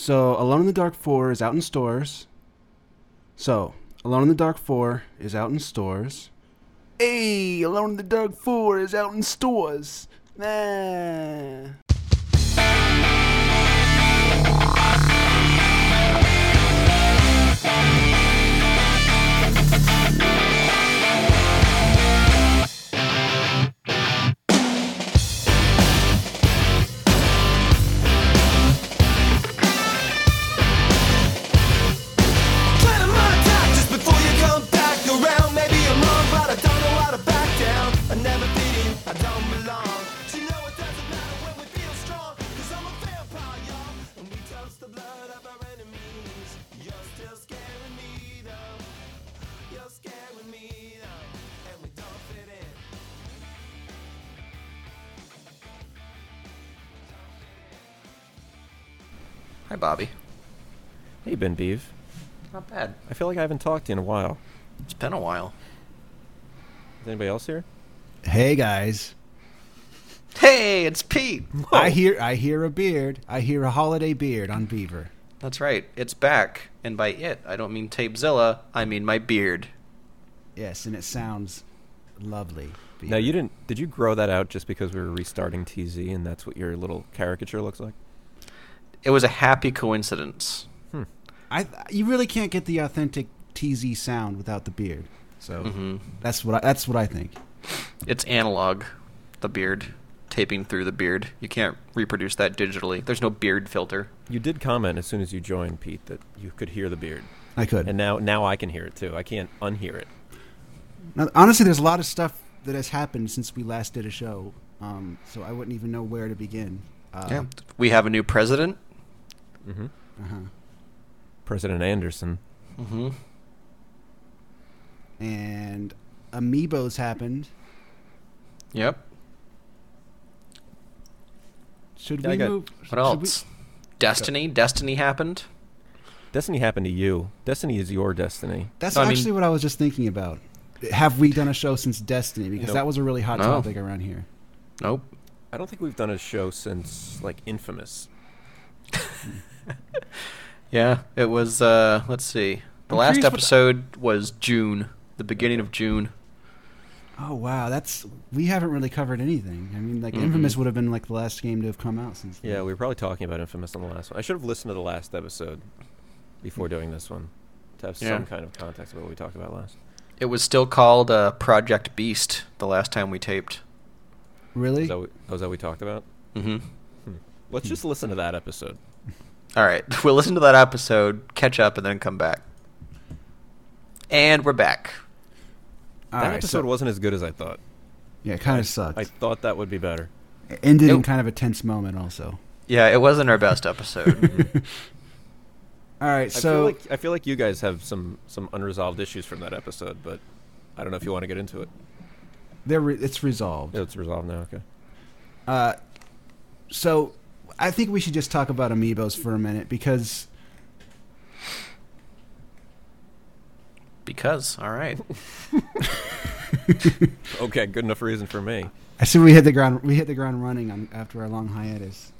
So, Alone in the Dark 4 is out in stores. So, Alone in the Dark 4 is out in stores. Hey, Alone in the Dark 4 is out in stores. Nah. Hey, Ben Beeve. Not bad. I feel like I haven't talked to you in a while. It's been a while. Is anybody else here? Hey guys. Hey, it's Pete. I hear I hear a beard. I hear a holiday beard on Beaver. That's right. It's back. And by it, I don't mean Tapezilla. I mean my beard. Yes, and it sounds lovely. Now you didn't. Did you grow that out just because we were restarting TZ and that's what your little caricature looks like? It was a happy coincidence. I you really can't get the authentic TZ sound without the beard. So hmm that's what I, that's what I think. It's analog, the beard. Taping through the beard. You can't reproduce that digitally. There's no beard filter. You did comment as soon as you joined, Pete, that you could hear the beard, I could. and now now I can hear it too. I can't unhear it. Now, honestly, there's a lot of stuff that has happened since we last did a show, um, so I wouldn't even know where to begin. Uh, yeah. We have a new president. hmm Uh-huh. President Anderson. hmm And Amiibos happened. Yep. Should Yeah, we got- move? What should else? Destiny. Destiny happened. Destiny happened to you. Destiny is your destiny. That's No, I mean- actually what I was just thinking about. Have we done a show since Destiny? Because Nope. that was a really hot No. topic around here. Nope. I don't think we've done a show since like Infamous. Yeah, it was. uh Let's see. The I'm last curious what- episode was June, the beginning of June. Oh wow, that's we haven't really covered anything. I mean, like Mhm. Infamous would have been like the last game to have come out since. then. Yeah, we were probably talking about Infamous on the last one. I should have listened to the last episode before doing this one to have Yeah. some kind of context about what we talked about last. It was still called uh, Project Beast the last time we taped. Really? Is that what, oh, is that we talked about? hmm Let's just listen to that episode. All right, we'll listen to that episode, catch up, and then come back. And we're back. All that right, episode so- wasn't as good as I thought. Yeah, it kind of sucked. I thought that would be better. It ended in kind of a tense moment, also. Yeah, it wasn't our best episode. All right, I feel so like I feel like you guys have some some unresolved issues from that episode, but I don't know if you want to get into it. they're re- it's resolved. It's resolved now. Okay. Uh, so I think we should just talk about amiibos for a minute because because, all right. Okay, good enough reason for me. I see we hit the ground. We hit the ground running on, after our long hiatus.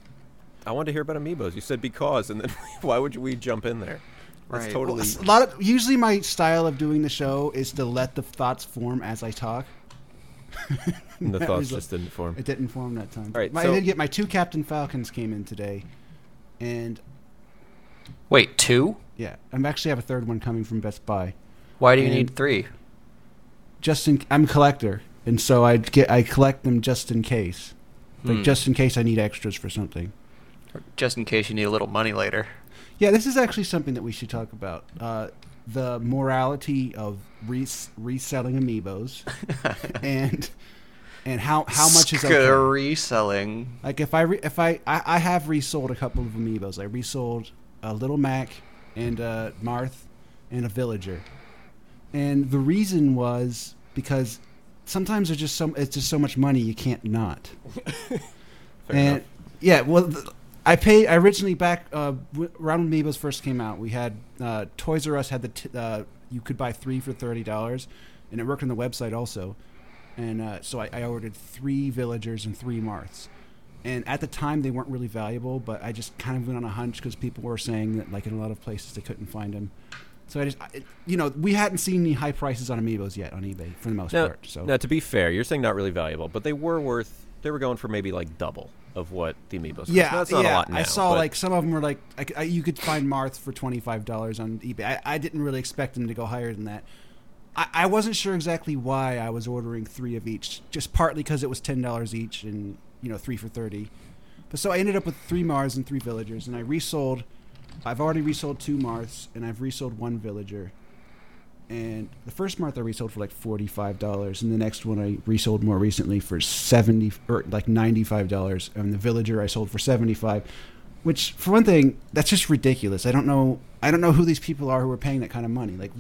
I wanted to hear about amiibos. You said because, and then why would we jump in there? That's Right. totally. A lot of usually my style of doing the show is to let the thoughts form as I talk. And the thoughts was- just didn't form. It didn't form that time. All right, My- so- I did get my two Captain Falcons came in today, and Wait, two? yeah, I'm actually have a third one coming from Best Buy. Why do you And- need three? Just in, I'm a collector, and so I get I collect them just in case, like Hmm. just in case I need extras for something. Just in case you need a little money later. Yeah, this is actually something that we should talk about. Uh, the morality of res- reselling amiibos and and how how much is okay. reselling? Like if I re- if I, I I have resold a couple of amiibos. I resold a little Mac and a Marth and a Villager, and the reason was because sometimes there's just so it's just so much money you can't not. Fair and enough. yeah, well, th- I paid. I originally back uh, around when Amiibos first came out. We had uh, Toys R Us had the t- uh, you could buy three for thirty dollars, and it worked on the website also. And uh, so I, I ordered three villagers and three Marths, and at the time they weren't really valuable, but I just kind of went on a hunch because people were saying that like in a lot of places they couldn't find them. So I just, I, you know, we hadn't seen any high prices on amiibos yet on eBay for the most Now, part. So now, to be fair, you're saying not really valuable, but they were worth. They were going for maybe like double of what the amiibos. cost. yeah, Now, that's not yeah. a lot now. I saw but- like some of them were like I I you could find Marth for twenty five dollars on eBay. I, I didn't really expect them to go higher than that. I, I wasn't sure exactly why I was ordering three of each, just partly because it was ten dollars each and you know three for thirty. But so I ended up with three Marths and three Villagers, and I resold. I've already resold two Marths, and I've resold one Villager. And the first Marth I resold for like forty five dollars, and the next one I resold more recently for seventy or like ninety five dollars, and the Villager I sold for seventy five. Which, for one thing, that's just ridiculous. I don't know. I don't know who these people are who are paying that kind of money. Like,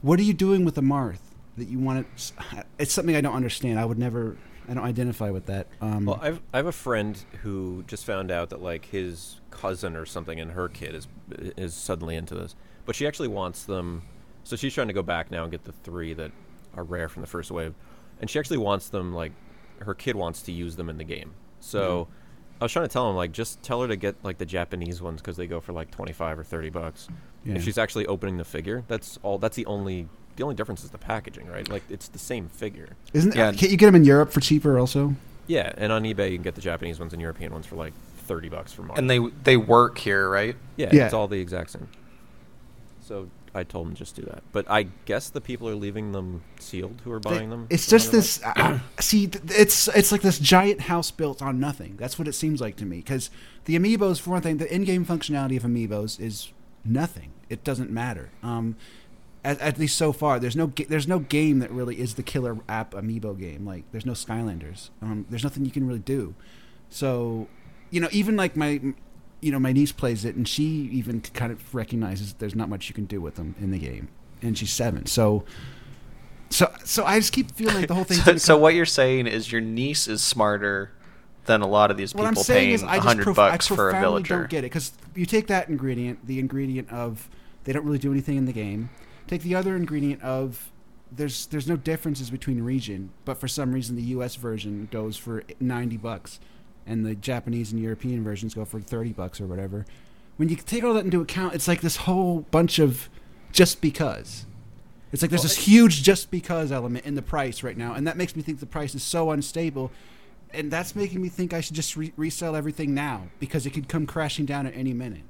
what are you doing with the Marth that you want to? It's something I don't understand. I would never. I don't identify with that. Um, Well, I've I have a friend who just found out that like his cousin or something and her kid is is suddenly into this, but she actually wants them. So she's trying to go back now and get the three that are rare from the first wave, and she actually wants them like her kid wants to use them in the game. So mm-hmm. I was trying to tell him like just tell her to get like the Japanese ones because they go for like twenty five or thirty bucks. Yeah. If she's actually opening the figure, that's all. That's the only. The only difference is the packaging, right? Like it's the same figure. isn't yeah. can't you get them in Europe for cheaper also? Yeah, and on eBay you can get the Japanese ones and European ones for like thirty bucks for Marvel. And they they work here, right? yeah, Yeah. it's all the exact same. So I told them just do that, but I guess the people are leaving them sealed who are buying them. It's just this. Uh, see, th- it's it's like this giant house built on nothing. That's what it seems like to me. Because the amiibos, for one thing, the in-game functionality of amiibos is nothing. It doesn't matter. Um, at, at least so far, there's no ga- there's no game that really is the killer app amiibo game. Like there's no Skylanders. Um, there's nothing you can really do. So, you know, even like my, you know, my niece plays it, and she even kind of recognizes there's not much you can do with them in the game, and she's seven. So, so, so I just keep feeling like the whole thing. So, so what you're saying is your niece is smarter than a lot of these what people I'm saying paying is, I hundred prof- bucks I for a villager. don't get it because you take that ingredient, the ingredient of they don't really do anything in the game. Take the other ingredient of there's there's no differences between region, but for some reason the U.S. version goes for ninety bucks, and the Japanese and European versions go for thirty bucks or whatever. When you take all that into account, it's like this whole bunch of just because. It's like there's Well, this huge just because element in the price right now, and that makes me think the price is so unstable, and that's making me think I should just re- resell everything now because it could come crashing down at any minute.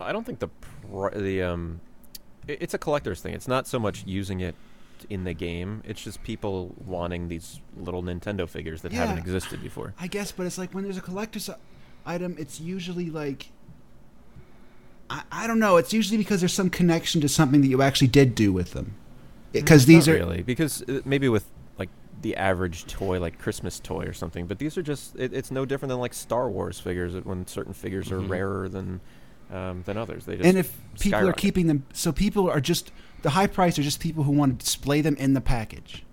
I don't think the pr- the um, i- it's a collector's thing. It's not so much using it in the game. It's just people wanting these little Nintendo figures that haven't existed before. I guess, but it's like when there's a collector's item, it's usually like. I, I don't know. It's usually because there's some connection to something that you actually did do with them. Because these Not are really because uh, maybe with like the average toy, like Christmas toy or something. But these are just it, it's no different than like Star Wars figures when certain figures are Mhm. rarer than um, than others. They just and if people are keeping them, so people are just the high price are just people who want to display them in the package,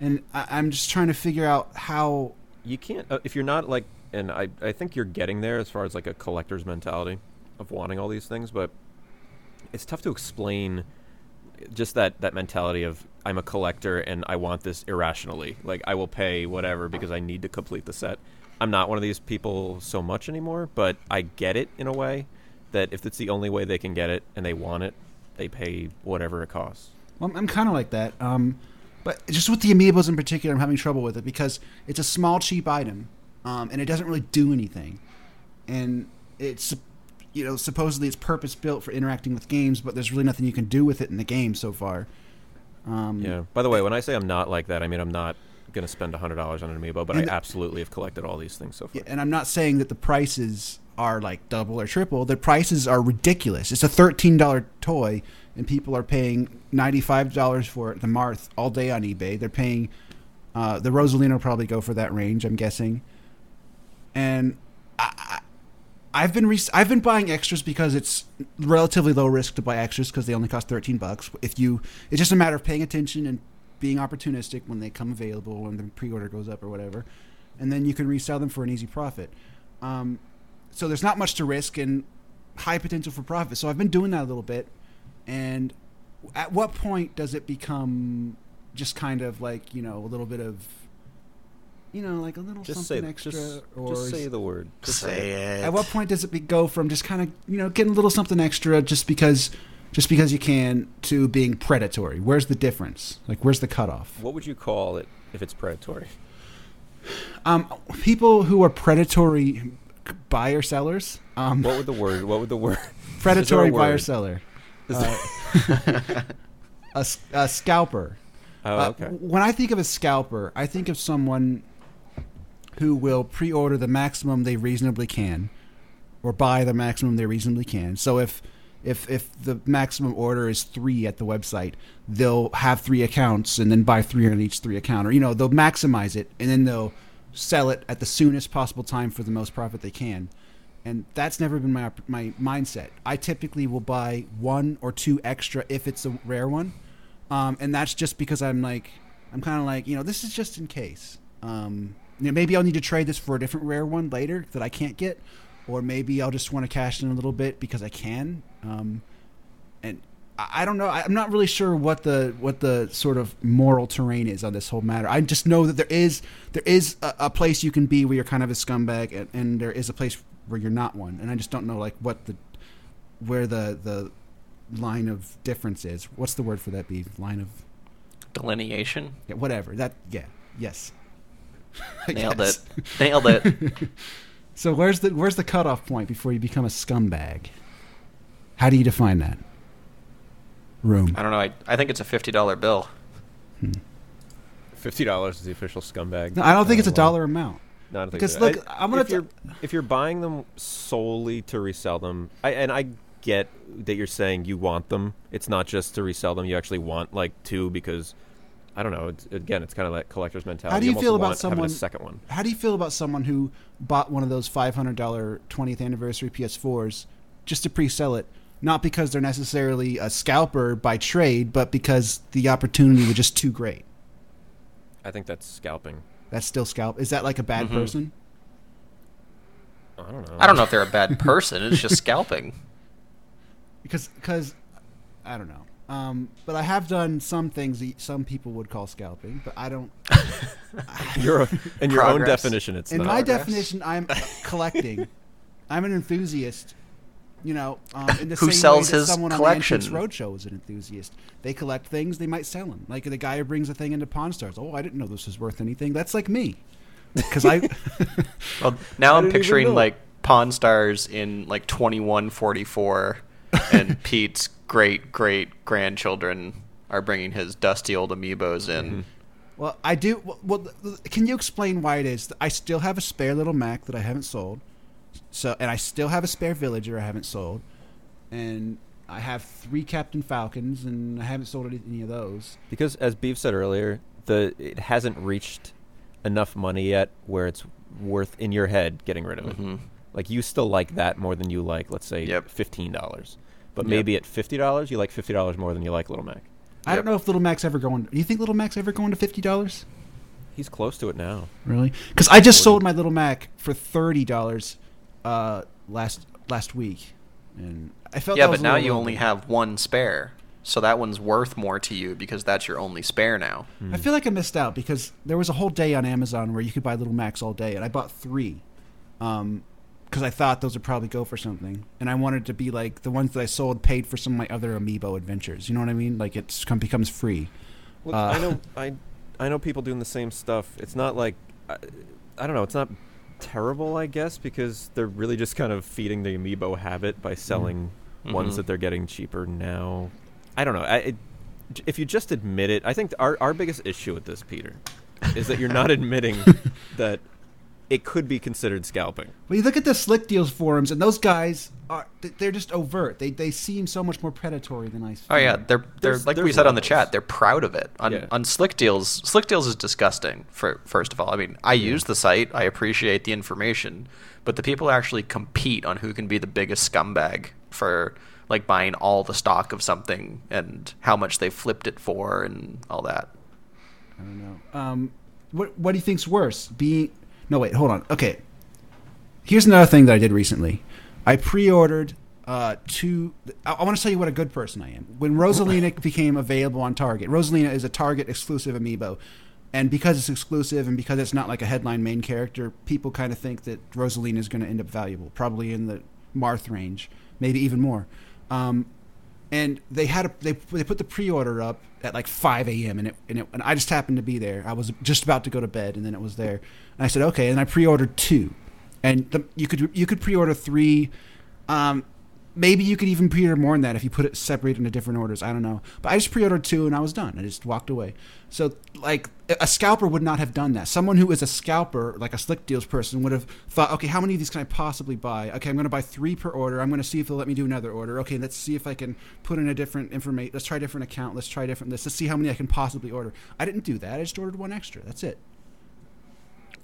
and I, I'm just trying to figure out how. you can't uh, if you're not like and I, I think you're getting there as far as like a collector's mentality of wanting all these things but it's tough to explain just that that mentality of i'm a collector and i want this irrationally like i will pay whatever because i need to complete the set i'm not one of these people so much anymore but i get it in a way that if it's the only way they can get it and they want it they pay whatever it costs Well, I'm, I'm kind of like that. Um, but just with the amiibos in particular, I'm having trouble with it because it's a small, cheap item, um, and it doesn't really do anything. And it's, you know, supposedly it's purpose built for interacting with games, but there's really nothing you can do with it in the game so far. Um, Yeah. By the way, when I say I'm not like that, I mean I'm not going to spend hundred dollars on an amiibo, but I absolutely have collected all these things so far. Yeah, and I'm not saying that the prices are like double or triple. The prices are ridiculous. It's a thirteen dollar toy, and people are paying ninety five dollars for. The Marth all day on eBay. They're paying. Uh, the Rosalina probably go for that range. I'm guessing. And I, I've been re- I've been buying extras because it's relatively low risk to buy extras because they only cost thirteen bucks. If you, it's just a matter of paying attention and being opportunistic when they come available when the pre-order goes up or whatever, and then you can resell them for an easy profit. Um, so there's not much to risk and high potential for profit. So I've been doing that a little bit, and at what point does it become just kind of like you know a little bit of you know, like a little Just say something extra, just, or just is- say the word. Just Say it. At what point does it be, go from just kind of you know getting a little something extra just because just because you can to being predatory? Where's the difference? Like where's the cutoff? What would you call it if it's predatory? Um, people who are predatory buyer sellers, um, What would the word? What would the word? predatory buyer word? seller, A a, a scalper. oh, Uh, okay. When I think of a scalper, I think of someone who will pre-order the maximum they reasonably can, or buy the maximum they reasonably can. So if if if the maximum order is three at the website, they'll have three accounts and then buy three on each three account, or you know they'll maximize it and then they'll sell it at the soonest possible time for the most profit they can. And that's never been my my mindset. I typically will buy one or two extra if it's a rare one, um, and that's just because I'm like I'm kind of like you know this is just in case. Um, you know, maybe I'll need to trade this for a different rare one later that I can't get, or maybe I'll just want to cash in a little bit because I can. Um, and I, don't know. I'm not really sure what the what the sort of moral terrain is on this whole matter. I just know that there is there is a, a place you can be where you're kind of a scumbag, and, and there is a place where you're not one. And I just don't know like what the where the the line of difference is. What's the word for that? Be line of Delineation. yeah, whatever. That yeah yes. Nailed guess. it. Nailed it. So where's the where's the cutoff point before you become a scumbag? How do you define that? Room. I don't know. I, I think it's a fifty dollar bill. Fifty dollars is the official scumbag. No, I don't think it's a dollar amount. No, I don't think Because so. look, I- I'm gonna If t- you're, if you're buying them solely to resell them, I, and I get that you're saying you want them. It's not just to resell them. You actually want like two because I don't know. It's, again, it's kind of that collector's mentality. How do you almost feel about someone- a second one? How do you feel about someone who bought one of those five hundred dollar twentieth anniversary PS4s just to pre-sell it? Not because they're necessarily a scalper by trade, but because the opportunity was just too great. I think that's scalping. That's still scalp. Is that like a bad Mhm. person? I don't know. I don't know if they're a bad person. It's just scalping. Because because I don't know. Um, but I have done some things that some people would call scalping, but I don't. Your in your own definition, it's in not. my Progress. definition, I'm collecting. I'm an enthusiast. You know, um, in the Who same sells way that his someone collection? on the Antiques Roadshow is an enthusiast. They collect things, they might sell them. Like the guy who brings a thing into Pawn Stars. Oh, I didn't know this was worth anything. That's like me, because I. Well, now I I'm picturing like Pawn Stars in like 2144, and Pete's great great grandchildren are bringing his dusty old amiibos in. Well, I do. Well, well, th- th- can you explain why it is? I still have a spare little Mac that I haven't sold. So, and I still have a spare Villager I haven't sold, and I have three Captain Falcons, and I haven't sold any, any of those. Because as Beav said earlier, the it hasn't reached enough money yet where it's worth in your head getting rid of it. Mhm. Like you still like that more than you like, let's say, Yep. fifteen dollars. But Yep. maybe at fifty dollars, you like fifty dollars more than you like Little Mac. I don't know if Little Mac's ever going. Do you think Little Mac's ever going to fifty dollars? He's close to it now. Really? Because I just 40. sold my Little Mac for thirty dollars uh, last last week, and I felt Yeah, that but now you low. only have one spare, so that one's worth more to you because that's your only spare now. I feel like I missed out because there was a whole day on Amazon where you could buy Little Macs all day, and I bought three, because I thought those would probably go for something, and I wanted to be like the ones that I sold paid for some of my other Amiibo adventures. You know what I mean? Like it's come becomes free. Look, Uh, I know, I, I know people doing the same stuff. It's not like, I, I don't know. It's not terrible, I guess, because they're really just kind of feeding the amiibo habit by selling ones Mhm. that they're getting cheaper now. I don't know. I, it, if you just admit it, I think our our biggest issue with this, Peter, is that you're not admitting that it could be considered scalping. Well, you look at the Slick Deals forums, and those guys are they're just overt. They they seem so much more predatory than I. Oh yeah, feel. they're they're There's- like we there's said on the chat. They're proud of it. On Yeah. on Slick Deals, Slick Deals is disgusting. For first of all, I mean, I use the site. I appreciate the information, but the people actually compete on who can be the biggest scumbag for like buying all the stock of something and how much they flipped it for and all that. I don't know. Um, what what do you think's worse? Being no wait, hold on. Okay, here's another thing that I did recently. I pre-ordered uh, two. I, I want to tell you what a good person I am. When Rosalina became available on Target, Rosalina is a Target exclusive amiibo. and because it's exclusive and because it's not like a headline main character, people kind of think that Rosalina is going to end up valuable, probably in the Marth range, maybe even more. Um, and they had a, they they put the pre-order up at like 5 a.m. and it, and it and I just happened to be there. I was just about to go to bed and then it was there, and I said okay, and I pre-ordered two, and the, you could you could pre-order three. Um, maybe you could even pre-order more than that if you put it separated into different orders. I don't know, but I just pre-ordered two and I was done. I just walked away. So like a scalper would not have done that. Someone who is a scalper, like a slick deals person, would have thought, okay, how many of these can I possibly buy? Okay, I'm going to buy three per order. I'm going to see if they'll let me do another order. Okay, let's see if I can put in a different information. Let's try a different account. Let's try different this. Let's see how many I can possibly order. I didn't do that. I just ordered one extra. That's it.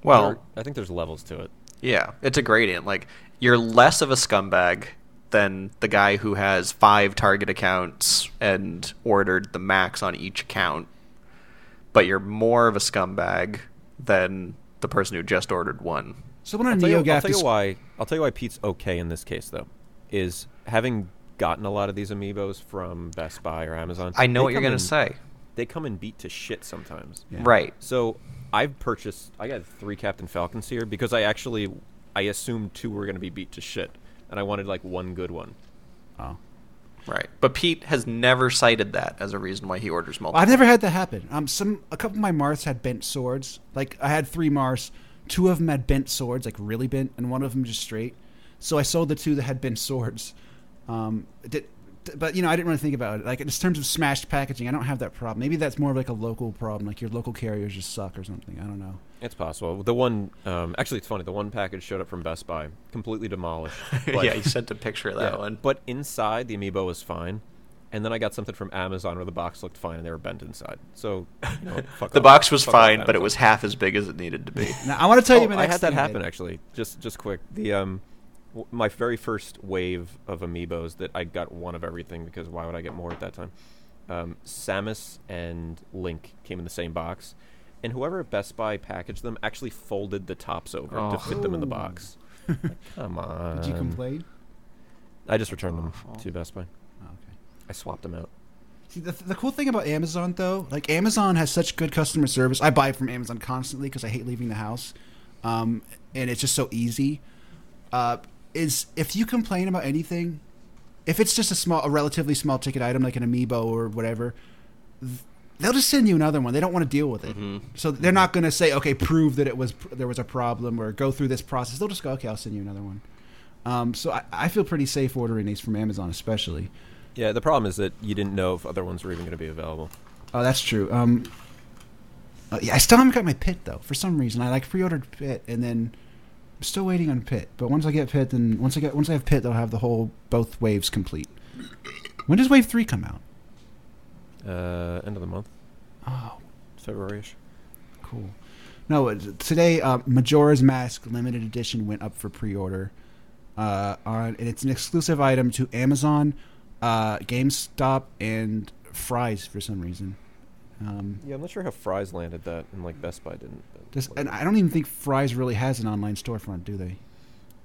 Well, There- I think there's levels to it. yeah, it's a gradient. Like you're less of a scumbag than the guy who has five target accounts and ordered the max on each account, but you're more of a scumbag than the person who just ordered one. So when a I'll tell, you, I'll tell you is why. I'll tell you why Pete's okay in this case, though, is having gotten a lot of these amiibos from Best Buy or Amazon. I know what you're gonna in- say. They come and beat to shit sometimes. Yeah. Right. So I've purchased. I got three Captain Falcons here because I actually I assumed two were going to be beat to shit, and I wanted like one good one. oh. Right. But Pete has never cited that as a reason why he orders multiple. I've never had that happen. Um, some a couple of my Marths had bent swords. Like I had three Marths, two of them had bent swords, like really bent, and one of them just straight. So I sold the two that had bent swords. Um, did, but you know, I didn't really think about it. Like in terms of smashed packaging, I don't have that problem. Maybe that's more of like a local problem. Like your local carriers just suck or something. I don't know. It's possible. The one, um, actually, it's funny. The one package showed up from Best Buy, completely demolished. But, yeah, he sent a picture of that yeah, one. But inside, the amiibo was fine. And then I got something from Amazon where the box looked fine and they were bent inside. So, you know, fuck the off- box was fuck fine, but it was half as big as it needed to be. Now I want to tell you Oh, my I had that happen did. actually. Just just quick. The um, w- my very first wave of amiibos that I got one of everything because why would I get more at that time? Um, Samus and Link came in the same box, and whoever at Best Buy packaged them actually folded the tops over Oh. to fit them in the box. Like, Come on. Did you complain? I just returned them Awful. to Best Buy. Oh, okay. I swapped them out. See, the, the cool thing about Amazon, though, like Amazon has such good customer service. I buy from Amazon constantly because I hate leaving the house, um, and it's just so easy. Uh, is if you complain about anything, if it's just a small, a relatively small ticket item like an amiibo or whatever, they'll just send you another one. They don't want to deal with it, so they're not going to say, "Okay, prove that it was there was a problem" or go through this process. They'll just go, "Okay, I'll send you another one." Um, so I, I feel pretty safe ordering these from Amazon, especially. Yeah, the problem is that you didn't know if other ones were even going to be available. Oh, that's true. Um, uh, yeah, I still haven't got my pit though. For some reason, I like pre-ordered pit, and then still waiting on pit. But once I get pit, then once I get once I have pit, I'll have the whole both waves complete. When does wave three come out? Uh, end of the month, Oh, February-ish. cool. No, today uh, Majora's Mask limited edition went up for pre-order. Uh, on and it's an exclusive item to Amazon, uh, GameStop, and Fry's for some reason. Um, Yeah, I'm not sure how Fry's landed that, and like Best Buy didn't. But, Just, like, and I don't even think Fry's really has an online storefront, do they?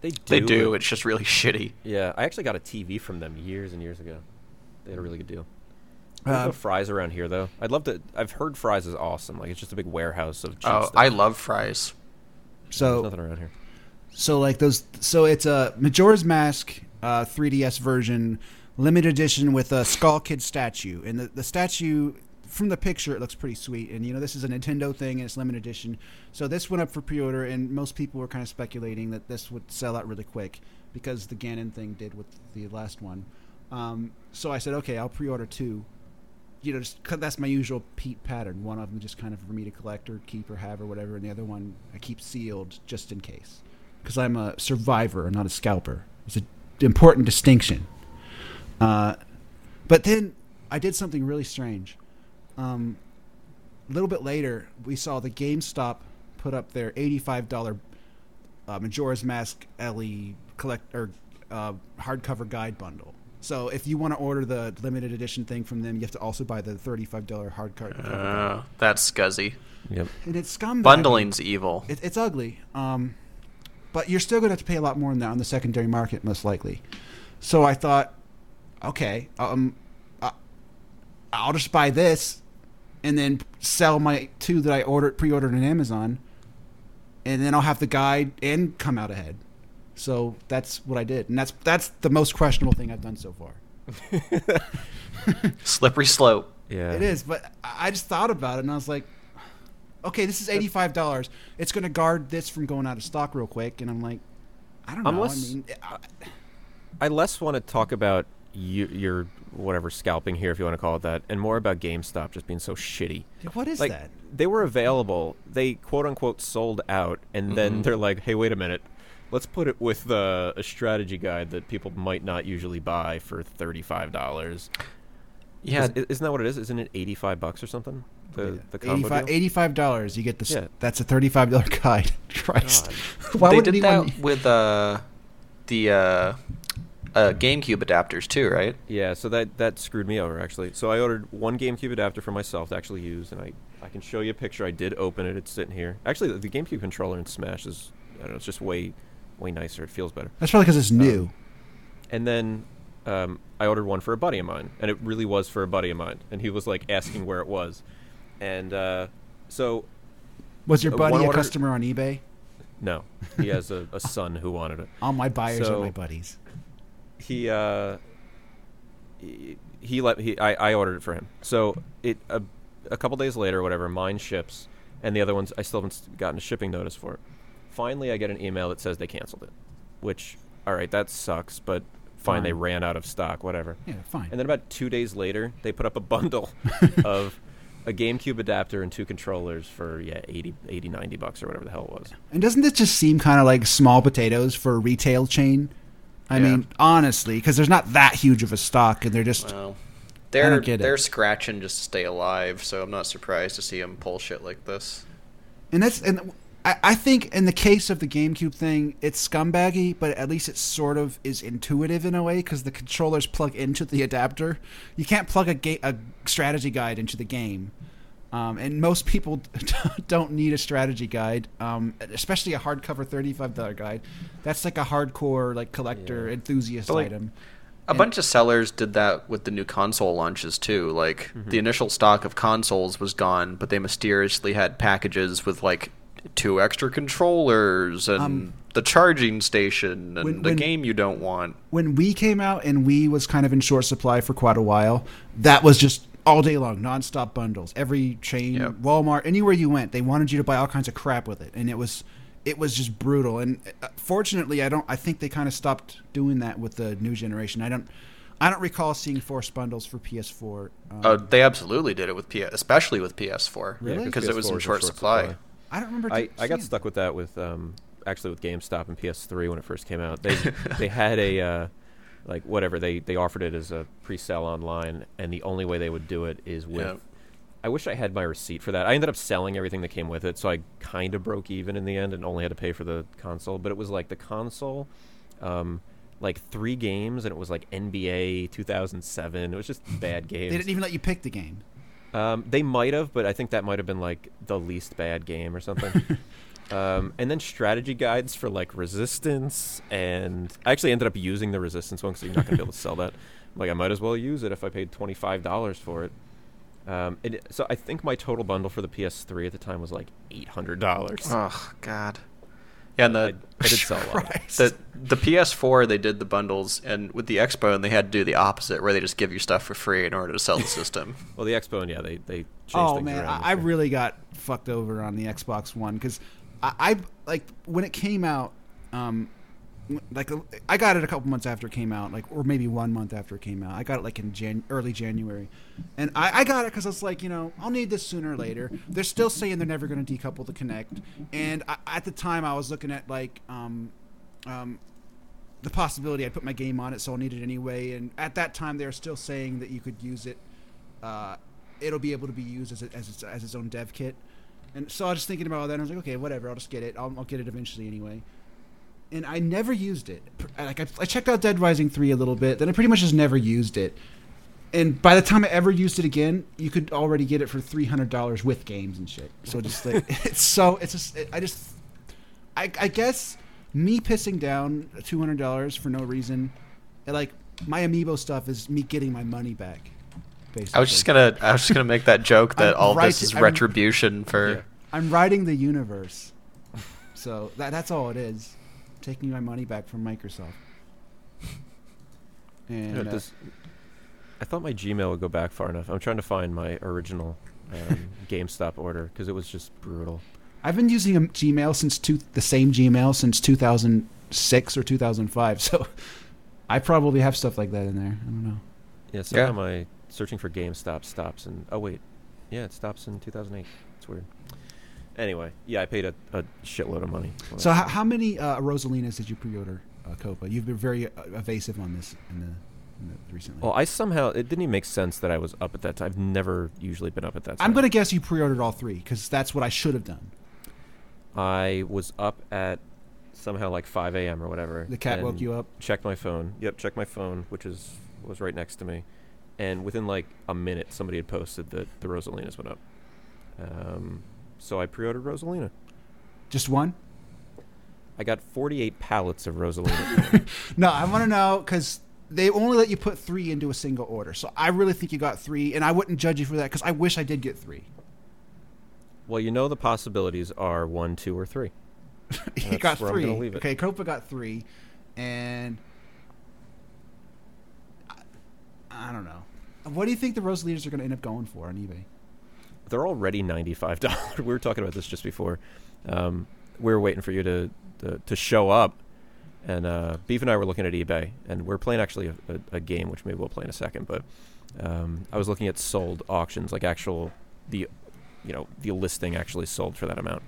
they do. They do. It's just really shitty. Yeah, I actually got a TV from them years and years ago. They had a really good deal. Uh, no Fry's around here though. I'd love to. I've heard Fry's is awesome. Like it's just a big warehouse of cheap Oh, stuff. I love Fry's. There's So, nothing around here. so like those. So it's a Majora's Mask uh, 3DS version, limited edition with a Skull Kid statue, and the the statue. From the picture, it looks pretty sweet, and you know this is a Nintendo thing, and it's limited edition. So this went up for pre-order, and most people were kind of speculating that this would sell out really quick because the Ganon thing did with the last one. Um, so I said, okay, I'll pre-order two. You know, just that's my usual Pete pattern. One of them just kind of for me to collect or keep or have or whatever, and the other one I keep sealed just in case. Because I'm a survivor, and not a scalper. It's an important distinction. Uh, but then I did something really strange. Um, a little bit later, we saw the GameStop put up their eighty-five dollar uh, Majora's Mask LE collect or uh, hardcover guide bundle. So if you want to order the limited edition thing from them, you have to also buy the thirty-five dollar hardcover. guide. Uh, that's scuzzy. Yep. and it's scumbag. Bundling's evil. It, it's ugly. Um, but you're still going to have to pay a lot more than that on the secondary market, most likely. So I thought, okay, um, I'll just buy this, and then sell my two that I ordered pre-ordered on Amazon, and then I'll have the guide and come out ahead. So that's what I did, and that's that's the most questionable thing I've done so far. Slippery slope. Yeah. It is, but I I just thought about it, and I was like, okay, this is eighty-five dollars. It's going to guard this from going out of stock real quick, and I'm like, I don't know. Unless- I mean, I, I less want to talk about you, your whatever scalping here, if you want to call it that, and more about GameStop just being so shitty. what is like that? they were available, they quote unquote sold out, and Mm-hmm. then they're like, "Hey, wait a minute, let's put it with uh, a strategy guide that people might not usually buy for thirty-five dollars." Yeah, Is, isn't that what it is? Isn't it eighty-five bucks or something? The the combo 85 deal? Eighty-five dollars. You get this. Yeah. That's a thirty-five dollar guide. Christ. God. Why they would did anyone? that with uh, the uh, uh, GameCube adapters too, right? Yeah, so that that screwed me over actually. So I ordered one GameCube adapter for myself to actually use, and I I can show you a picture. I did open it. It's sitting here. Actually, the, the GameCube controller in Smash is I don't know. It's just way way nicer. It feels better. That's probably because it's new. Um, And then um, I ordered one for a buddy of mine, and it really was for a buddy of mine. And he was like asking where it was, and uh, so was your uh, buddy a order- customer on eBay? no, he has a, a son who wanted it. All my buyers So- are my buddies. He uh he, he let he I, I ordered it for him. So it a, a couple days later whatever mine ships and the other ones i still haven't gotten a shipping notice for it. Finally i get an email that says they canceled it which all right that sucks but fine, they ran out of stock whatever. Yeah, fine. and then about two days later they put up a bundle of a gamecube adapter and two controllers for yeah 80 80 90 bucks or whatever the hell it was. And doesn't this just seem kind of like small potatoes for a retail chain? I Yeah. mean, honestly, because there's not that huge of a stock, and they're just Well, they're get it. they're scratching just to stay alive, so I'm not surprised to see them pull shit like this. and that's and I, I think in the case of the GameCube thing, it's scumbaggy, but at least it sort of is intuitive in a way because the controllers plug into the adapter. You can't plug a ga- a strategy guide into the game. Um, and most people don't need a strategy guide, um, especially a hardcover thirty-five dollar guide. That's like a hardcore, like collector Yeah. enthusiast like, item. A And- bunch of sellers did that with the new console launches too. Like the initial stock of consoles was gone, but they mysteriously had packages with like two extra controllers and Um, the charging station and when- the when- game you don't want. when Wii came out and Wii was kind of in short supply for quite a while, that was just all day long, nonstop bundles. Every chain, Yep. Walmart, anywhere you went, they wanted you to buy all kinds of crap with it, and it was it was just brutal. And uh, fortunately, I don't. I think they kind of stopped doing that with the new generation. I don't. I don't recall seeing forced bundles for PS4. Um, Oh, they absolutely did it with PS, especially with PS4, Really? because it was PS4 in was short, supply. I don't remember. I, I got stuck with that with um, actually with GameStop and PS3 when it first came out. They they had a uh, like whatever they they offered it as a pre-sale online, and the only way they would do it is with. Yeah. I wish I had my receipt for that. I ended up selling everything that came with it, so I kind of broke even in the end and only had to pay for the console. But it was like the console, um, like three games, and it was like NBA 2007. It was just bad games. They didn't even let you pick the game. Um, they might have, but I think that might have been like the least bad game or something. um, and then strategy guides for like resistance, and I actually ended up using the resistance one because you're not going to be able to sell that. I'm like I might as well use it if I paid twenty five dollars for it. Um, and it- so I think my total bundle for the PS3 at the time was like eight hundred dollars. Oh God. Yeah, and the I did sell a lot. of it. Christ. the the PS4 they did the bundles, and with the Xbox, and they had to do the opposite, where they just give you stuff for free in order to sell the system. Well, the Xbox, and yeah, they they changed the. Oh things man, around. I, I really got fucked over on the Xbox One because I, I like when it came out. Um, like I got it a couple months after it came out, like or maybe one month after it came out. I got it like in Jan- early January, and I, I got it because I was like, you know, I'll need this sooner or later. They're still saying they're never going to decouple the Kinect, and I, at the time I was looking at like um, um, the possibility I'd put my game on it, so I'll need it anyway. And at that time, they were still saying that you could use it. Uh, it'll be able to be used as, a, as, its, as its own dev kit. And so I was thinking about all that. And I was like, okay, whatever. I'll just get it. I'll, I'll get it eventually anyway. And I never used it. Like I, I checked out Dead Rising three a little bit. Then I pretty much just never used it. And by the time I ever used it again, you could already get it for three hundred dollars with games and shit. So just like it's so it's just I just I, I guess me pissing down two hundred dollars for no reason, like my amiibo stuff is me getting my money back. Basically. I was just gonna I was just gonna make that joke that I'm all right- this is I'm- retribution for. Yeah. I'm writing the universe. So that, that's all it is. Taking my money back from Microsoft. And Yeah, uh, does- I thought my Gmail would go back far enough. I'm trying to find my original um, GameStop order because it was just brutal. I've been using a Gmail since two, the same Gmail since 2006 or 2005. So I probably have stuff like that in there. I don't know. Yeah, somehow my searching for GameStop stops and oh wait, yeah, it stops in 2008. It's weird. Anyway, yeah, I paid a, a shitload of money. So how, how many uh, Rosalinas did you pre-order, uh, Copa? You've been very uh, evasive on this in the, recently. well, I somehow it didn't even make sense that I was up at that time. I've never usually been up at that time. I'm gonna guess you pre-ordered all three because that's what I should have done. I was up at somehow like 5 a.m. or whatever. The cat woke you up. Checked my phone. Yep, checked my phone, which is was right next to me, and within like a minute, somebody had posted that the Rosalinas went up. Um, so I pre-ordered Rosalina. Just one? I got 48 pallets of Rosalina. No, I want to know because they only let you put three into a single order. So I really think you got three, and I wouldn't judge you for that because I wish I did get three. well, you know the possibilities are one, two, or three. he got where I'm three. leave it. Okay, Copa got three, and I, I don't know. What do you think the Rosalinas are going to end up going for on eBay? They're already ninety-five dollars. we were talking about this just before. Um, we were waiting for you to to, to show up, and uh, Beav and I were looking at eBay, and we're playing actually a, a, a game, which maybe we'll play in a second. But um, I was looking at sold auctions, like actual the you know the listing actually sold for that amount.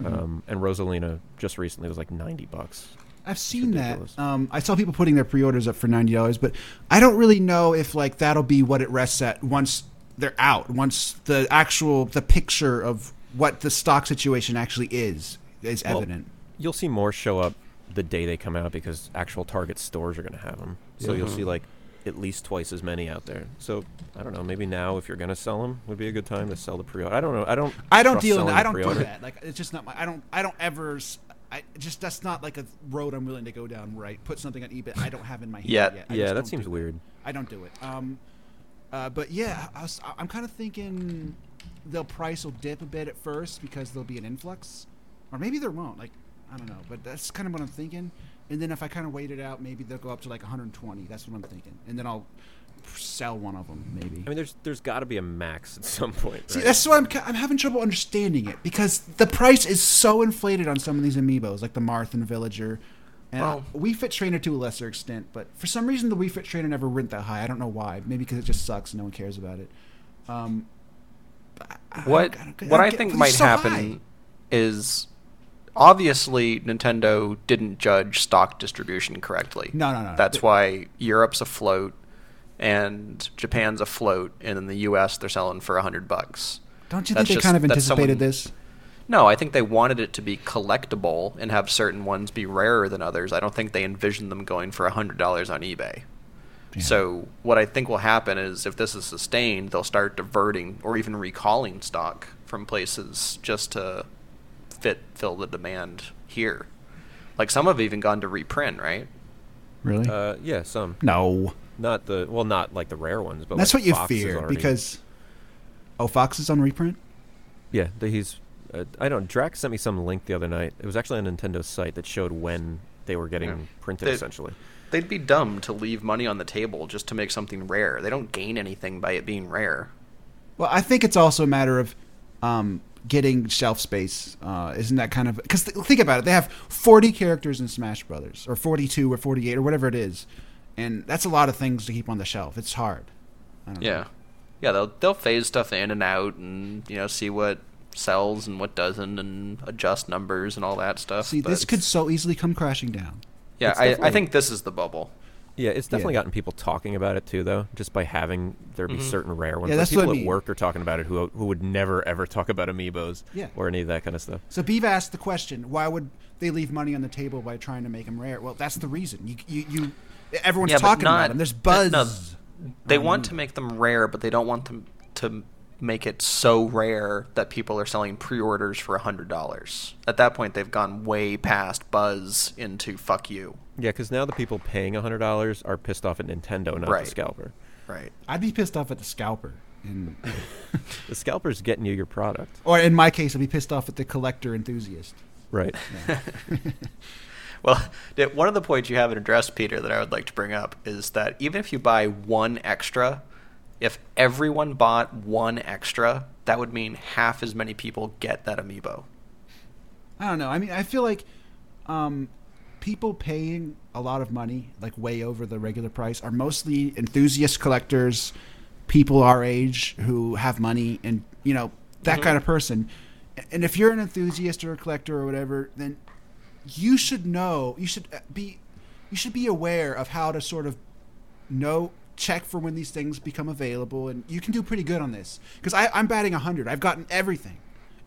Mm-hmm. Um, and Rosalina just recently was like ninety bucks. I've seen that. Um, I saw people putting their pre-orders up for ninety dollars, but I don't really know if like that'll be what it rests at once they're out. Once the actual the picture of what the stock situation actually is is Well, evident. You'll see more show up the day they come out because actual Target stores are going to have them. So you'll see like at least twice as many out there. So I don't know. Maybe now, if you're going to sell them, would be a good time to sell the pre-order. I don't know. I don't. I don't deal in that. I don't do pre-order. that. Like it's just not my. I don't. I don't ever. I just that's not like a road I'm willing to go down. Where I put something on eBay I don't have in my hand Yeah. yet. I Yeah, that seems it. weird. I don't do it. Um, uh, but yeah, I I'm kind of thinking the price will dip a bit at first because there'll be an influx, or maybe there won't. Like I don't know, but that's kind of what I'm thinking. And then if I kind of wait it out, maybe they'll go up to like 120. That's what I'm thinking. And then I'll sell one of them, maybe. I mean, there's there's got to be a max at some point. See, that's why I'm, I'm having trouble understanding it because the price is so inflated on some of these amiibos, like the Marth and Villager. And Well- Wii Fit Trainer to a lesser extent, but for some reason the Wii Fit Trainer never went that high. I don't know why. Maybe because it just sucks and no one cares about it. Um, I- I What I don't- what I get- think might so happen high. is obviously Nintendo didn't judge stock distribution correctly. No, no, no. That's Th- why Europe's afloat and Japan's afloat, and in the U.S. they're selling for a hundred bucks. Don't you That's think they kind of anticipated someone- this? No, I think they wanted it to be collectible and have certain ones be rarer than others. I don't think they envisioned them going for hundred dollars on eBay. Yeah. So what I think will happen is if this is sustained, they'll start diverting or even recalling stock from places just to fit fill the demand here. Like some have even gone to reprint, right? Really? Uh, yeah, some. no. Not the well, not like the rare ones, but That's like what you Fox fear already- because. Oh, Fox is on reprint. yeah, the, he's. Uh, I don't. Drax sent me some link the other night. It was actually on Nintendo's site that showed when they were getting Yeah. printed. They- essentially, They'd be dumb to leave money on the table just to make something rare. They don't gain anything by it being rare. Well, I think it's also a matter of um, getting shelf space. Uh, isn't that kind of because th- think about it? They have forty characters in Smash Brothers, or forty-two, or forty-eight, or whatever it is, and that's a lot of things to keep on the shelf. It's hard. I don't know. Yeah, yeah. They'll they'll phase stuff in and out, and you know see what sells and what doesn't, and adjust numbers and all that stuff. See, but this could so easily come crashing down. Yeah, I, I think this is the bubble. yeah, it's definitely Yeah. gotten people talking about it too, though. Just by having there be Mhm. certain rare ones. Yeah, Like, that's what people I at work are talking about it who who would never ever talk about amiibos Yeah. or any of that kind of stuff. So Beav asked the question: Why would they leave money on the table by trying to make them rare? Well, that's the reason. You, you, you everyone's yeah, talking not, about them. There's buzz. no, they around want to make them rare, but they don't want them to make it so rare that people are selling pre-orders for hundred dollars. At that point, they've gone way past buzz into fuck you. Yeah, because now the people paying hundred dollars are pissed off at Nintendo, not Right. the scalper. Right. I'd be pissed off at the scalper, and The scalper's getting you your product. or in my case, I'd be pissed off at the collector enthusiast. Right. Well, one of the points you haven't addressed, Peter, that I would like to bring up is that even if you buy one extra, if everyone bought one extra, that would mean half as many people get that amiibo. I don't know. I mean, I feel like um, people paying a lot of money, like way over the regular price, are mostly enthusiast collectors, people our age who have money, and you know that kind of person. And if you're an enthusiast or a collector or whatever, then you should know. You should uh, be. You should be aware of how to sort of know check for when these things become available, and you can do pretty good on this. Because I'm batting hundred. I've gotten everything,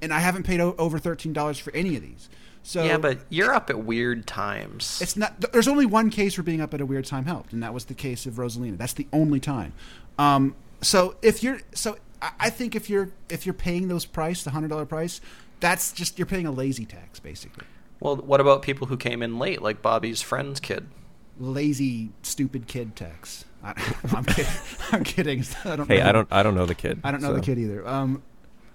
and I haven't paid o- over thirteen dollars for any of these. So yeah, but you're up at weird times. it's not. There's only one case where being up at a weird time helped, and that was the case of Rosalina. That's the only time. Um, so if you're, so I, I think if you're if you're paying those price, the hundred dollar price, that's just you're paying a lazy tax basically. Well, what about people who came in late, like Bobby's friend's kid? Lazy, stupid kid tax. I, I'm kidding. I'm kidding. I don't. Hey, know. I don't. I don't know the kid. I don't know the kid either. Um,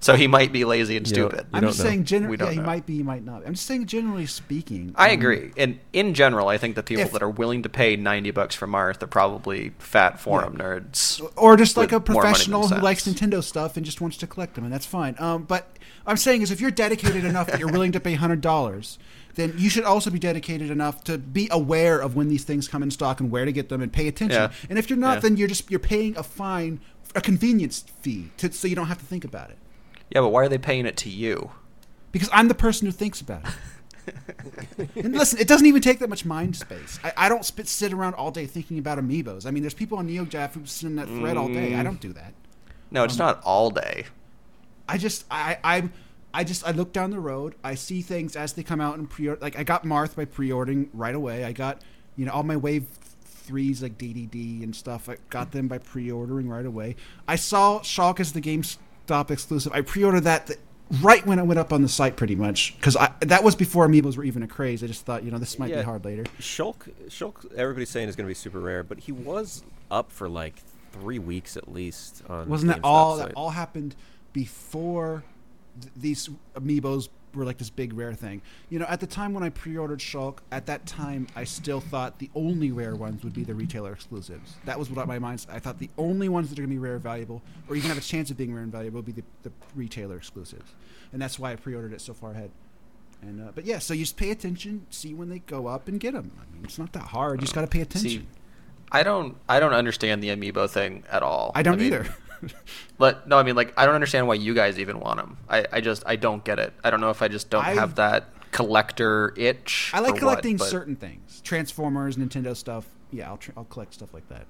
So he might be lazy and stupid. you I'm just know. saying. Gener- We yeah, he know. might be. He might not. I'm just saying. Generally speaking, I um, agree. And in general, I think the people If- that are willing to pay 90 bucks for Marth are probably fat forum nerds. or just like a with more money than professional who likes. Nintendo stuff and just wants to collect them, and that's fine. Um, but I'm saying is if you're dedicated enough that you're willing to pay hundred dollars, then you should also be dedicated enough to be aware of when these things come in stock and where to get them and pay attention. Yeah. And if you're not, Yeah. then you're just you're paying a fine, a convenience fee, to, so you don't have to think about it. Yeah, but why are they paying it to you? Because I'm the person who thinks about it. and listen, it doesn't even take that much mind space. I, I don't spit, sit around all day thinking about amiibos. I mean, there's people on NeoGAF who sit in that thread all day. Mm. I don't do that. No, it's not all day. I just I I I just I look down the road. I see things as they come out and pre like I got Marth by pre-ordering right away. I got you know all my Wave threes like DDD and stuff. I got them by pre-ordering right away. I saw Shulk as the GameStop exclusive. I pre-ordered that th- right when it went up on the site, pretty much because I that was before amiibos were even a craze. I just thought you know this might Yeah. be hard later. Shulk, Shulk, everybody's saying is going to be super rare, but he was up for like three weeks at least. On Wasn't that all? site. That all happened before th- these amiibos were like this big rare thing. You know, at the time when I pre-ordered Shulk, at that time I still thought the only rare ones would be the retailer exclusives. That was what my mind. I thought the only ones that are going to be rare and valuable, or even have a chance of being rare and valuable, would be the, the retailer exclusives, and that's why I pre-ordered it so far ahead. And uh, but yeah, so you just pay attention, see when they go up, and get them. I mean, it's not that hard. You just got to pay attention. See, I don't I don't understand the amiibo thing at all. I don't mean, either. But no, I mean like I don't understand why you guys even want them. I, I just I don't get it. I don't know if I just don't I- have that collector itch. I like or what, collecting but- certain things, Transformers, Nintendo stuff. Yeah, I'll tr- I'll collect stuff like that.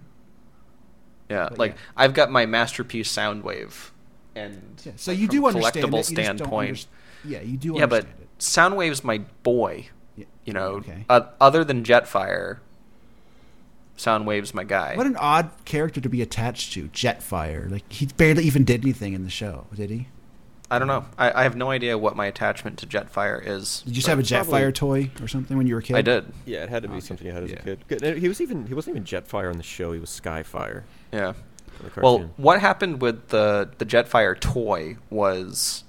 Yeah, but like yeah. I've got my masterpiece Soundwave, and Yeah, so like, you do understand it. collectible don't standpoint. underst- yeah, you do yeah, but it. Soundwave's my boy. Yeah, You know, okay. uh, other than Jetfire, Soundwave's my guy. What an odd character to be attached to, Jetfire. Like he barely even did anything in the show, did he? I don't know. I, I have no idea what my attachment to Jetfire is. Did you just have a probably- Jetfire toy or something when you were a kid? I did. Yeah, it had to be Okay. something you had as Yeah. a kid. He was even he wasn't even Jetfire on the show. He was Skyfire. Yeah. Well, what happened with the the Jetfire toy was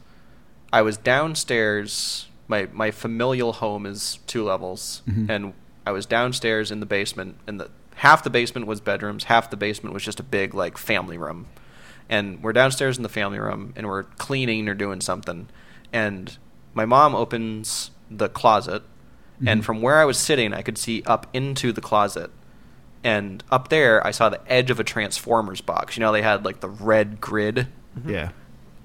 I was downstairs. My my familial home is two levels, Mhm. and I was downstairs in the basement, and the half the basement was bedrooms, half the basement was just a big like family room. And we're downstairs in the family room, and we're cleaning or doing something, and my mom opens the closet, and Mhm. from where I was sitting, I could see up into the closet and up there I saw the edge of a Transformers box. You know, they had like the red grid, Yeah.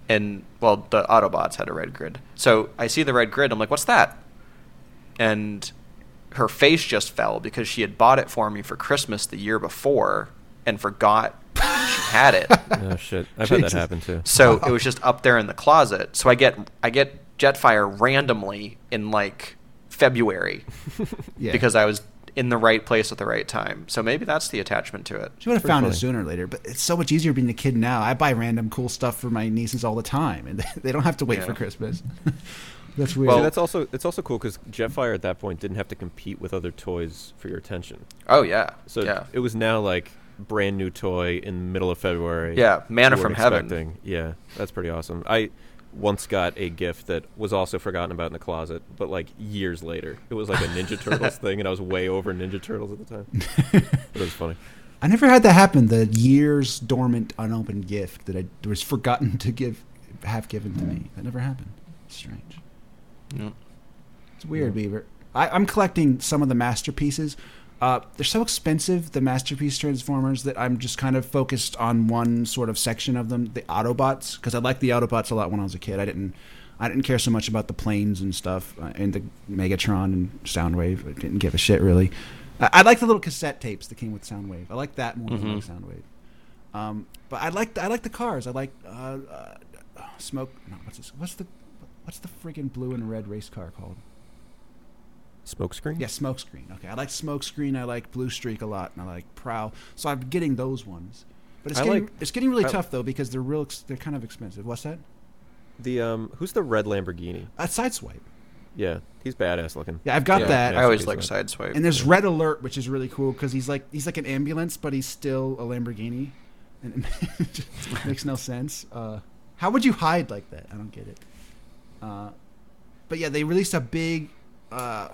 and well, the Autobots had a red grid. So I see the red grid. I'm like, what's that? And her face just fell because she had bought it for me for Christmas the year before and forgot she had it. oh shit, I've had that happen too. So it was just up there in the closet. So I get I get Jetfire randomly in like February Yeah. because I was in the right place at the right time. So maybe that's the attachment to it. She would have Pretty found it sooner or later, but it's so much easier being a kid now. I buy random cool stuff for my nieces all the time, and they don't have to wait Yeah. for Christmas. That's weird. Well- See, that's also it's also cool because Jetfire at that point didn't have to compete with other toys for your attention. Oh yeah. So yeah. it was now like brand new toy in the middle of February. Yeah, manna from weren't heaven. Yeah, that's pretty awesome. I once got a gift that was also forgotten about in the closet, but like years later, it was like a Ninja Turtles thing, and I was way over Ninja Turtles at the time. it was funny. I never had that happen. The years dormant, unopened gift that I was forgotten to give, have given to me. That never happened. Strange. Yeah. It's weird, Beaver. I, I'm collecting some of the masterpieces. Uh, they're so expensive, the masterpiece transformers, that I'm just kind of focused on one sort of section of them, the Autobots, because I liked the Autobots a lot when I was a kid. I didn't, I didn't care so much about the planes and stuff, uh, and the Megatron and Soundwave. I didn't give a shit really. I, I like the little cassette tapes that came with Soundwave. I like that more than like Soundwave. Um, but I like I like the cars. I like uh, uh, smoke. No, what's this? What's the what's the friggin' blue and red race car called? Smokescreen. Yeah, Smokescreen. Okay, I like Smokescreen. I like Blue Streak a lot, and I like Prowl. So I'm getting those ones. But it's I getting like- it's getting really I- tough though because they're real. Ex- they're kind of expensive. What's that? The um, who's the red Lamborghini? Uh, Sideswipe. Yeah, he's badass looking. Yeah, I've got Yeah, that. I always like one. sideswipe. And there's Red Alert, which is really cool because he's like he's like an ambulance, but he's still a Lamborghini, and it just makes no sense. Uh, how would you hide like that? I don't get it. Uh, but yeah, they released a big, uh,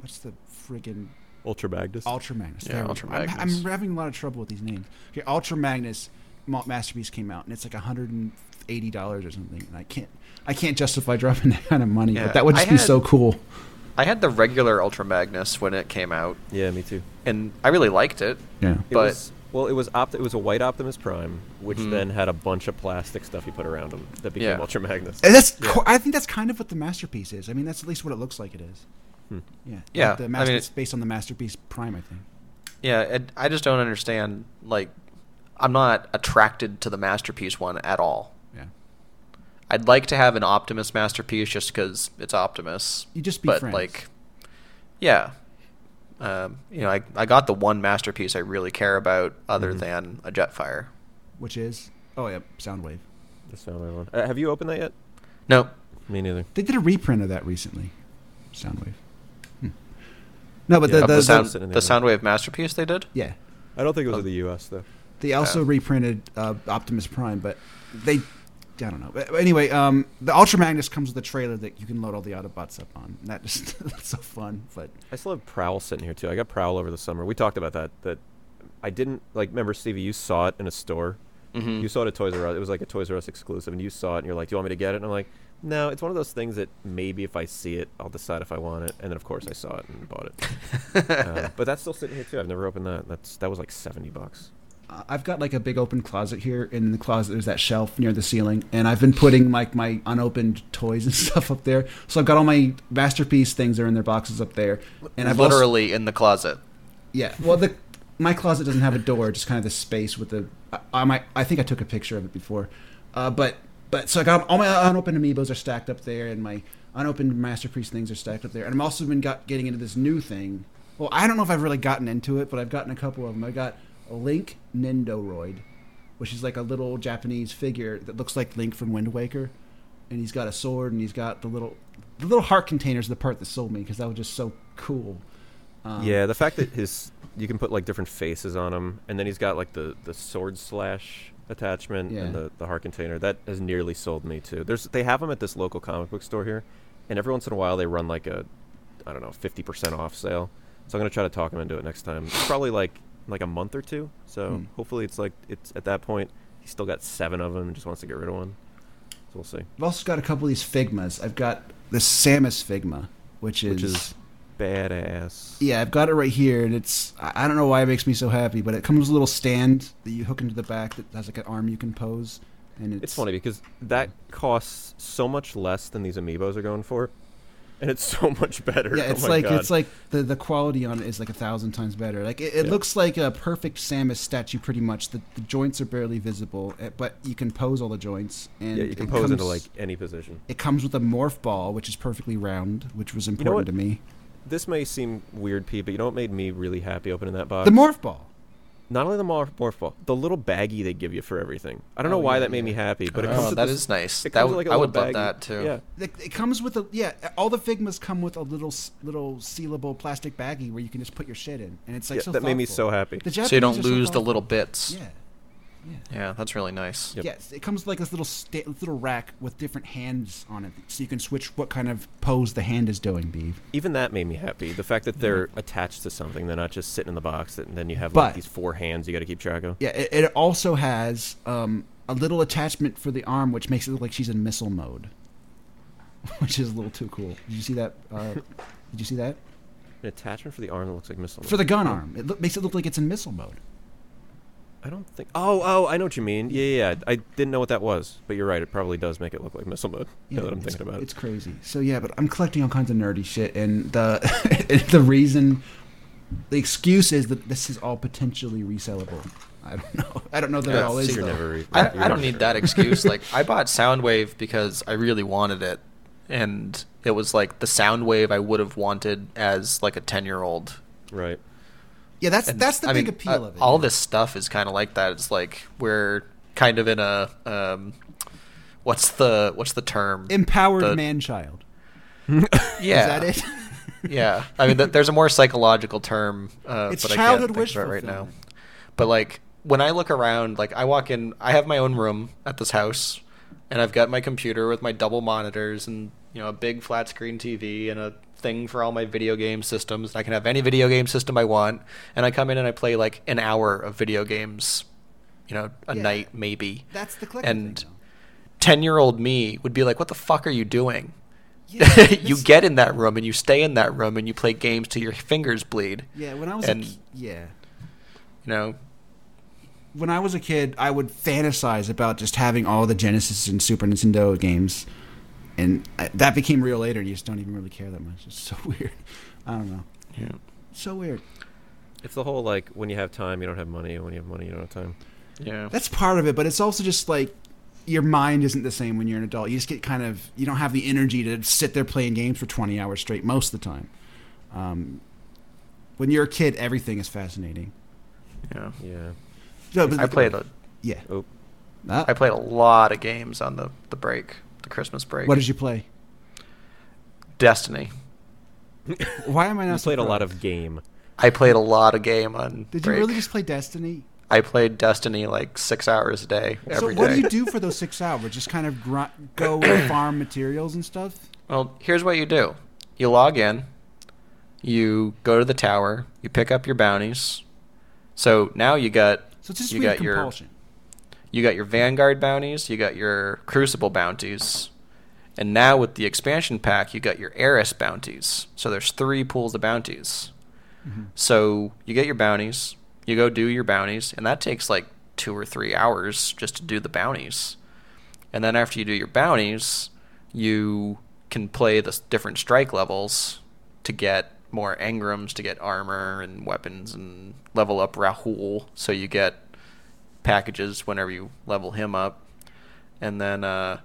what's the friggin' Ultra Magnus. Ultra Magnus? Yeah, Ultra go. I'm- Magnus. I'm, having a lot of trouble with these names. Okay, Ultra Magnus Masterpiece came out, and it's like 180 dollars or something, and I can't I can't justify dropping that kind of money. Yeah, But that would I just be had- so cool. I had the regular Ultra Magnus when it came out, yeah, me too. and I really liked it. Yeah. It But- was, well, it was opt- it was a white Optimus Prime, which Mhm. then had a bunch of plastic stuff you put around him that became Yeah. Ultra Magnus. And that's Yeah. co- I think that's kind of what the masterpiece is. I mean, that's at least what it looks like it is. Hmm. Yeah. Yeah, Like the I mean, it's based on the masterpiece Prime, I think. Yeah, and I just don't understand. Like, I'm not attracted to the masterpiece one at all. Yeah. I'd like to have an Optimus masterpiece just because it's Optimus. You just be but friends. like, yeah, um, you know, I I got the one masterpiece I really care about other Mhm. than a Jetfire. Which is oh yeah, Soundwave. The Soundwave one. Uh, have you opened that yet? No, Me neither. They did a reprint of that recently. Soundwave. Hmm. No, but Yeah, the, the, the, the- sound sitting the. Soundwave masterpiece they did. yeah. I don't think it was Oh. in the U.S. though. They also Yeah. reprinted uh, Optimus Prime, but they, I don't know. But anyway, um, the Ultra Magnus comes with a trailer that you can load all the Autobots up on. And that just that's so fun. But I still have Prowl sitting here too. I got Prowl over the summer. We talked about that. That I didn't like. Remember, Stevie, you saw it in a store. Mhm. You saw it at Toys R Us. It was like a Toys R Us exclusive, and you saw it, and you're like, "Do you want me to get it?" And I'm like, "No, it's one of those things that maybe if I see it, I'll decide if I want it." And then, of course, I saw it and bought it. uh, but that's still sitting here too. I've never opened that. That's that was like seventy bucks. I've got like a big open closet here. In the closet, there's that shelf near the ceiling, and I've been putting like my unopened toys and stuff up there. So I've got all my masterpiece things are in their boxes up there, and I've also- literally in the closet. Yeah. Well, the my closet doesn't have a door, just kind of the space with the. I, I might. I think I took a picture of it before, uh, but but so I got all my unopened amiibos are stacked up there, and my unopened masterpiece things are stacked up there, and I'm also been got getting into this new thing. Well, I don't know if I've really gotten into it, but I've gotten a couple of them. I got Link Nendoroid, which is like a little Japanese figure that looks like Link from Wind Waker, and he's got a sword, and he's got the little the little heart containers. The part that sold me because that was just so cool. Um, yeah, the fact that his you can put like different faces on him, and then he's got like the the sword slash attachment Yeah. and the the heart container. That has nearly sold me too. There's they have them at this local comic book store here, and every once in a while they run like a I don't know fifty percent off sale. So I'm gonna try to talk him into it next time. It's probably like like a month or two. So Hmm. hopefully it's like it's at that point he's still got seven of them and just wants to get rid of one. So we'll see. I've also got a couple of these Figmas. I've got the Samus Figma, which is, Which is badass. yeah, I've got it right here, and it's I I don't know why it makes me so happy, but it comes with a little stand that you hook into the back that has like an arm you can pose, and it's, It's funny because that costs so much less than these amiibos are going for, and it's so much better. Yeah, Oh it's my like God. it's like the the quality on it is like a thousand times better. Like it, it Yeah. looks like a perfect Samus statue, pretty much. The, the joints are barely visible, eh, but you can pose all the joints, and yeah, you can pose into like any position. It comes with a morph ball, which is perfectly round, which was know important what? to me. This may seem weird, Pete, but you know what made me really happy opening that box? The morph ball. Not only the morph, morph ball, the little baggie they give you for everything. I don't know Oh, why yeah, that made yeah. me happy, but it Oh, comes with that this- is nice. It That comes w- with like a I little would love that, too. Yeah, It, it comes with a yeah. All the Figmas come with a little little sealable plastic baggie where you can just put your shit in, and it's like Yeah, so that made me so happy. So you don't are so lose the little bits. Yeah. Yeah. Yeah, that's really nice. Yep. Yes, it comes with like this little sta- little rack with different hands on it, so you can switch what kind of pose the hand is doing. Beav. Even that made me happy. The fact that they're attached to something, they're not just sitting in the box, and then you have But- these four hands you got to keep track of. Yeah, it, it also has um, a little attachment for the arm, which makes it look like she's in missile mode, which is a little too cool. Did you see that? Uh, did you see that? An attachment for the arm that looks like missile. Mode. For the gun arm, it look, makes it look like it's in missile mode. I don't think. Oh, oh, I know what you mean. Yeah, yeah, yeah. I didn't know what that was, but you're right. It probably does make it look like missile mode. now that I'm thinking about it's crazy. So yeah, but I'm collecting all kinds of nerdy shit, and the the reason, the excuse is that this is all potentially resellable. I don't know. I don't know that it all so is. you're never. you're I, never I don't need that excuse. like I bought Soundwave because I really wanted it, and it was like the Soundwave I would have wanted as like a ten year old. Right. Yeah, that's And, that's the I big mean, appeal uh, of it. All this stuff is kind of like that. It's like we're kind of in a um, what's the what's the term? empowered the- man child. yeah, Is that it? yeah. I mean, th- there's a more psychological term, uh, It's but I childhood can't think wish of it right now. But like when I look around, like I walk in, I have my own room at this house, and I've got my computer with my double monitors and you know a big flat screen TV and a thing for all my video game systems. I can have any video game system I want, and I come in and I play like an hour of video games, you know, a Yeah. night maybe. That's the collecting And ten year old me would be like, "What the fuck are you doing?" Yeah, you get in that room and you stay in that room and you play games till your fingers bleed. Yeah, when I was and- a, yeah, You know, when I was a kid, I would fantasize about just having all the Genesis and Super Nintendo games, and I, that became real later. You just don't even really care that much. It's so weird. I don't know. yeah. So weird. It's the whole like when you have time, you don't have money, and when you have money, you don't have time. yeah. That's part of it, but it's also just like your mind isn't the same when you're an adult. You just get kind of you don't have the energy to sit there playing games for 20 hours straight most of the time. Um, when you're a kid, everything is fascinating. yeah. Yeah. So, but- I played a yeah. Oh, Ah, I played a lot of games on the the break, the Christmas break. what did you play? Destiny. Why am I not? I played a lot of game. I played a lot of game on Did you really just play Destiny? I played Destiny like six hours a day so every day. what do you do for those six hours? Just kind of gr- go and farm materials and stuff. Well, here's what you do. You log in, you go to the tower, you pick up your bounties. So now you got So it's just you weird got your compulsion. You got your Vanguard bounties, you got your Crucible bounties, and now with the expansion pack, you got your Eris bounties. So there's three pools of bounties. Mm-hmm. So you get your bounties, you go do your bounties, and that takes like two or three hours just to do the bounties. And then after you do your bounties, you can play the different strike levels to get more engrams, to get armor and weapons, and level up Rahool. So you get packages whenever you level him up. And then uh,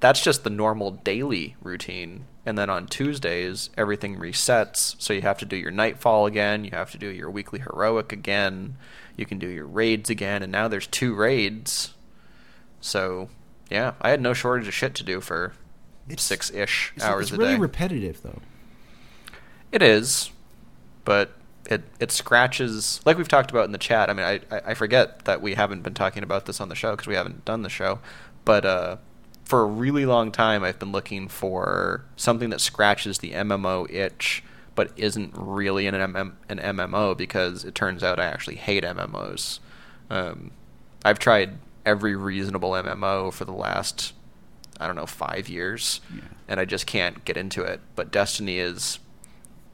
that's just the normal daily routine. And then on Tuesdays, everything resets. So you have to do your nightfall again. You have to do your weekly heroic again. You can do your raids again. And now there's two raids. So yeah, I had no shortage of shit to do for six ish hours it's a really day. repetitive, though. It is, but it it scratches like we've talked about in the chat. I mean, I I I forget that we haven't been talking about this on the show because we haven't done the show, but uh, for a really long time, I've been looking for something that scratches the MMO itch, but isn't really an MM, an MMO because it turns out I actually hate MMOs. Um, I've tried every reasonable MMO for the last I don't know five years, Yeah. and I just can't get into it. But Destiny is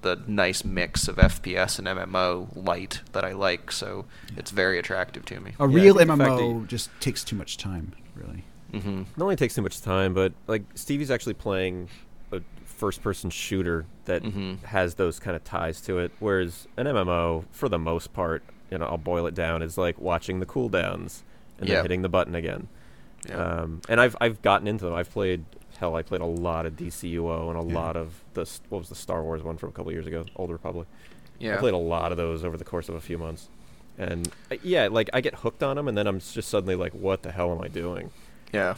the nice mix of FPS and MMO light that I like, so it's very attractive to me. A Yeah, real think the fact that MMO you- just takes too much time, really. Mm-hmm. It only takes too much time, but like Stevie's actually playing a first-person shooter that Mhm. has those kind of ties to it, whereas an MMO, for the most part, you know, I'll boil it down, is like watching the cooldowns and Yeah. then hitting the button again. Yeah. Um, and I've I've gotten into them. I've played hell. I played a lot of DCUO and a Yeah. lot of the what was the Star Wars one from a couple years ago, Old Republic. Yeah, I played a lot of those over the course of a few months. And uh, yeah, like I get hooked on them, and then I'm just suddenly like, what the hell am I doing? Yeah.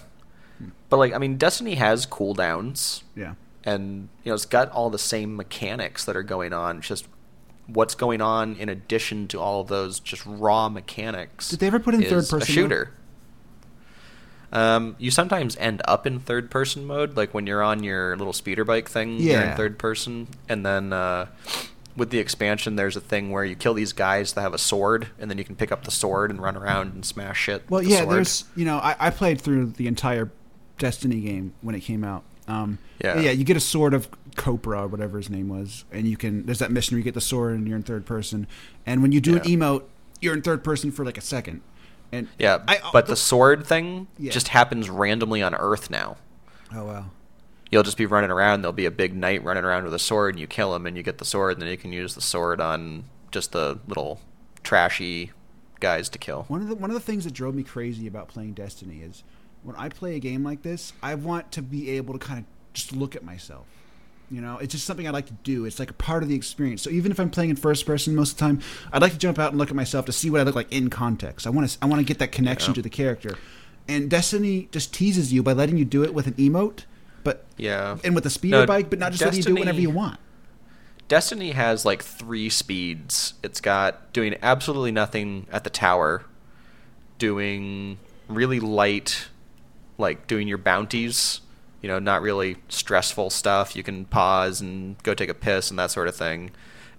But like I mean Destiny has cooldowns Yeah. and you know it's got all the same mechanics that are going on. It's just what's going on in addition to all of those just raw mechanics. Did they ever put in third-person A shooter. Um, you sometimes end up in third person mode, like when you're on your little speeder bike thing. Yeah. You're in third person, and then uh, with the expansion, there's a thing where you kill these guys that have a sword, and then you can pick up the sword and run around and smash shit. Well, the yeah, there's you know I, I played through the entire Destiny game when it came out. Um, Yeah. yeah, you get a sword of Copra or whatever his name was, and you can. There's that mission where you get the sword and you're in third person, and when you do an emote, you're in third person for like a second. And Yeah, I- uh, but the sword thing Yeah. just happens randomly on Earth now. oh wow, You'll just be running around. There'll be a big knight running around with a sword, and you kill him, and you get the sword, and then you can use the sword on just the little trashy guys to kill. One of the one of the things that drove me crazy about playing Destiny is when I play a game like this, I want to be able to kind of just look at myself. You know, it's just something I like to do. It's like a part of the experience. So even if I'm playing in first person most of the time, I'd like to jump out and look at myself to see what I look like in context. I want to I want to get that connection Yeah. to the character. And Destiny just teases you by letting you do it with an emote, but Yeah. and with a speeder No, bike, but not just letting you do it whenever you want. Destiny has like three speeds. It's got doing absolutely nothing at the tower, doing really light, like doing your bounties, you know, not really stressful stuff. You can pause and go take a piss and that sort of thing.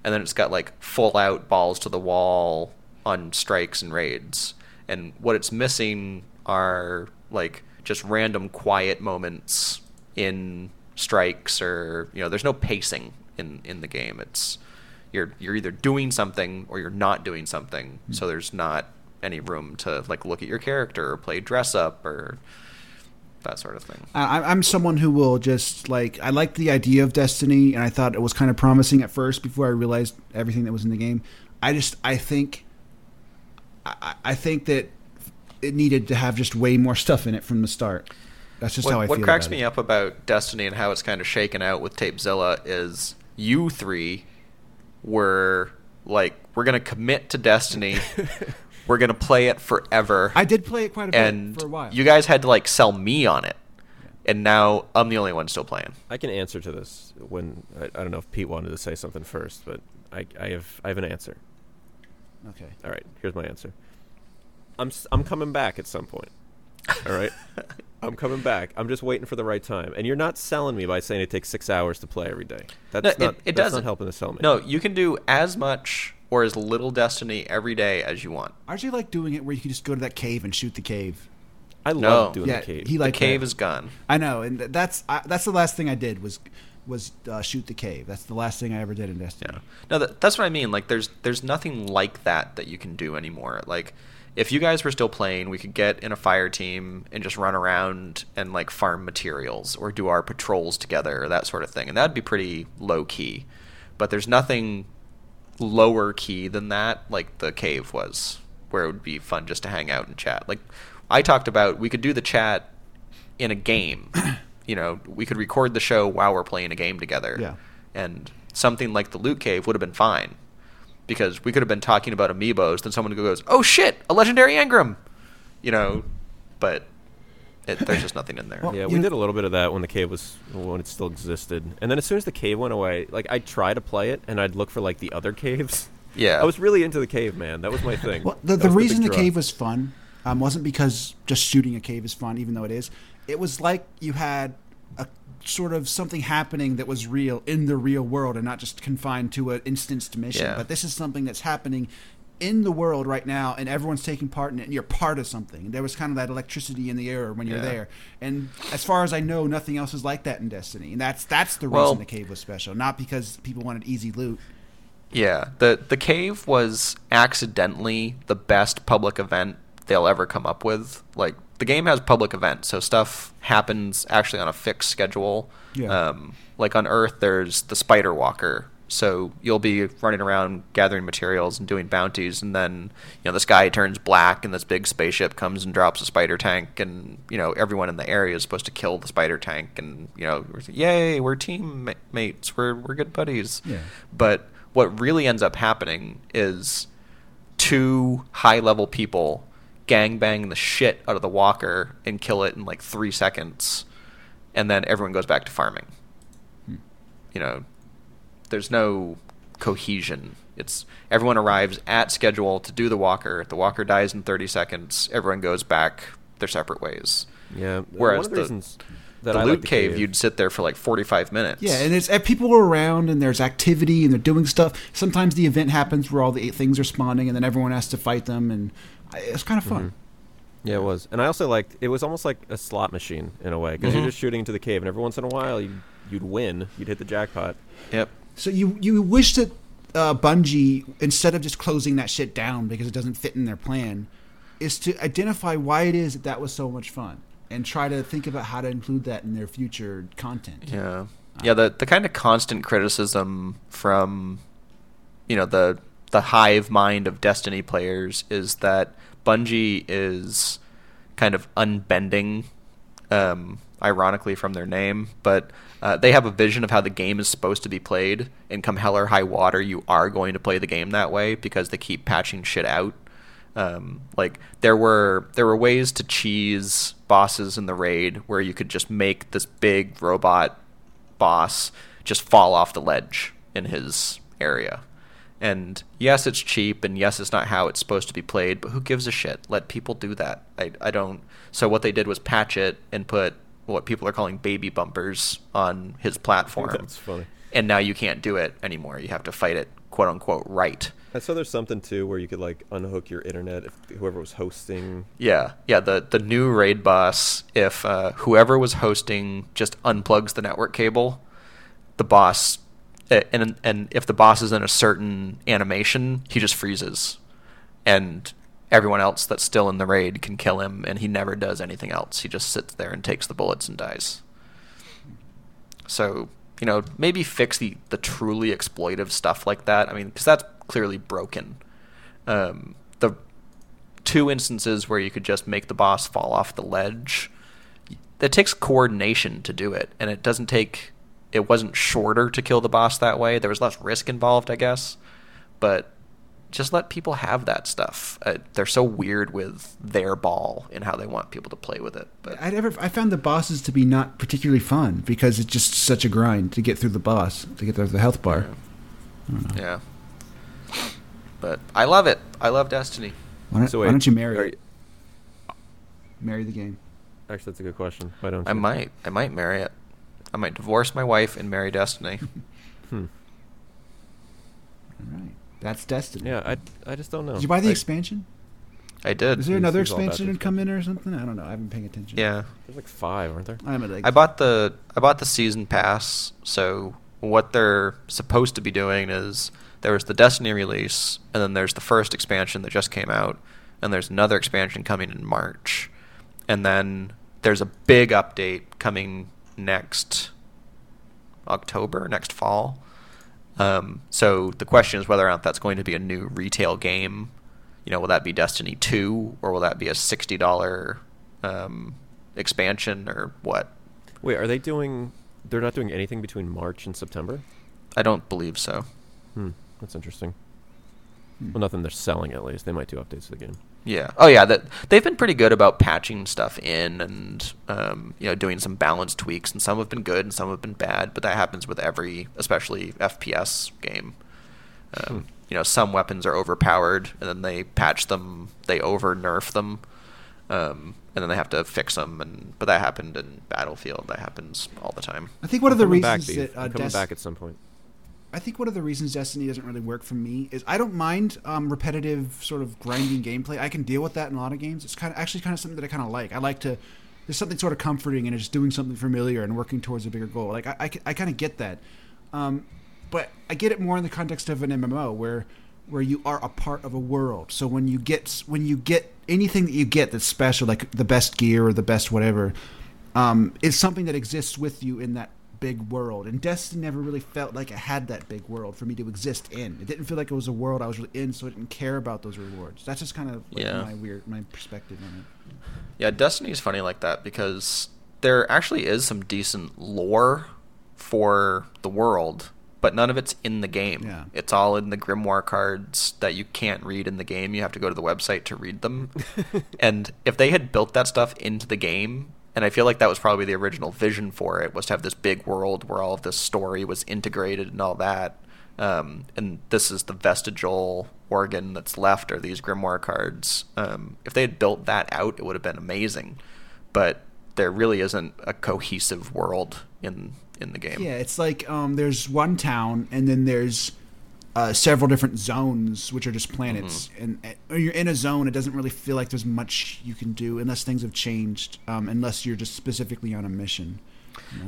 And then it's got like full out balls to the wall on strikes and raids. And what it's missing are like just random quiet moments in strikes or you know there's no pacing in in the game it's you're you're either doing something or you're not doing something so hmm. there's not any room to like look at your character or play dress up or that sort of thing I, I'm someone who will just like I like the idea of Destiny, and I thought it was kind of promising at first before I realized everything that was in the game. I just I think I, I- think that it needed to have just way more stuff in it from the start. That's just what, how I what feel. What cracks me it. up about Destiny and how it's kind of shaken out with Tapezilla is you three were like, we're gonna commit to Destiny, we're gonna play it forever, I did play it quite a bit and for a while. you guys had to like sell me on it, and now I'm the only one still playing. I can answer to this when I, I don't know if Pete wanted to say something first, but I, I have I have an answer. okay. All right, here's my answer. I'm s- I'm coming back at some point. All right, I'm coming back. I'm just waiting for the right time. And you're not selling me by saying it takes six hours to play every day. That's No, it- not it that's doesn't. not helping to sell me. No, you can do as much or as little Destiny every day as you want. I actually like doing it where you can just go to that cave and shoot the cave. I No. love doing yeah, the cave. he like The cave that. is gone. I know, and that's I, that's the last thing I did was was uh, shoot the cave. That's the last thing I ever did in Destiny. Yeah. No, that, that's what I mean. Like, there's there's nothing like that that you can do anymore. Like, if you guys were still playing, we could get in a fire team and just run around and like farm materials or do our patrols together or that sort of thing, and that'd be pretty low key. But there's nothing lower key than that, like the cave was, where it would be fun just to hang out and chat. Like, I talked about, we could do the chat in a game. you know, we could record the show while we're playing a game together Yeah. and something like the loot cave would have been fine because we could have been talking about amiibos then someone goes oh shit a legendary engram you know but it, there's just nothing in there Well, Yeah, we did a little bit of that when the cave was when it still existed, and then as soon as the cave went away, like I'd try to play it, and I'd look for like the other caves. yeah I was really into the cave, man. That was my thing. Well, the, the reason the draw. cave was fun um, wasn't because just shooting a cave is fun, even though it is. It was like you had a sort of something happening that was real in the real world and not just confined to an instanced mission. Yeah. But this is something that's happening in the world right now, and everyone's taking part in it, and you're part of something. And there was kind of that electricity in the air when you're Yeah. there. And as far as I know, nothing else is like that in Destiny. And that's that's the Well- reason the cave was special, not because people wanted easy loot. yeah the the cave was accidentally the best public event they'll ever come up with like the game has public events so stuff happens actually on a fixed schedule Yeah. um, like on earth there's the spider walker so you'll be running around gathering materials and doing bounties and then you know the sky turns black and this big spaceship comes and drops a spider tank and you know everyone in the area is supposed to kill the spider tank and you know we're, yay we're teammates we're we're good buddies Yeah. but what really ends up happening is two high level people gangbang the shit out of the walker and kill it in like three seconds, and then everyone goes back to farming. Hmm. You know, there's no cohesion. It's everyone arrives at schedule to do the walker. The walker dies in 30 seconds. Everyone goes back their separate ways. Yeah. Whereas one of the, the- reasons that the I loot like the cave, you'd sit there for like 45 minutes. Yeah, and it's and people are around and there's activity and they're doing stuff. Sometimes the event happens where all the eight things are spawning and then everyone has to fight them and it's kind of fun. Yeah, it was, and I also liked. It was almost like a slot machine in a way because Mhm. you're just shooting into the cave, and every once in a while you'd you'd win, you'd hit the jackpot. Yep. So you you wish that uh, Bungie instead of just closing that shit down because it doesn't fit in their plan, is to identify why it is that that was so much fun and try to think about how to include that in their future content. Yeah. Yeah, the the kind of constant criticism from you know the the hive mind of Destiny players is that Bungie is kind of unbending um, ironically from their name, but uh, they have a vision of how the game is supposed to be played, and come hell or high water, you are going to play the game that way because they keep patching shit out. Um, like there were there were ways to cheese bosses in the raid where you could just make this big robot boss just fall off the ledge in his area. And yes, it's cheap, and yes, it's not how it's supposed to be played, but who gives a shit? Let people do that. I, I don't. So what they did was patch it and put what people are calling baby bumpers on his platform. That's funny. And now you can't do it anymore. You have to fight it, quote unquote, right. I saw there's something too where you could like unhook your internet if whoever was hosting. Yeah, yeah. The the new raid boss, if uh, whoever was hosting just unplugs the network cable, the boss, and and if the boss is in a certain animation, he just freezes, and everyone else that's still in the raid can kill him, and he never does anything else. He just sits there and takes the bullets and dies. So you know, maybe fix the the truly exploitive stuff like that. I mean, because that's clearly broken. Um, the two instances where you could just make the boss fall off the ledge. It takes coordination to do it, and it doesn't take. It wasn't shorter to kill the boss that way. There was less risk involved, I guess, but just let people have that stuff. Uh, they're so weird with their ball and how they want people to play with it. But I never I found the bosses to be not particularly fun because it's just such a grind to get through the boss to get through the health bar. yeah, but I love it. I love Destiny. Why don't, So why don't you marry are it? Marry the game. Actually, that's a good question. Why don't I you? might. I might marry it. I might divorce my wife and marry Destiny. Hmm. All right, that's Destiny. Yeah, I, I just don't know. Did you buy the I- expansion? I did. Is there another he's all expansion this to come in or something? I don't know. I haven't been paying attention. Yeah. There's like five, aren't there? I'm at like I bought the I bought the season pass. So what they're supposed to be doing is there was the Destiny release, and then there's the first expansion that just came out, and there's another expansion coming in March, and then there's a big update coming next October, next fall. Um, so the question is whether or not that's going to be a new retail game. You know, will that be Destiny two, or will that be a sixty dollar um, expansion, or what? Wait, are they doing? They're not doing anything between March and September. I don't believe so. Hmm, that's interesting. Hmm. Well, nothing they're selling at least. They might do updates to the game. Yeah. Oh yeah. That they've been pretty good about patching stuff in and um, you know doing some balance tweaks, and some have been good and some have been bad. But that happens with every, especially FPS game. Um, Hmm. You know, some weapons are overpowered, and then they patch them, they over nerf them, um, and then they have to fix them. And but that happened in Battlefield. That happens all the time. I think one of the Coming back, reasons that uh, I'm coming Des- back at some point. I think one of the reasons Destiny doesn't really work for me is I don't mind um, repetitive sort of grinding gameplay. I can deal with that in a lot of games. It's kind of actually kind of something that I kind of like. I like to. There's something sort of comforting in just doing something familiar and working towards a bigger goal. Like I, I, I kind of get that, um, but I get it more in the context of an MMO where where you are a part of a world. So when you get when you get anything that you get that's special, like the best gear or the best whatever, um, is something that exists with you in that big world. And Destiny never really felt like it had that big world for me to exist in. It didn't feel like it was a world I was really in, so I didn't care about those rewards. That's just kind of like Yeah. my weird my perspective on it. Yeah, Destiny's funny like that because there actually is some decent lore for the world. but none of it's in the game. Yeah. It's all in the grimoire cards that you can't read in the game. You have to go to the website to read them. and if they had built that stuff into the game, and I feel like that was probably the original vision for it, was to have this big world where all of this story was integrated and all that. Um, and this is the vestigial organ that's left, are these grimoire cards. Um, if they had built that out, it would have been amazing. But there really isn't a cohesive world in in the game. Yeah, it's like um, there's one town, and then there's uh, several different zones, which are just planets. Mm-hmm. And uh, when you're in a zone, it doesn't really feel like there's much you can do unless things have changed, um, unless you're just specifically on a mission.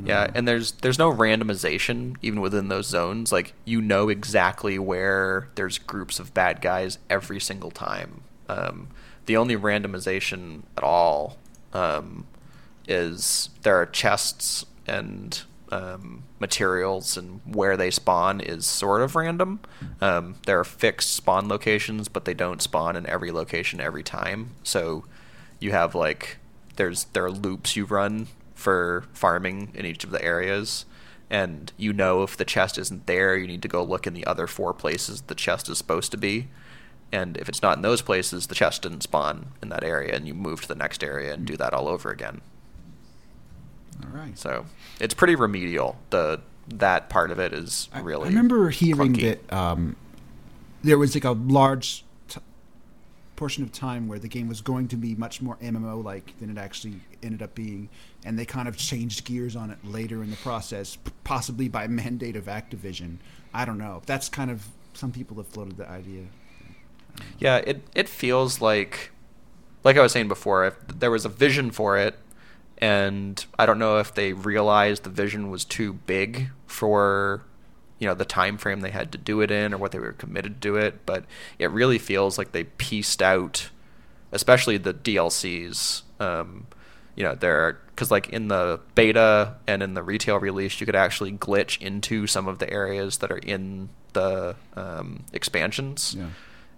Yeah, know. and there's there's no randomization even within those zones. Like you know exactly where there's groups of bad guys every single time. Um, the only randomization at all um, is there are chests and um, materials, and where they spawn is sort of random. Um, there are fixed spawn locations, but they don't spawn in every location every time. So you have like there's there are loops you run for farming in each of the areas and you know if the chest isn't there you need to go look in the other four places the chest is supposed to be and if it's not in those places the chest didn't spawn in that area and you move to the next area and do that all over again All right. so it's pretty remedial the that part of it is I- really I remember hearing clunky. that um, there was like a large t- portion of time where the game was going to be much more MMO like than it actually ended up being, and they kind of changed gears on it later in the process, possibly by mandate of Activision. I don't know. That's kind of some people have floated the idea. Yeah, it it feels like like I was saying before, if there was a vision for it and I don't know if they realized the vision was too big for you know the time frame they had to do it in or what they were committed to it, but it really feels like they pieced out especially the DLCs um, you know there because like in the beta and in the retail release you could actually glitch into some of the areas that are in the um, expansions Yeah.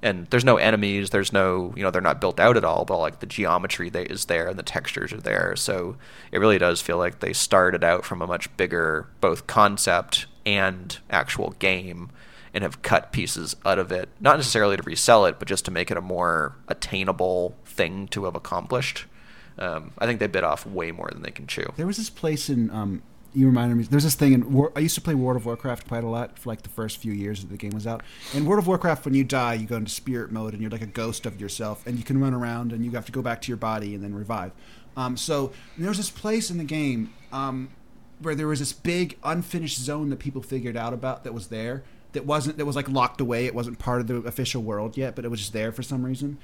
And there's no enemies there's no you know they're not built out at all but like the geometry is there and the textures are there so it really does feel like they started out from a much bigger both concept and actual game and have cut pieces out of it not necessarily to resell it but just to make it a more attainable thing to have accomplished um, i think they bit off way more than they can chew There was this place in. Um, you reminded me. There's this thing in. War, I used to play World of Warcraft quite a lot for like the first few years that the game was out. In World of Warcraft, when you die, you go into spirit mode and you're like a ghost of yourself, and you can run around and you have to go back to your body and then revive. Um, so there's this place in the game um, where there was this big unfinished zone that people figured out about that was there. That wasn't. That was like locked away. It wasn't part of the official world yet, but it was just there for some reason.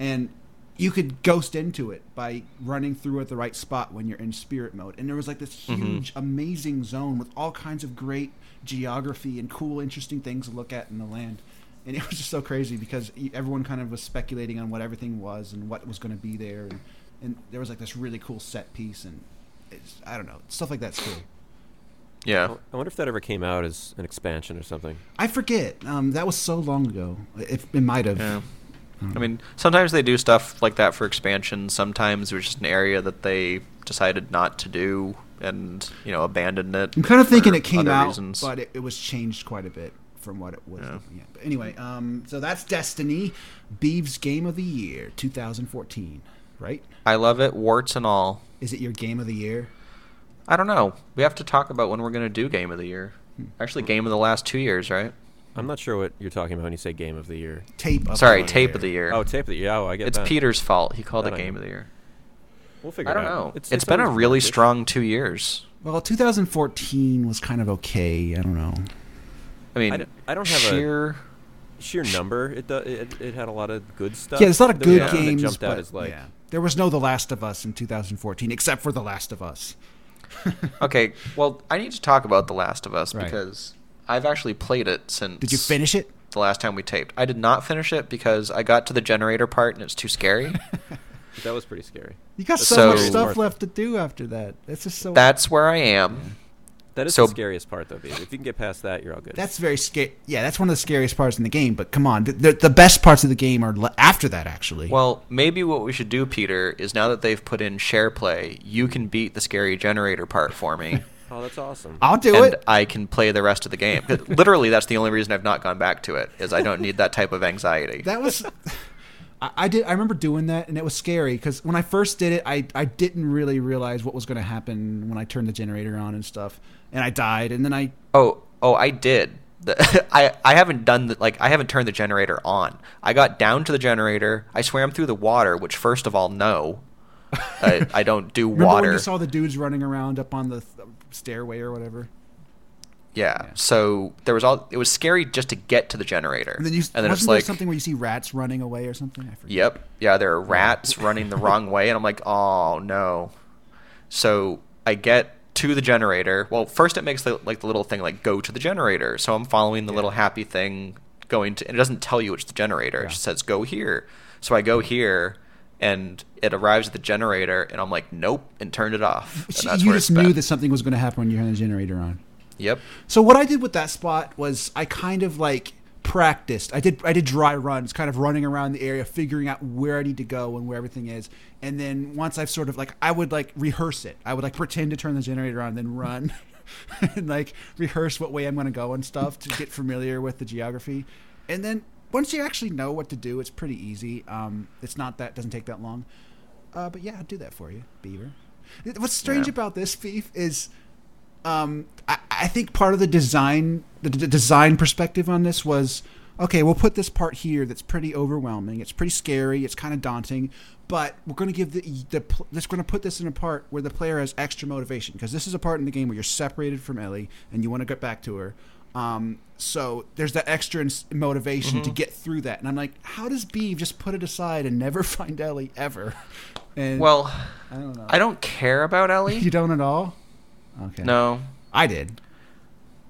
And you could ghost into it by running through at the right spot when you're in spirit mode. And there was like this huge, amazing zone with all kinds of great geography and cool, interesting things to look at in the land. And it was just so crazy because everyone kind of was speculating on what everything was and what was going to be there. And, and there was like this really cool set piece. And it's, I don't know, stuff like that's cool. yeah I wonder if that ever came out as an expansion or something. I forget. Um, that was so long ago. It, it might have. Yeah. I mean, sometimes they do stuff like that for expansion. Sometimes it was just an area that they decided not to do and, you know, abandoned it. I'm kind of thinking it came out, reasons. but it, it was changed quite a bit from what it was. Yeah. But anyway, um, so that's Destiny, Beav's Game of the Year 2014, right? I love it, warts and all. Is it your Game of the Year? I don't know. We have to talk about when we're going to do Game of the Year. Hmm. Actually, Game of the last two years, right? I'm not sure what you're talking about when you say game of the year. Tape. Of Sorry, the Tape Year. of the Year. Oh, tape of the year. Oh, I get it's that. Peter's fault. He called That it I Game know. of the Year. We'll figure I don't it out. know. it's been a really March-ish. strong two years. Well, 2014 was kind of okay. I don't know. I mean, I don't- I don't have a- sheer. sheer number. It, do, it it had a lot of good stuff. Yeah, there's a lot of good nothing that games, jumped but out as like yeah. there was no The Last of Us in 2014, except for The Last of Us. Okay, well, I need to talk about The Last of Us Right. because I've actually played it since. Did you finish it? the last time we taped? I did not finish it because I got to the generator part and it's too scary. that was pretty scary. You got so, So- much stuff left to do after that. That's just so. That's where I am. That is So- the scariest part, though. Babe. If you can get past that, you're all good. That's very scary. Yeah, that's one of the scariest parts in the game. But come on, the, the, the best parts of the game are le- after that. Actually, Well, maybe what we should do, Peter, is now that they've put in share play, you can beat the scary generator part for me. Oh, that's awesome. I'll do and it. I can play the rest of the game. Literally, that's the only reason I've not gone back to it is I don't need that type of anxiety. That was. I, I did. I remember doing that, and it was scary because when I first did it, I I didn't really realize what was going to happen when I turned the generator on and stuff, and I died, and then I Oh, oh, I did. The, I I haven't done the, like I haven't turned the generator on. I got down to the generator. I swam through the water, which first of all, no, I, I don't do remember water. when you saw the dudes running around up on the th- stairway or whatever. yeah. Yeah. So there was all. It was scary just to get to the generator, And then you and then it's like, something where you see rats running away or something. I forget. Yep. Yeah, there are rats running the wrong way, and I'm like, oh no. So I get to the generator. Well, first it makes the, like the little thing like go to the generator. So I'm following the little happy thing going to, and it doesn't tell you it's the generator. It just says go here. So I go here, and it arrives at the generator, and I'm like, nope, and turned it off. You just knew that something was going to happen when you had the generator on. Yep. So what I did with that spot was I kind of like practiced. I did I did dry runs, kind of running around the area, figuring out where I need to go and where everything is. And then once I've sort of like I would like rehearse it. I would like pretend to turn the generator on, then run. and like rehearse what way I'm going to go and stuff to get familiar with the geography. And then once you actually know what to do, it's pretty easy. Um, it's not that doesn't take that long. Uh, but yeah, I'll do that for you, Beaver. What's strange Yeah. about this beef is um, I, I think part of the design, the, d design perspective on this was, okay, we'll put this part here that's pretty overwhelming. It's pretty scary. It's kind of daunting, but we're going to give the the this going to put this in a part where the player has extra motivation because this is a part in the game where you're separated from Ellie and you want to get back to her. Um, so there's that extra ins- motivation to get through that, and I'm like, how does Beav just put it aside and never find Ellie ever? And Well, I don't know. I don't care about Ellie. you don't at all. Okay. no, I did.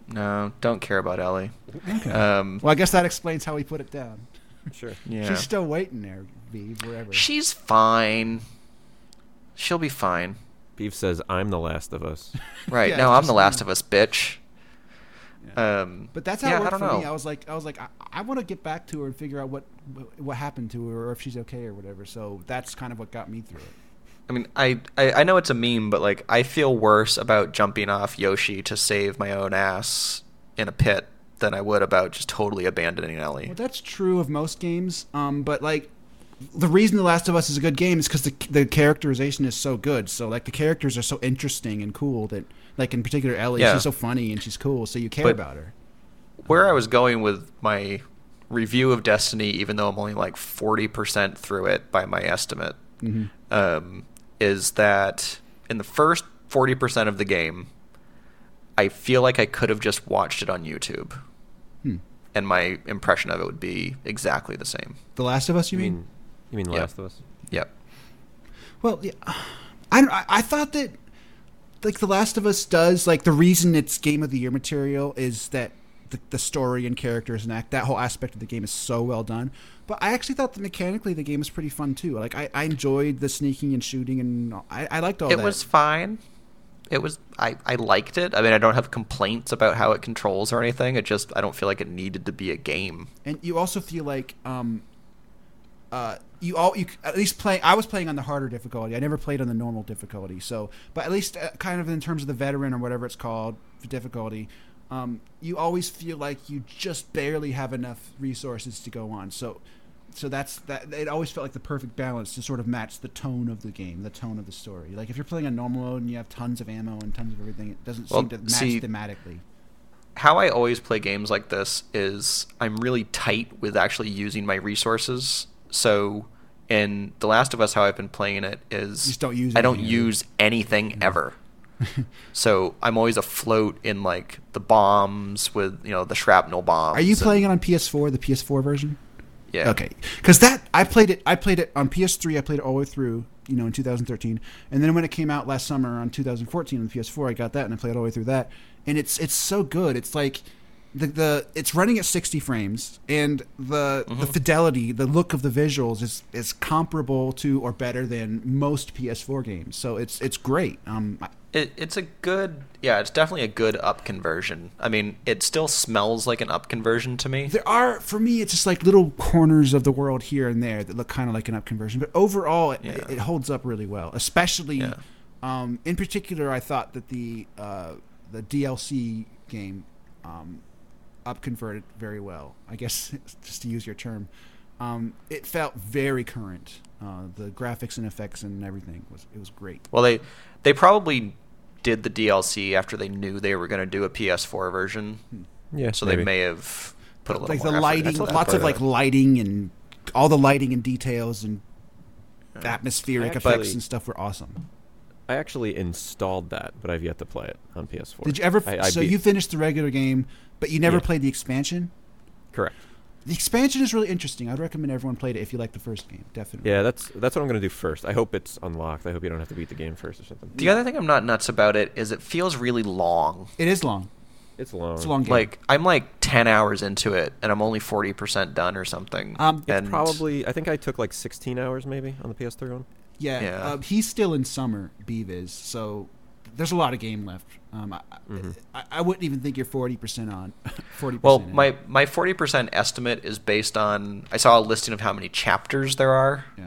no, don't care about Ellie. Okay. Um, Well, I guess that explains how he put it down. Sure. yeah. She's still waiting there, Beav, wherever. She's fine. She'll be fine. Beef says, "I'm the last of us." Right. Yeah, no, I'm the last me. of us, bitch. Yeah. Um, but that's how yeah, it worked for don't me. know. I was like, I was like, I, I want to get back to her and figure out what what happened to her or if she's okay or whatever. So that's kind of what got me through it. I mean, I, I I know it's a meme, but like I feel worse about jumping off Yoshi to save my own ass in a pit than I would about just totally abandoning Ellie. Well, that's true of most games. Um, but like, the reason The Last of Us is a good game is because the the characterization is so good. So like, the characters are so interesting and cool that, like in particular, Ellie, Yeah. she's so funny and she's cool, so you care But- about her. Where I was going with my review of Destiny, even though I'm only like 40% through it by my estimate, hmm um, is that in the first 40% of the game, I feel like I could have just watched it on YouTube. Hmm. And my impression of it would be exactly the same. The Last of Us, you You mean? mean, you mean The Yeah. Last of Us? Yep. Well, yeah, I I thought that like The Last of Us does like the reason it's Game of the Year material is that the, the story and characters and act that whole aspect of the game is so well done. But I actually thought that mechanically the game was pretty fun too. Like I, I enjoyed the sneaking and shooting and I, I liked all it that. was fine. It was I, I liked it. I mean I don't have complaints about how it controls or anything. It just I don't feel like it needed to be a game. and you also feel like um uh you all you at least play i was playing on the harder difficulty. I never played on the normal difficulty. So but at least uh, kind of in terms of the veteran or whatever it's called difficulty um you always feel like you just barely have enough resources to go on. So so that's that it always felt like the perfect balance to sort of match the tone of the game the tone of the story. Like if you're playing a normal mode and you have tons of ammo and tons of everything it doesn't Well, seem to match see- thematically. How I always play games like this is I'm really tight with actually using my resources. So in The Last of Us how I've been playing it is You just don't use I don't anything, use anything ever. so I'm always afloat in like the bombs with you know the shrapnel bombs. are you playing it on ps4 the ps4 version Yeah. Okay, because that I played it. I played it on PS3. I played it all the way through. You know, in 2013, and then when it came out last summer on 2014 on PS4, I got that and I played it all the way through that. And it's it's so good. It's like the the it's running at 60 frames, and the the fidelity, the look of the visuals is is comparable to or better than most PS4 games. So it's it's great. Um, It, it's a good, yeah, it's definitely a good up conversion. I mean, it still smells like an up conversion to me. There are, for me, it's just like little corners of the world here and there that look kind of like an up conversion, but overall, it, Yeah. it, it holds up really well. Especially, Yeah. um, in particular, I thought that the uh, the DLC game um, upconverted very well. I guess just to use your term, um, it felt very current. Uh, the graphics and effects and everything was it was great. Well, they they probably did the DLC after they knew they were going to do a PS4 version, Yeah, so maybe. they may have put a little like more the lighting, into lots of like that. lighting and all the lighting and details and atmospheric I effects and stuff were awesome. I actually installed that, but I've yet to play it on PS4. Did you ever? I, I so beat- you finished the regular game, but you never Yeah. played the expansion. correct? The expansion is really interesting. I'd recommend everyone played it if you like the first game. Definitely. Yeah, that's that's what I'm gonna do first. I hope it's unlocked. I hope you don't have to beat the game first or something. The other thing I'm not nuts about it is it feels really long. It is long. It's long. It's a long game. Like I'm like ten hours into it, and I'm only forty percent done or something. Um, It's and probably. I think I took like 16 hours maybe on the PS3 one. Yeah. Yeah. Uh, he's still in summer. Beav is so. There's a lot of game left. Um, I, I, I wouldn't even think you're forty percent on. Forty. well, my my forty percent estimate is based on I saw a listing of how many chapters there are, Yeah.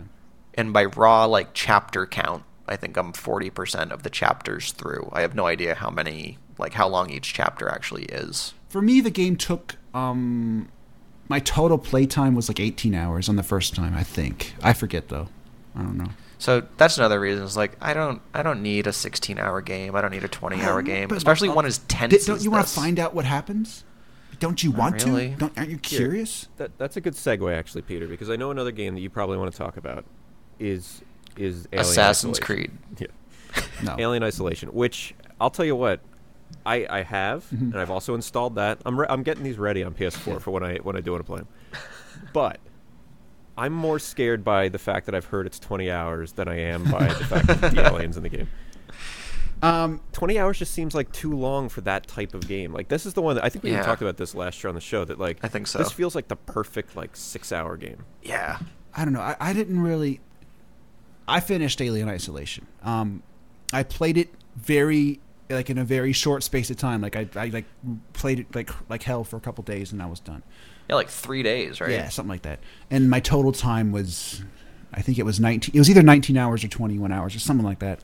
and by raw like chapter count, I think I'm forty percent of the chapters through. I have no idea how many like how long each chapter actually is. For me, the game took. Um, my total playtime was like 18 hours on the first time. I think. I forget though. I don't know. So that's another reason. It's like I don't I don't need a 16 hour game. I don't need a 20 hour game, But- especially one as tense. Di- don't you want to find out what happens? Don't you want really. to? Don't, aren't you Here. curious? That that's a good segue actually, Peter, because I know another game that you probably want to talk about is is Alien Assassin's Isolation. Creed? Yeah. No. Alien Isolation, which I'll tell you what, I I have, Mm-hmm. and I've also installed that. I'm re- I'm getting these ready on PS4 for when I when I do want to play them. But I'm more scared by the fact that I've heard it's 20 hours than I am by the fact that the aliens in the game. Um, 20 hours just seems like too long for that type of game. Like this is the one that I think we even talked about this last year on the show that like I think so. This feels like the perfect like 6-hour game. Yeah. I don't know. I, I didn't really. I finished Alien Isolation. Um, I played it very like in a very short space of time. Like I, I like played it like like hell for a couple days and I was done. Yeah, like three days, right? Yeah, something like that. And my total time was, I think it was nineteen. It was either nineteen hours or twenty one hours or something like that.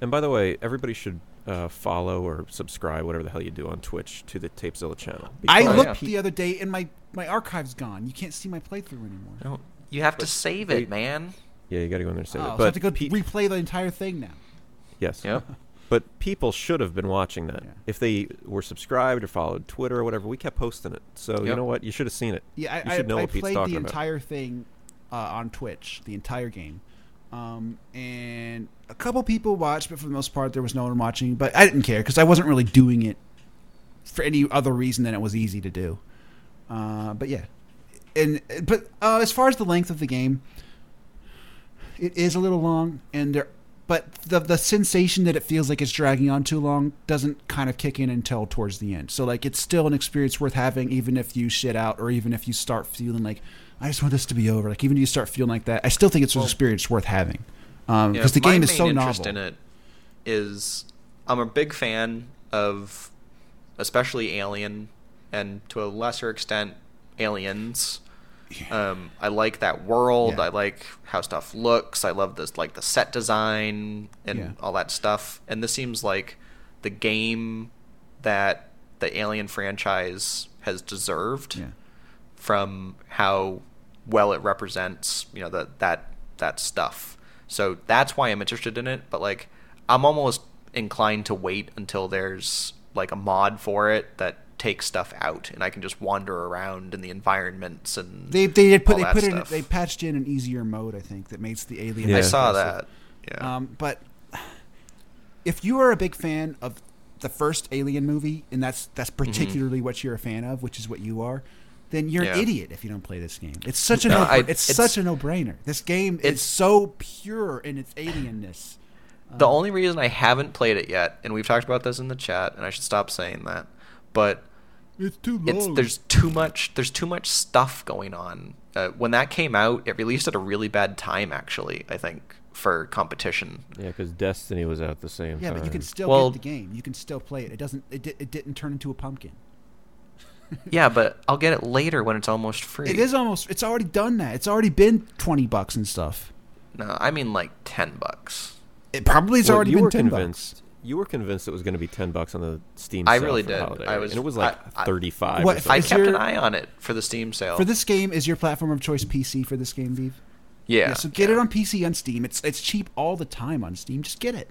And by the way, everybody should uh, follow or subscribe, whatever the hell you do on Twitch, to the Tapezilla channel. I looked yeah. the other day and my my archive's gone. You can't see my playthrough anymore. No, you have to save they- it, man. Yeah, you got to go in there and save Oh, it. so I But have to go pe- replay the entire thing now. yes, Yep. But people should have been watching that Yeah. if they were subscribed or followed Twitter or whatever. We kept posting it, so you know what? You should have seen it. Yeah, you I, should know I, I what Pete's played talking the about. entire thing uh, on Twitch, the entire game. Um, and a couple people watched, but for the most part, there was no one watching. But I didn't care because I wasn't really doing it for any other reason than it was easy to do. Uh, but yeah, and but uh, as far as the length of the game, it is a little long, and there. But the the sensation that it feels like it's dragging on too long doesn't kind of kick in until towards the end. So like it's still an experience worth having, even if you shit out, or even if you start feeling like I just want this to be over. Like even if you start feeling like that, I still think it's an experience worth having because Yeah, the game is so interest novel. in it is I'm a big fan of especially Alien and to a lesser extent Aliens. Um, I like that world. Yeah. I like how stuff looks. I love this like the set design and Yeah. all that stuff. And this seems like the game that the Alien franchise has deserved Yeah. from how well it represents you know that that that stuff so that's why i'm interested in it but like i'm almost inclined to wait until there's like a mod for it that takes stuff out and i can just wander around in the environments and They they did put all they that put in they patched in an easier mode. I think that makes the alien. Yeah. i saw that yeah Um, but if you are a big fan of the first Alien movie, and that's that's particularly what you're a fan of, which is what you are, then you're Yeah. an idiot if you don't play this game. It's such a No, no, I- it's, it's- such a no brainer. This game is so pure in its alienness. the only reason i haven't played it yet and we've talked about this in the chat and i should stop saying that but It's too long. it's there's too much there's too much stuff going on. Uh, when that came out, it released at a really bad time. Actually, I think for competition. Yeah, because Destiny was out the same yeah, time. but you can still Well- get the game. You can still play it. It doesn't. It, di- it didn't turn into a pumpkin. yeah, but I'll get it later when it's almost free. It is almost. It's already done that. It's already been twenty bucks and stuff. No, I mean like ten bucks. It probably has Well, already you been were ten convinced. bucks. You were convinced it was going to be ten bucks on the Steam. Sale. I really for did. Holiday, I was- and it was like I- I- thirty-five. What- if I Is kept an eye on it for the Steam sale. For this game, is your platform of choice PC for this game, Vive? yeah. so get yeah. it on PC on Steam. It's it's cheap all the time on Steam. Just get it.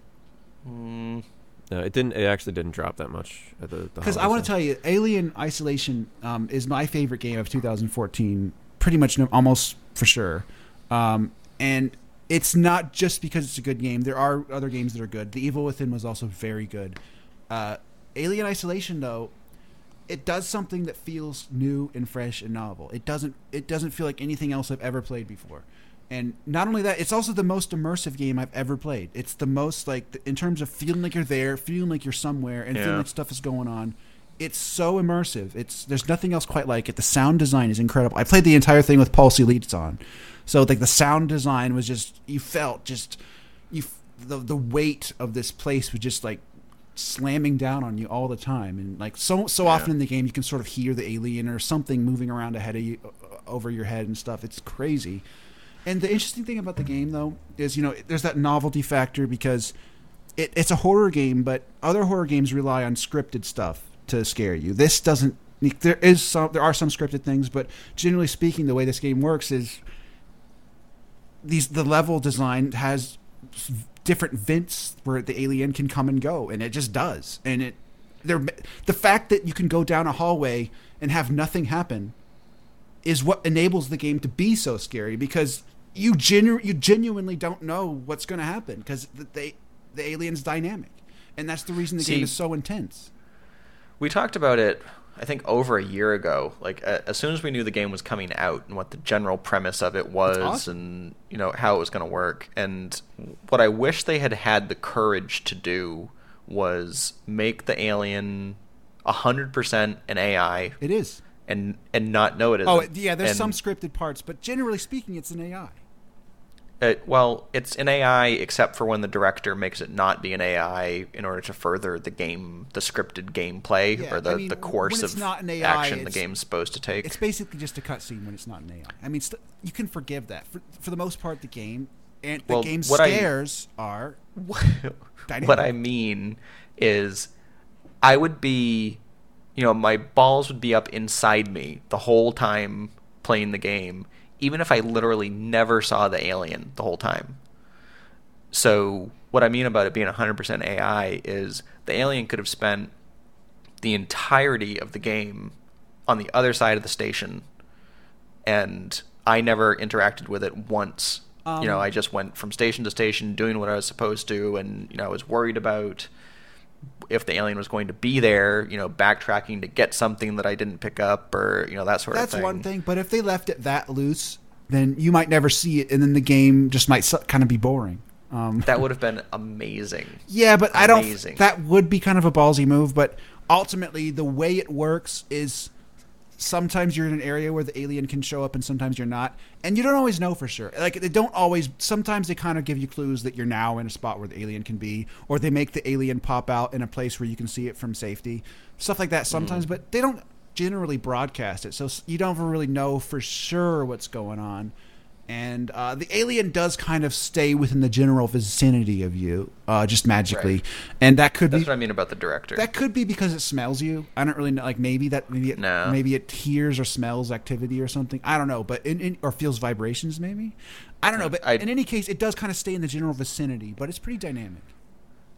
No, it didn't. It actually didn't drop that much at the. Because I want to tell you, Alien Isolation um, is my favorite game of 2014, pretty much no, almost for sure. Um, and it's not just because it's a good game. There are other games that are good. The Evil Within was also very good. Uh, Alien Isolation, though, it does something that feels new and fresh and novel. It doesn't. It doesn't feel like anything else I've ever played before. And not only that, it's also the most immersive game I've ever played. It's the most like in terms of feeling like you're there, feeling like you're somewhere, and Yeah. feeling like stuff is going on. It's so immersive. It's there's nothing else quite like it. The sound design is incredible. I played the entire thing with Pulse Elites on, so like the sound design was just you felt just you the the weight of this place was just like slamming down on you all the time. And like so so often in the game you can sort of hear the alien or something moving around ahead of you over your head and stuff. It's crazy. And the interesting thing about the game though is you know there's that novelty factor because it, it's a horror game but other horror games rely on scripted stuff to scare you. This doesn't there is some there are some scripted things but generally speaking the way this game works is these the level design has different vents where the alien can come and go and it just does. And it there the fact that you can go down a hallway and have nothing happen is what enables the game to be so scary because you genu- you genuinely don't know what's going to happen because the, they the alien's dynamic. And that's the reason the See- game is so intense We talked about it, I think, over a year ago. Like a as soon as we knew the game was coming out and what the general premise of it was, awesome. and you know how it was going to work, and what I wish they had had the courage to do was make the alien hundred percent an AI it is and and not know it is. oh yeah there's And- some scripted parts but generally speaking it's an ai Uh, well, it's an AI except for when the director makes it not be an AI in order to further the game, the scripted gameplay Yeah, or the, I mean, the course of AI, action the game's supposed to take. It's basically just a cutscene when it's not an AI. I mean, st- you can forgive that for, for the most part. The game and the Well, game what I- are Dynamic. what I mean is, I would be, you know, my balls would be up inside me the whole time playing the game, even if I literally never saw the alien the whole time. So, what I mean about it being 100% AI is the alien could have spent the entirety of the game on the other side of the station, and I never interacted with it once. you know, Um, I just went from station to station doing what I was supposed to, and you know, I was worried about if the alien was going to be there. You know, backtracking to get something that I didn't pick up, or you know, that sort that's of thing. That's one thing. But if they left it that loose, then you might never see it, and then the game just might kind of be boring. Um, That would have been amazing. yeah, but I don't. That would be kind of a ballsy move, but ultimately, the way it works is sometimes you're in an area where the alien can show up and sometimes you're not. And you don't always know for sure. Like they don't always sometimes they kind of give you clues that you're now in a spot where the alien can be or they make the alien pop out in a place where you can see it from safety. Stuff like that sometimes mm. but they don't generally broadcast it. So you don't really know for sure what's going on and uh, the alien does kind of stay within the general vicinity of you uh, just magically Right. and that could be That's be what I mean about the director. that could be because it smells you. I don't really know. Like maybe that maybe it, No. maybe it hears or smells activity or something. I don't know, but in, in or feels vibrations maybe. I don't know, but I- in any case, it does kind of stay in the general vicinity. But it's pretty dynamic.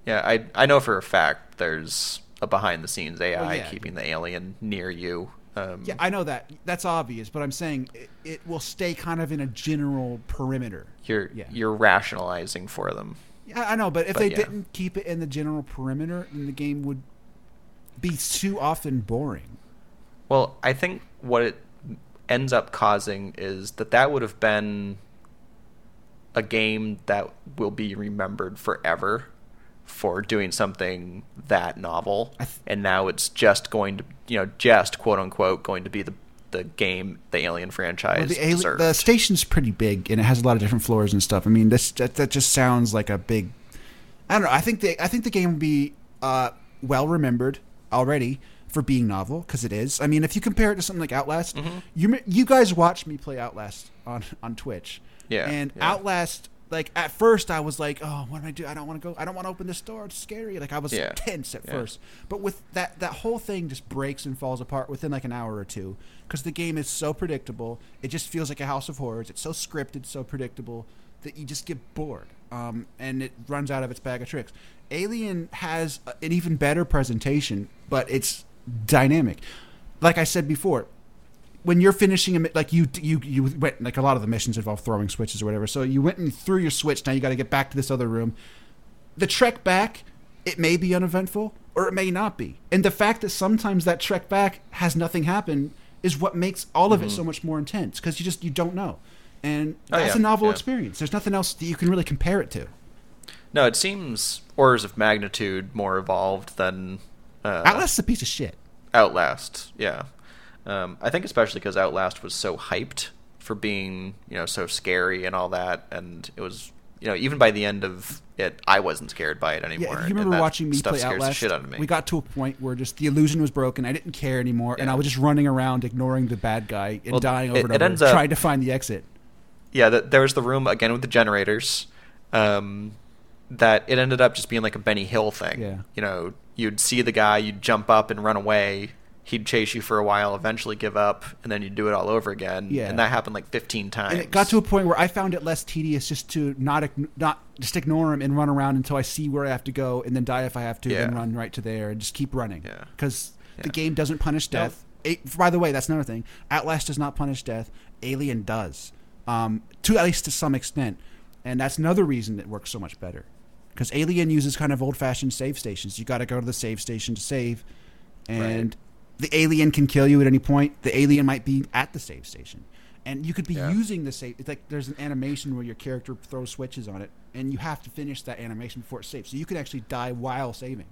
Yeah, I I know for a fact there's a behind the scenes AI yeah. keeping the alien near you. Um, Yeah, I know that. That's obvious, but I'm saying it, it will stay kind of in a general perimeter. you're Yeah. you're rationalizing for them. Yeah, I know, but if But they yeah. didn't keep it in the general perimeter, then the game would be too often boring. Well, I think what it ends up causing is that that would have been a game that will be remembered forever for doing something that novel, th- and now it's just going to, you know, just quote unquote going to be the the game the Alien franchise Well, the, ali- the station's pretty big and it has a lot of different floors and stuff. I mean, this that, that just sounds like a big. I don't know. I think the I think the game will be uh, well remembered already for being novel because it is. I mean, if you compare it to something like Outlast, Mm-hmm. you you guys watched me play Outlast on on Twitch. Yeah, and yeah. Outlast like at first I was like, oh, what do I do? I don't want to go. I don't want to open this door. It's scary. Like I was Yeah. tense at Yeah. first, but with that that whole thing just breaks and falls apart within like an hour or two because the game is so predictable. It just feels like a House of Horrors. It's so scripted, so predictable that you just get bored. Um, and it runs out of its bag of tricks. Alien has an even better presentation, but it's dynamic. Like I said before, when you're finishing a like you you you went like a lot of the missions involve throwing switches or whatever. So you went and threw your switch. Now you got to get back to this other room. The trek back, it may be uneventful or it may not be. And the fact that sometimes that trek back has nothing happen is what makes all of it so much more intense because you just you don't know. And Oh, that's yeah, a novel yeah. experience. There's nothing else that you can really compare it to. No, it seems orders of magnitude more evolved than uh, Outlast is a piece of shit. Outlast. Yeah, um, I think especially because Outlast was so hyped for being you know so scary and all that, and it was you know even by the end of it, I wasn't scared by it anymore. Yeah, you remember watching me play Outlast, the shit out of me. we got to a point where just the illusion was broken. I didn't care anymore, and I was just running around ignoring the bad guy and Well, dying over it- and it over, ends up- trying to find the exit. yeah, th there was the room again with the generators. Um, that it ended up just being like a Benny Hill thing. Yeah. You know, you'd see the guy, you'd jump up and run away. He'd chase you for a while, eventually give up, and then you'd do it all over again. Yeah. And that happened like 15 times. And it got to a point where I found it less tedious just to not not just ignore him and run around until I see where I have to go, and then die if I have to, then Yeah. run right to there and just keep running. Yeah. Because the game doesn't punish No. death. It, by the way, that's another thing. Outlast does not punish death. Alien does, um, to at least to some extent, and that's another reason it works so much better. Because Alien uses kind of old-fashioned save stations. You got to go to the save station to save, and the alien can kill you at any point. The alien might be at the save station, and you could be Yeah. using the save. It's like there's an animation where your character throws switches on it, and you have to finish that animation before it saves. So you could actually die while saving.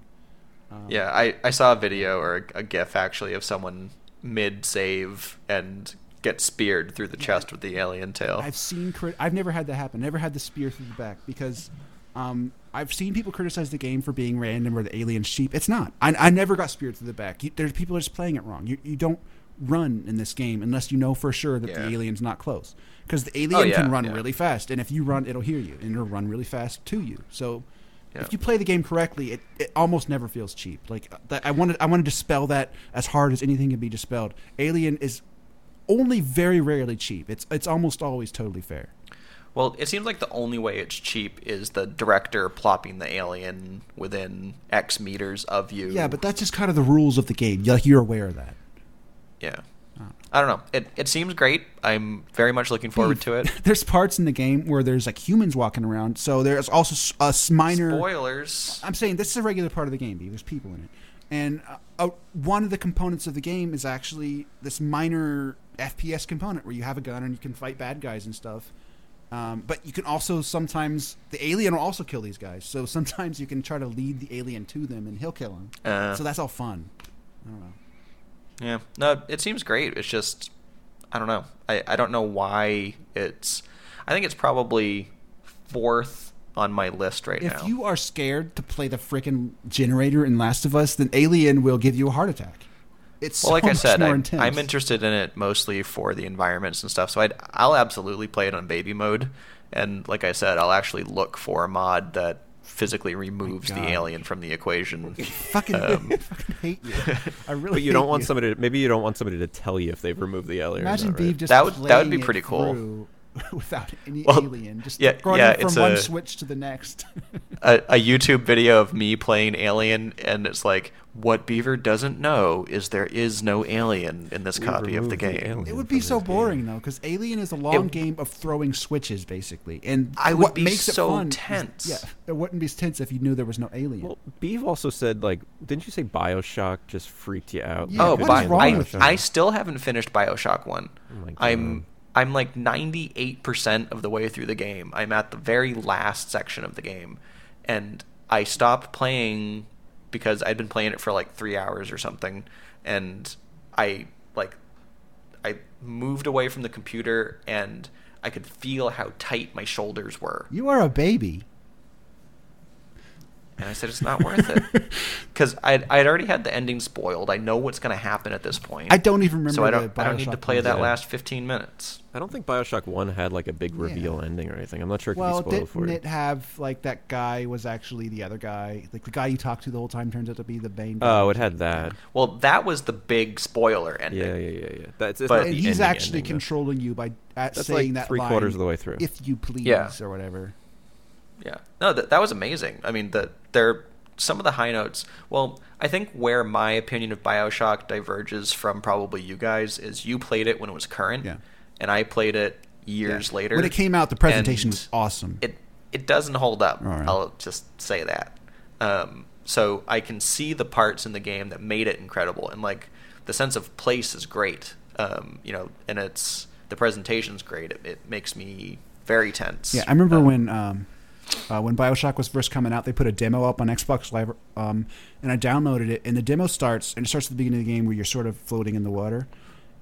Um, Yeah, I, I saw a video or a, a GIF actually of someone mid save and get speared through the chest with the alien tail. I've seen. Crit- I've never had that happen. Never had the spear through the back because um, I've seen people criticize the game for being random or the alien's cheap. It's not. I, I never got speared through the back. You, there's people are just playing it wrong. You, you don't run in this game unless you know for sure that Yeah. the alien's not close because the alien yeah, can run yeah. really fast, and if you run, it'll hear you, and it'll run really fast to you. So. If you play the game correctly, it, it almost never feels cheap. Like that, I wanted, I wanted to dispel that as hard as anything can be dispelled. Alien is only very rarely cheap. It's it's almost always totally fair. Well, it seems like the only way it's cheap is the director plopping the alien within X meters of you. Yeah, but that's just kind of the rules of the game. Like you're aware of that. yeah. I don't know. It it seems great. I'm very much looking forward to it. there's parts in the game where there's like humans walking around. So there's also a minor. Spoilers. I'm saying this is a regular part of the game. Bee. There's people in it, and uh, uh, one of the components of the game is actually this minor FPS component where you have a gun and you can fight bad guys and stuff. Um, but you can also sometimes the alien will also kill these guys. So sometimes you can try to lead the alien to them and he'll kill them. Uh. so that's all fun. I don't know. Yeah. No, it seems great. It's just I don't know. I, I don't know why it's I think it's probably fourth on my list right If now. If you are scared to play the freaking generator in Last of Us, then Alien will give you a heart attack. It's well, so like I said, more I'm, intense. I'm interested in it mostly for the environments and stuff. So I'd, I'll absolutely play it on baby mode. And like I said, I'll actually look for a mod that physically removes the alien from the equation. fucking, Um, I fucking hate you. I really. But you don't hate want somebody. To, maybe you don't want somebody to tell you if they've removed the alien. or Imagine not, right? Beav just That would- that would be it pretty cool. Through without any Well, alien, just yeah, going yeah, from it's one a- switch to the next. a, a YouTube video of me playing Alien, and it's like, what Beaver doesn't know is there is no alien in this We copy of the removed the game. it would be so this game. boring though, because Alien is a long It- game of throwing switches, basically, and I would what be makes so it fun is- tense. yeah, it wouldn't be tense if you knew there was no alien. Well, Beav also said like, didn't you say Bioshock just freaked you out? Yeah, oh, what Bi- wrong I, with you? I still haven't finished Bioshock One. Oh my I'm God. I'm like 98 percent of the way through the game. I'm at the very last section of the game, and I stopped playing because I'd been playing it for like three hours or something, and I like I moved away from the computer and I could feel how tight my shoulders were. you are a baby. And I said, it's not worth it. Because I'd, I'd already had the ending spoiled. I know what's going to happen at this point. I don't even remember. so I don't, the I don't need to play that Yeah. last 15 minutes. I don't think Bioshock One had like a big reveal Yeah. ending or anything. I'm not sure it could Well, be spoiled for didn't it have like that guy was actually the other guy? Like the guy you talked to the whole time turns out to be the main. Oh, it had that. Well, that was the big spoiler ending. Yeah, yeah, yeah, yeah. That's But- not and the he's ending actually ending, though. controlling you by at That's saying like that three line, quarters of the way through. If you please, Yeah. or whatever. Yeah. No, that, that was amazing. I mean, the, there some of the high notes. Well, I think where my opinion of BioShock diverges from probably you guys is you played it when it was current, Yeah. and I played it years Yeah. later. When it came out, the presentation was awesome. It it doesn't hold up. Right. I'll just say that. Um, so I can see the parts in the game that made it incredible, and like the sense of place is great. Um, you know, and it's the presentation's great. It, it makes me very tense. Yeah, I remember Um, when um, uh, when Bioshock was first coming out, they put a demo up on Xbox Live, um, and I downloaded it. And the demo starts, and it starts at the beginning of the game where you're sort of floating in the water,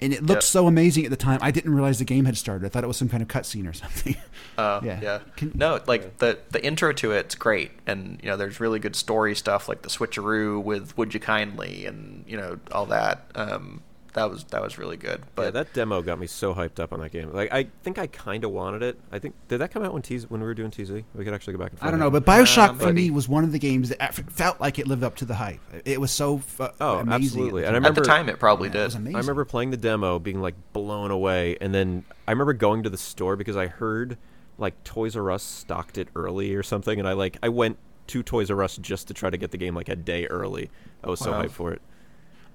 and it looked Yeah. so amazing at the time. I didn't realize the game had started. I thought it was some kind of cutscene or something. Uh, Yeah. yeah. Can- no, like the the intro to it's great, and you know there's really good story stuff like the switcheroo with "Would You Kindly" and you know all that. Um, that was that was really good. But yeah, that demo got me so hyped up on that game. Like, I think I kind of wanted it. I think did that come out when TZ when we were doing TZ? We could actually go back and. Find. I don't know, out. but Bioshock Um, for but- me was one of the games that felt like it lived up to the hype. It was so fu- Oh, amazing. absolutely. And I the at the remember- time, it probably Yeah, did. it was amazing. I remember playing the demo, being like blown away, and then I remember going to the store because I heard like Toys R Us stocked it early or something, and I like I went to Toys R Us just to try to get the game like a day early. I was so Wow. hyped for it.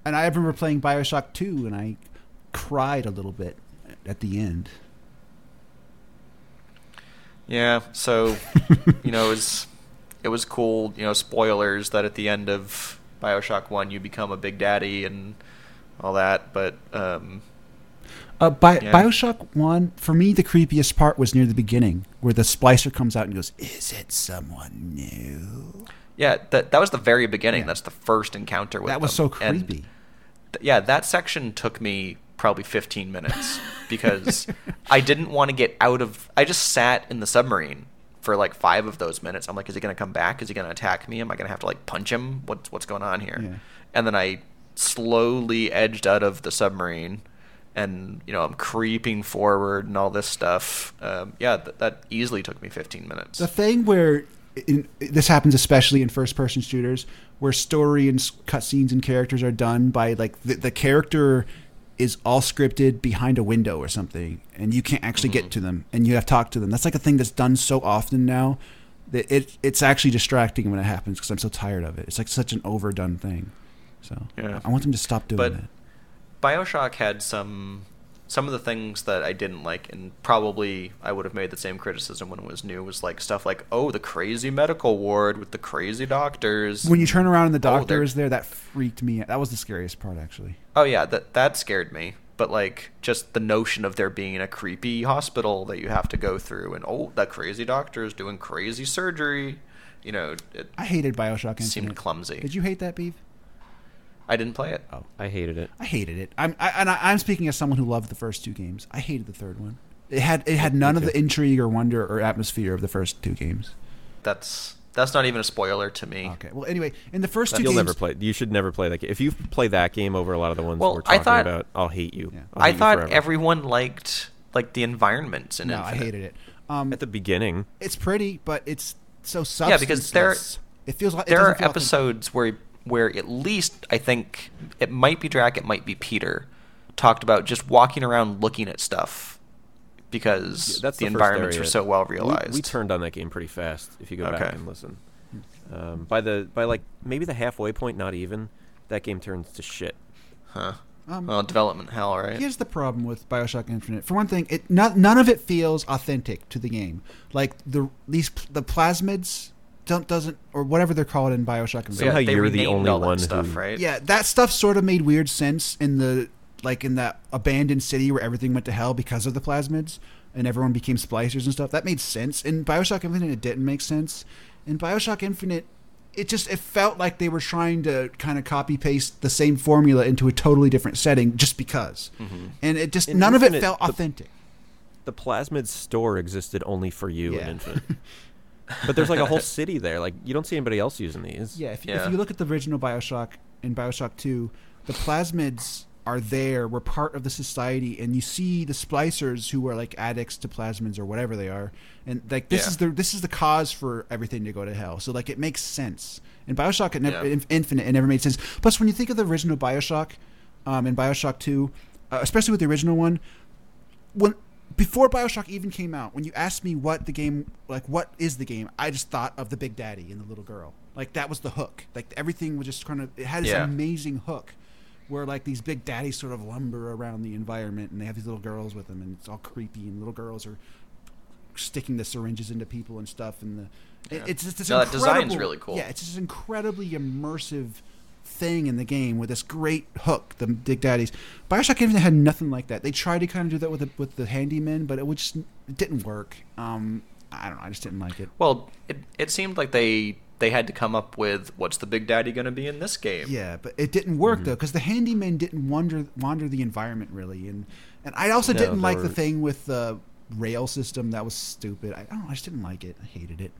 And I remember playing Bioshock 2, and I cried a little bit at the end. Yeah, so you know, it was it was cool. You know, spoilers that at the end of Bioshock One, you become a big daddy and all that. But um, Uh, Bi- Yeah. Bioshock 1, for me, the creepiest part was near the beginning, where the splicer comes out and goes, Is it someone new? yeah, that that was the very beginning. Yeah. That's the first encounter with That was them. so creepy. th- yeah, that section took me probably 15 minutes because I didn't want to get out of. I just sat in the submarine for like five of those minutes. I'm like, is he going to come back? Is he going to attack me? Am I going to have to like punch him? What's what's going on here? Yeah. And then I slowly edged out of the submarine, and you know I'm creeping forward and all this stuff. Um, yeah, th- that easily took me 15 minutes. The thing where in, this happens, especially in first-person shooters, where story and cutscenes and characters are done by like the, the character is all scripted behind a window or something, and you can't actually get mm-hmm. to them, and you have to talk to them. That's like a thing that's done so often now that it it's actually distracting when it happens because I'm so tired of it. It's like such an overdone thing. So Yeah. I want them to stop doing But- that. Bioshock had some some of the things that I didn't like, and probably I would have made the same criticism when it was new. Was like stuff like, oh, the crazy medical ward with the crazy doctors. When you turn around and the Oh, doctor is there, that freaked me out. That was the scariest part, actually. Oh yeah, that that scared me. But like just the notion of there being a creepy hospital that you have to go through, and oh, that crazy doctor is doing crazy surgery. You know, it I hated Bioshock Infinite. seemed clumsy. Did you hate that, Beef? I didn't play it. Oh. I hated it. I hated it. I'm I, and I, I'm speaking as someone who loved the first two games. I hated the third one. It had it had none of the intrigue or wonder or atmosphere of the first two games. That's that's not even a spoiler to me. Okay. Well, anyway, in the first 2 You'll games, never play. You should never play that game. If you play that game over a lot of the ones Well, we're I talking thought- about, I'll hate you. Yeah. I'll I hate you thought forever. everyone liked like the environments in no, I hated it. Um, at the beginning. it's pretty, but it's so substanceless. Yeah, because there- it feels like there doesn't are feel authentic. episodes where where at least I think it might be Drac, it might be Peter, talked about just walking around looking at stuff because That's the, the, environments area. are so well We- realized. We, turned on that game pretty fast. If you go Okay. back and listen, um, by the by like maybe the halfway point, not even that game turns to shit. huh? Um, well, development hell, right? Here's the problem with Bioshock Infinite. For one thing, it not, none of it feels authentic to the game. Like the these the plasmids don't doesn't or whatever they're called in Bioshock Infinite. Somehow they you're the only all one stuff, who- right? Yeah, that stuff sort of made weird sense in the like in that abandoned city where everything went to hell because of the plasmids and everyone became splicers and stuff. That made sense. In Bioshock Infinite, it didn't make sense. In Bioshock Infinite, it just it felt like they were trying to kind of copy paste the same formula into a totally different setting just because, mm-hmm. and it just In none of it Infinite, felt the- authentic. The Plasmid store existed only for you Yeah. in Infinite. But there's like a whole city there. Like you don't see anybody else using these. Yeah, if, Yeah. if you look at the original Bioshock in Bioshock 2, the plasmids are there. We're part of the society, and you see the splicers who are like addicts to plasmids or whatever they are, and like this Yeah. is the this is the cause for everything to go to hell. So like it makes sense. In Bioshock, it never, Yeah. in Infinite, it never made sense. Plus, when you think of the original Bioshock, um, in Bioshock 2, uh, especially with the original one, when before Bioshock even came out, when you asked me what the game, like what is the game, I just thought of the Big Daddy and the little girl. Like that was the hook. Like everything was just kind of it had this Yeah. amazing hook, where like these big daddies sort of lumber around the environment, and they have these little girls with them, and it's all creepy, and little girls are sticking the syringes into people and stuff, and the it, Yeah. it's just this No, that design's incredible- really cool. Yeah, it's just incredibly immersive thing in the game with this great hook, the Big Daddies. Bioshock Infinite had nothing like that. They tried to kind of do that with the, with the handyman, but it would just it didn't work. Um, I don't know. I just didn't like it. Well, it it seemed like they they had to come up with what's the Big Daddy going to be in this game. Yeah, but it didn't work Mm-hmm. though because the handyman didn't wander wander the environment really, and and I also No, didn't like the thing with the rail system. That was stupid. I, I don't know. I just didn't like it. I hated it.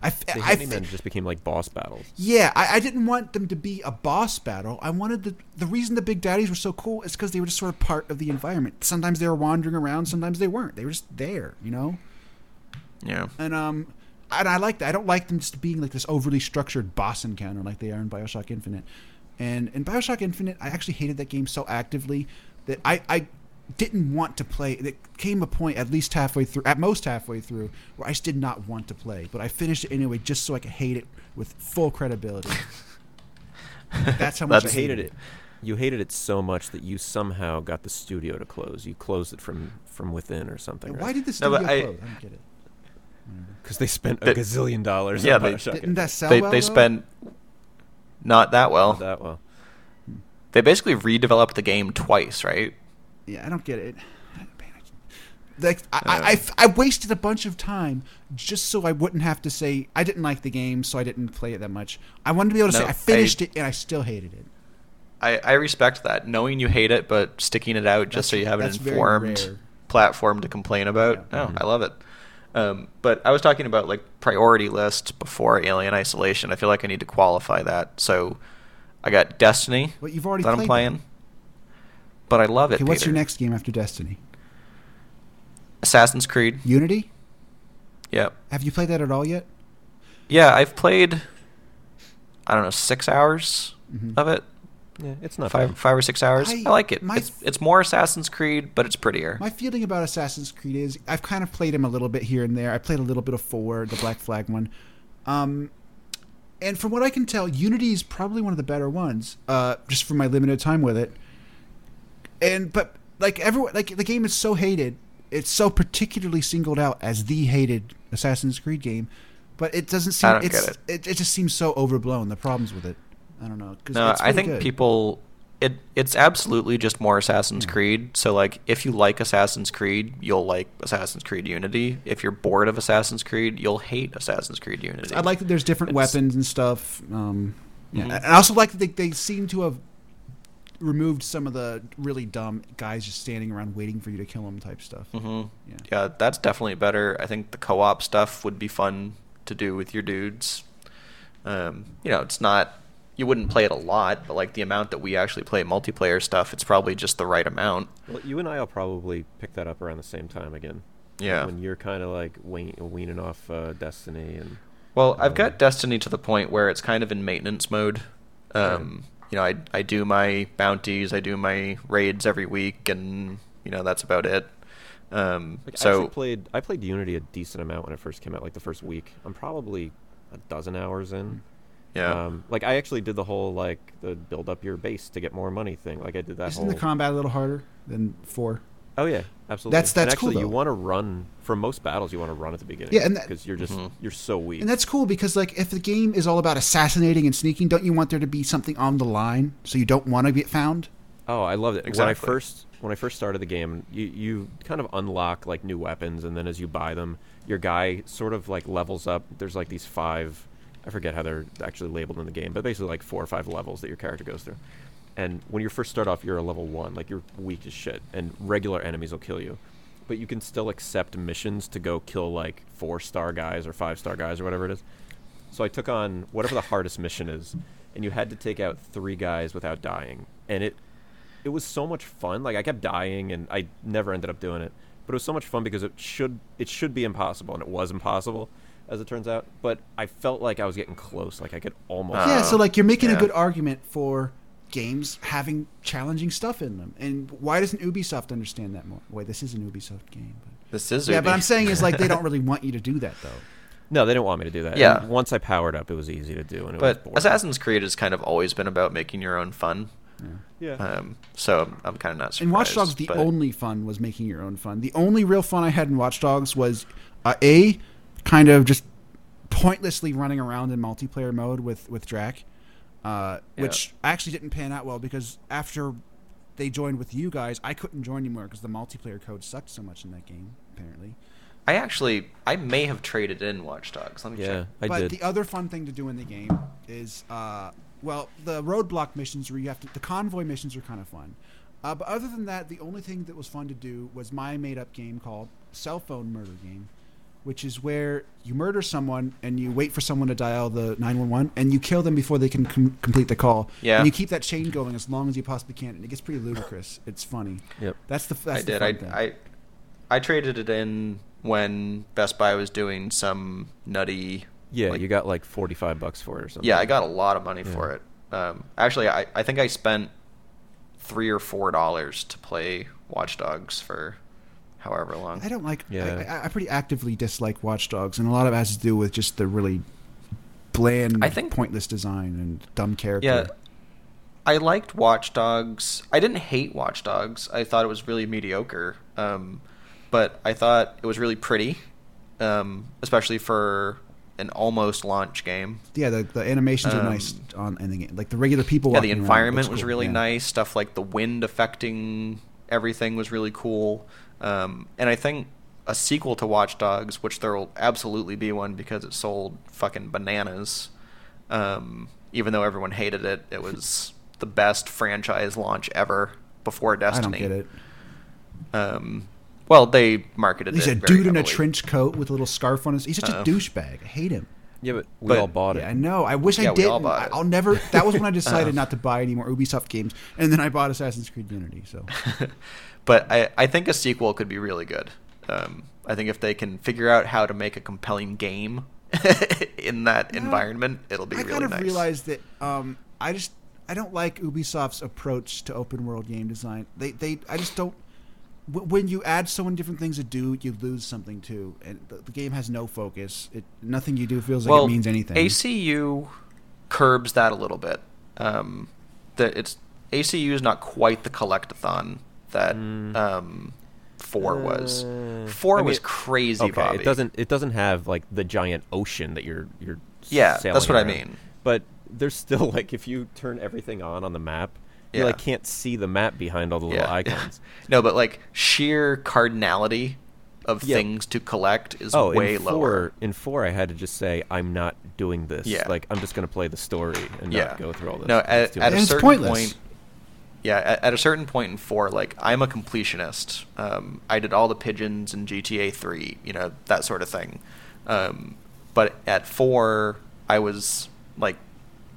I, f- The f- handymen just became like boss battles. Yeah, I, I didn't want them to be a boss battle. I wanted the the reason the big daddies were so cool is because they were just sort of part of the environment. Sometimes they were wandering around, sometimes they weren't. They were just there, you know. Yeah. And um, and I like that. I don't like them just being like this overly structured boss encounter like they are in Bioshock Infinite. And in Bioshock Infinite, I actually hated that game so actively that I I didn't want to play. It came a point at least halfway through, at most halfway through, where I just did not want to play. But I finished it anyway, just so I could hate it with full credibility. That's how much That's- I I hated it. You hated it so much that you somehow got the studio to close. You closed it from from within or something. Why did the No, studio but close? I don't get it. Because they spent a That- gazillion dollars. Yeah, on they- Bioshock Didn't that sell They well? they spent not that well. Not that well. They basically redeveloped the game twice, right? Yeah, I don't get it. Like I, Uh. I, I, I wasted a bunch of time just so I wouldn't have to say I didn't like the game, so I didn't play it that much. I wanted to be able to No, say I finished I- it and I still hated it. I, I respect that. Knowing you hate it, but sticking it out just so you have an informed platform to complain about. Yeah. Oh, I love it. Um, but I was talking about like priority list before Alien Isolation. I feel like I need to qualify that. So I got Destiny But you've already that played I'm playing, but I love it. Okay, what's your next game after Destiny? Assassin's Creed. Unity? Yep. Have you played that at all yet? Yeah, I've played. I don't know, six hours Mhm. of it. Yeah, it's not Five, bad. five or six hours. I- I, like it. my- It's it's more Assassin's Creed, but it's prettier. My feeling about Assassin's Creed is I've kind of played him a little bit here and there. I played a little bit of four, the Black Flag one. Um, and from what I can tell, Unity is probably one of the better ones. Uh, just from my limited time with it. And but like everyone, like the game is so hated. It's so particularly singled out as the hated Assassin's Creed game. But it doesn't seem. I don't it's, get it. It just seems so overblown. The problems with it. I don't know. No, it's I think good. people. It it's absolutely just more Assassin's Hmm. Creed. So like, if you like Assassin's Creed, you'll like Assassin's Creed Unity. If you're bored of Assassin's Creed, you'll hate Assassin's Creed Unity. I like that there's different It's- weapons and stuff. Um, yeah, Mhm. and I also like that they, they seem to have removed some of the really dumb guys just standing around waiting for you to kill them type stuff. hmm Yeah. Yeah, that's definitely better. I think the co-op stuff would be fun to do with your dudes. Um, you know, it's not you wouldn't play it a lot, but like the amount that we actually play multiplayer stuff, it's probably just the right amount. Well, you and I will probably pick that up around the same time again. Yeah. When you're kind of like wean- weaning off uh, Destiny and Well, I've Um, got Destiny to the point where it's kind of in maintenance mode. Um, You know, I I do my bounties, I do my raids every week, and you know that's about it. Um, like, so actually played I played Unity a decent amount when it first came out, like the first week. I'm probably a dozen hours in. yeah, Um, like I actually did the whole like the build up your base to get more money thing. Like I did that Isn't whole. the combat a little harder than four? Oh yeah, absolutely. That's- that's and cool, actually, you want to run for most battles. You want to run at the beginning. Yeah, because you're just Mhm. you're so weak. And that's cool because like if the game is all about assassinating and sneaking, don't you want there to be something on the line so you don't want to get found? Oh, I loved it. When I first when I first started the game, you you kind of unlock like new weapons, and then as you buy them, your guy sort of like levels up. There's like these five, I forget how they're actually labeled in the game, but basically like four or five levels that your character goes through. And when you first start off, you're a level one, like you're weak as shit, and regular enemies will kill you. but you can still accept missions to go kill like four star guys or five star guys or whatever it is. So I took on whatever the hardest mission is, and you had to take out three guys without dying, and it it was so much fun. Like I kept dying, and I never ended up doing it, but it was so much fun because it should it should be impossible, and it was impossible, as it turns out. But I felt like I was getting close. Like I could almost. yeah, so like you're making a good argument for games having challenging stuff in them. And why doesn't Ubisoft understand that more? Wait, this is an Ubisoft game. But... This is Yeah, but I'm saying is like they don't really want you to do that though. No, they didn't want me to do that. Yeah. And once I powered up, it was easy to do, and it But boring. Assassin's Creed has kind of always been about making your own fun. yeah. Um, so I'm, I'm kind of not surprised. In Watch Dogs, the but- only fun was making your own fun. The only real fun I had in Watch Dogs was uh, a kind of just pointlessly running around in multiplayer mode with with Drac, uh, which actually didn't pan out well because after they joined with you guys, I couldn't join anymore because the multiplayer code sucked so much in that game. Apparently, I actually I may have traded in Watch Dogs. Let me yeah, check. I but did. the other fun thing to do in the game is, uh, well, the roadblock missions where you have to, the convoy missions are kind of fun. Uh, but other than that, the only thing that was fun to do was my made-up game called Cell Phone Murder Game, which is where you murder someone and you wait for someone to dial the 911 and you kill them before they can com- complete the call. Yeah. And you keep that chain going as long as you possibly can, and it gets pretty ludicrous. It's funny. Yep. That's the that's I the did. fun I, thing. I I traded it in when Best Buy was doing some nutty. yeah, like- you got like forty-five bucks for it or something. Yeah, I got a lot of money for it. Um, actually, I, I think I spent three or four dollars to play Watch Dogs for however long. I don't like. Yeah. I, I, I pretty actively dislike Watch Dogs, and a lot of it has to do with just the really bland, I think- pointless design and dumb character. Yeah, I liked Watch Dogs. I didn't hate Watch Dogs. I thought it was really mediocre. Um, but I thought it was really pretty, um, especially for an almost launch game. yeah. The, the animations are Um, nice on in the game. Like the regular people. Yeah, the environment was cool, really yeah. nice. Stuff like the wind affecting everything was really cool. Um, and I think a sequel to Watch Dogs, which there will absolutely be one because it sold fucking bananas. Um, even though everyone hated it, it was the best franchise launch ever before Destiny. I don't Destiny. get it. Um, well, they marketed He's it. He's a very dude in a trench coat with a little scarf on his. He's such Uh-oh. a douchebag. I hate him. Yeah, but we But- all bought it. Yeah, I know. I wish Yeah, I didn't. I- it. I'll never. That was when I decided Uh. not to buy any more Ubisoft games, and then I bought Assassin's Creed Unity. So but I, I think a sequel could be really good. Um, I think if they can figure out how to make a compelling game in that No, environment, it'll be I really kind of nice. realized that um, I just I don't like Ubisoft's approach to open world game design. They they I just don't. When you add so many different things to do, you lose something too, and the, the game has no focus. It nothing you do feels like well, it means anything. ACU curbs that a little bit. Um, the, it's ACU is not quite the collectathon that um, four was. Uh, Four I mean, was crazy, okay, Bobby. it doesn't. It doesn't have like the giant ocean that you're you're. Yeah, sailing that's what I mean. But there's still like if you turn everything on on the map, you Yeah. like can't see the map behind all the little Yeah. icons. no, but like sheer cardinality of Yeah. things to collect is oh, way in lower. four, in four, I had to just say I'm not doing this. Yeah. like I'm just gonna play the story and yeah. not go through all this. No, It's at, too at a certain pointless. point. Yeah, at, at a certain point in four, like I'm a completionist. Um, I did all the pigeons in GTA three, you know that sort of thing. Um, but at four, I was like,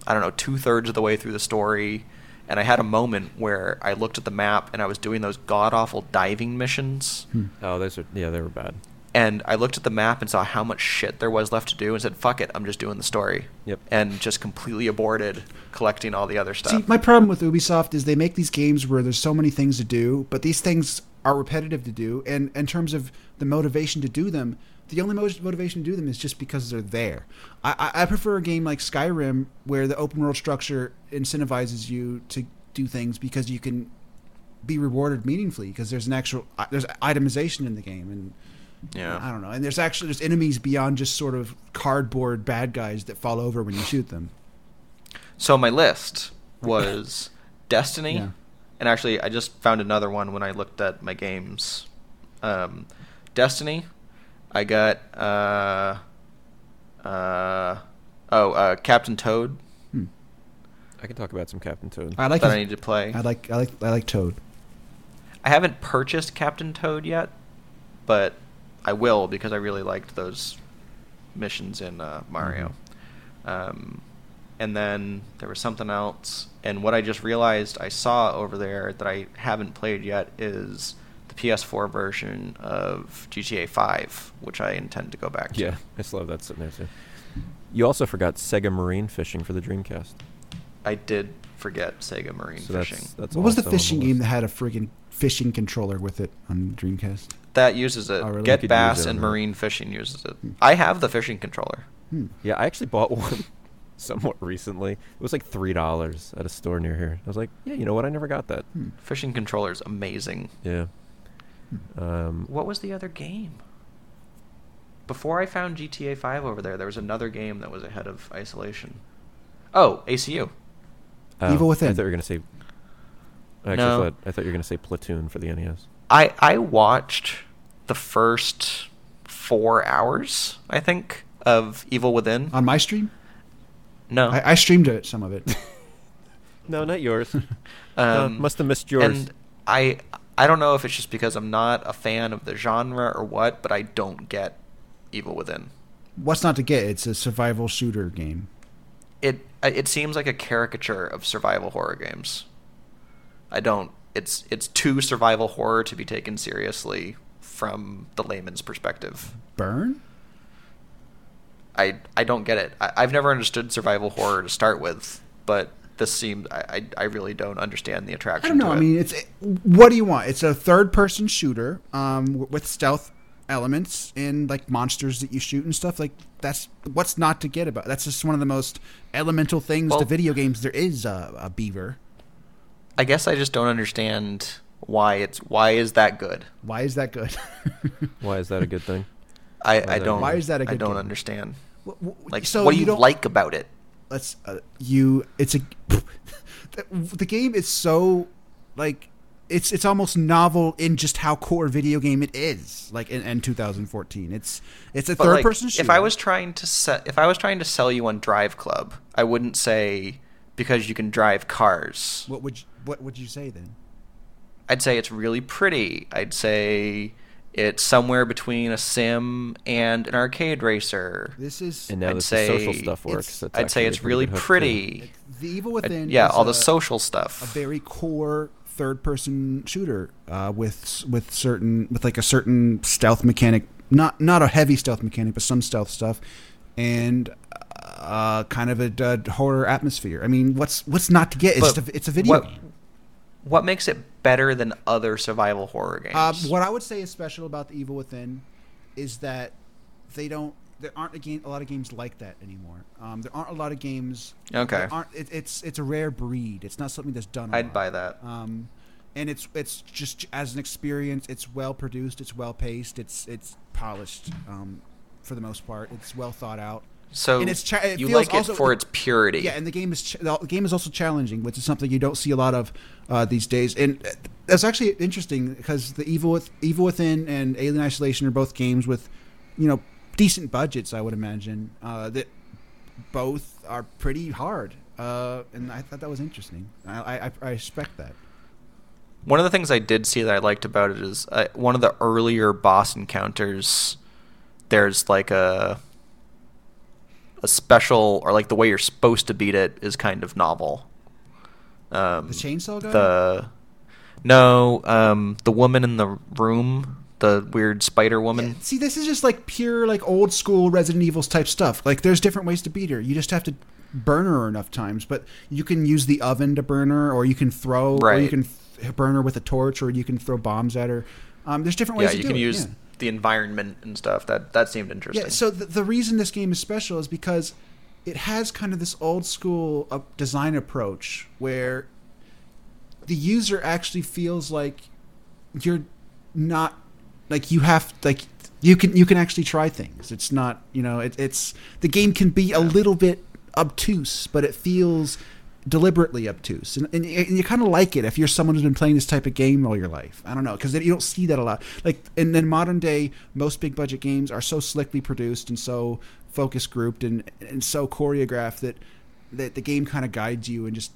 I don't know, two thirds of the way through the story, and I had a moment where I looked at the map and I was doing those god awful diving missions. oh, those are yeah, they were bad. And I looked at the map and saw how much shit there was left to do and said, fuck it, I'm just doing the story. Yep. And just completely aborted collecting all the other stuff. See, my problem with Ubisoft is they make these games where there's so many things to do, but these things are repetitive to do, and in terms of the motivation to do them, the only motivation to do them is just because they're there. I, I, I prefer a game like Skyrim where the open world structure incentivizes you to do things because you can be rewarded meaningfully because there's an actual uh, there's itemization in the game and Yeah. I don't know and there's actually there's enemies beyond just sort of cardboard bad guys that fall over when you shoot them. So my list was Destiny, Yeah. and actually I just found another one when I looked at my games. Um, Destiny, I got uh, uh, oh uh, Captain Toad I can talk about some Captain Toad. I like that his- I need to play. I like I like I like Toad. I haven't purchased Captain Toad yet, but I will because I really liked those missions in uh, Mario. Um, and then there was something else, and what I just realized I saw over there that I haven't played yet is the PS4 version of GTA 5, which I intend to go back to. Yeah, I still have that sitting there too. You also forgot Sega Marine Fishing for the Dreamcast. I did forget Sega Marine So Fishing. that's What was the fishing list. game that had a friggin' fishing controller with it on Dreamcast? That uses it. Oh, really? Get Bass it and that. Marine Fishing uses it. I have the fishing controller. Hmm. Yeah, I actually bought one somewhat recently. It was like three dollars at a store near here. I was like, yeah, you know what? I never got that. Hmm. Fishing controller's amazing. Yeah. Um, What was the other game? Before I found GTA 5 over there, there was another game that was ahead of Isolation. Oh, ACU. oh, Evil Within. I thought you were gonna say. I actually No. thought I thought you were gonna say Platoon for the NES. I I watched the first 4 hours, I think, of Evil Within. On my stream? no. I, I streamed it, some of it. No, not yours. No, um, must have missed yours. And I I don't know if it's just because I'm not a fan of the genre or what, but I don't get Evil Within. What's not to get? It's a survival shooter game. It it seems like a caricature of survival horror games. I don't. It's it's too survival horror to be taken seriously from the layman's perspective. Burn? I I don't get it. I, I've never understood survival horror to start with, but this seems I, I, I really don't understand the attraction. I don't know. I mean, it's what do you want? It's a third-person shooter um, with stealth elements and like monsters that you shoot and stuff. Like that's what's not to get about. That's just one of the most elemental things Well- to video games. There is a, a beaver. I guess I just don't understand why it's why is that good. Why is that good? Why is that a good thing? I, I don't. Why is that a I good I don't game? understand. W- w- Like, so what do you, don't like about it? let's uh, you it's a the, the game is so like it's it's almost novel in just how core video game it is like in, in 2014 it's it's a But, third like, person shooter If I was trying to set, if I was trying to sell you on Drive Club, I wouldn't say because you can drive cars. what would you, what would you say then I'd say it's really pretty. I'd say it's somewhere between a sim and an arcade racer. this is And now I'd that the social say stuff it's- works, that's I'd say it's really good hook, pretty. the evil I'd- within yeah, is all the social stuff. a very core third person shooter uh, with with certain with like a certain stealth mechanic not not a heavy stealth mechanic but some stealth stuff and uh, kind of a, uh horror atmosphere i mean what's what's not to get it's, But just a, it's a video what, game What makes it better than other survival horror games? Um, what I would say is special about the Evil Within is that they don't. There aren't a, game, a lot of games like that anymore. Um, there aren't a lot of games. Okay. Aren't, it, it's it's a rare breed. It's not something that's done. I'd lot. buy that. Um, and it's it's just as an experience. It's well produced. It's well paced. It's it's polished. Um, for the most part, it's well thought out. So and it's cha- it you feels like also- it for its purity. Yeah, and the game is ch- the game is also challenging, which is something you don't see a lot of uh, these days. And that's actually interesting because the Evil with Evil Within and Alien Isolation are both games with, you know, decent budgets. I would imagine uh, that both are pretty hard. Uh, and I thought that was interesting. I, I, I respect that. One of the things I did see that I liked about it is uh, one of the earlier boss encounters. There's like a a special, or like the way you're supposed to beat it is kind of novel. Um, The chainsaw guy. The no, um, the woman in the room, the weird spider woman. Yeah, see, this is just like pure, like old school Resident Evil type stuff. Like, there's different ways to beat her. You just have to burn her enough times. But you can use the oven to burn her, or you can throw, or you can f- burn her with a torch, or you can throw bombs at her. Um, there's different ways Yeah, to you can it. use yeah. The environment and stuff. That that seemed interesting. Yeah, so the, the reason this game is special is because it has kind of this old school uh, design approach where the user actually feels like you're not like you have like you can you can actually try things. It's not you know it, it's the game can be a little bit obtuse, but it feels deliberately obtuse, and, and, and you kind of like it if you're someone who's been playing this type of game all your life. I don't know because you don't see that a lot. Like in, in modern day, most big budget games are so slickly produced and so focus grouped and and so choreographed that that the game kind of guides you and just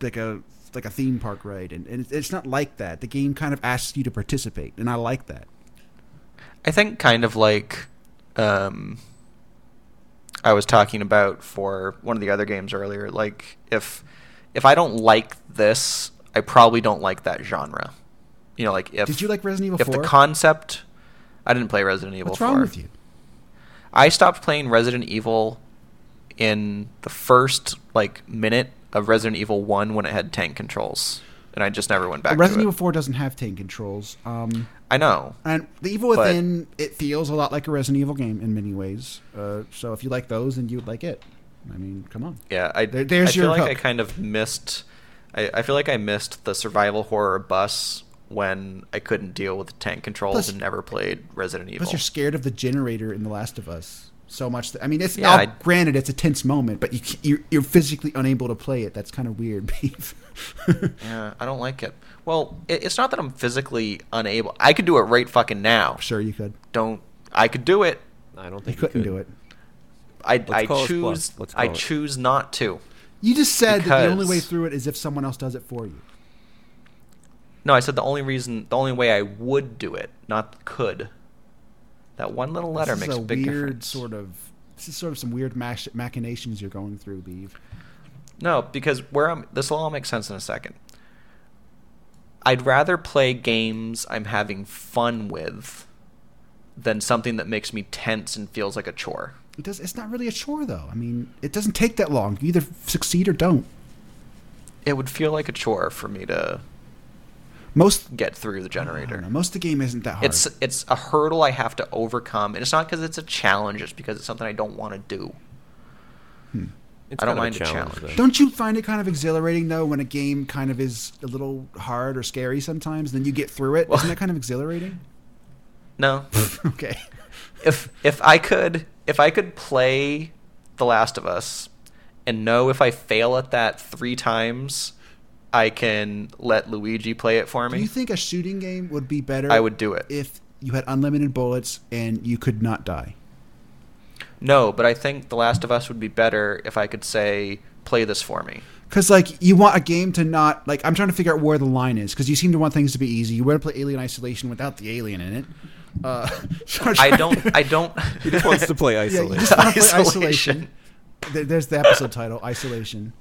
like a like a theme park ride, and, and it's not like that. The game kind of asks you to participate, and I like that. I think kind of like um, I was talking about for one of the other games earlier. Like if if I don't like this, I probably don't like that genre. You know, like if Did you like Resident Evil if 4? the concept, I didn't play Resident Evil. What's 4. wrong with you? I stopped playing Resident Evil in the first like minute of Resident Evil One when it had tank controls, and I just never went back. Resident Evil. 4 doesn't have tank controls. Um, I know. and the Evil Within, it feels a lot like a Resident Evil game in many ways. Uh, so if you like those, then you would like it. I mean, come on. Yeah, I, There- there's I feel your like I kind of missed. I, I feel like I missed the survival horror bus when I couldn't deal with tank controls Plus- and never played Resident Evil. Plus, you're scared of the generator in The Last of Us so much. That, I mean, it's Yeah, now I- granted it's a tense moment, but you you're, you're physically unable to play it. That's kind of weird, Beav. Yeah, I don't like it. Well, it, it's not that I'm physically unable. I could do it right fucking now. sure, you could. Don't. I could do it. I don't think You think couldn't could. do it. I, I choose. bluff. Let's I it. choose not to. You just said that the only way through it is if someone else does it for you. No, I said the only reason, the only way I would do it, not could. That one little letter this makes is a a big weird difference. sort of. This is sort of some weird mach- machinations you're going through, Beav. No, because where I'm this will all make sense in a second. I'd rather play games I'm having fun with than something that makes me tense and feels like a chore. It does. It's not really a chore, though. I mean, it doesn't take that long. You either succeed or don't. It would feel like a chore for me to Most get through the generator. know, most of the game isn't that hard. It's it's a hurdle I have to overcome, and it's not because it's a challenge. It's because it's something I don't want to do. It's I don't kind of mind a challenge. though. Don't you find it kind of exhilarating though when a game kind of is a little hard or scary sometimes? Then you get through it. Well- Isn't that kind of exhilarating? No, okay. if if I could if I could play The Last of Us and know if I fail at that three times, I can let Luigi play it for me. Do you think a shooting game would be better? I would do it. if you had unlimited bullets and you could not die. No, but I think The Last of Us would be better if I could say, "Play this for me." Because like you want a game to not like I'm trying to figure out where the line is because you seem to want things to be easy. You want to play Alien Isolation without the alien in it. Uh, so I'm I trying don't. to- I don't. He just wants to play Yeah, isolation. just want to play Isolation. Isolation. There's the episode title, Isolation.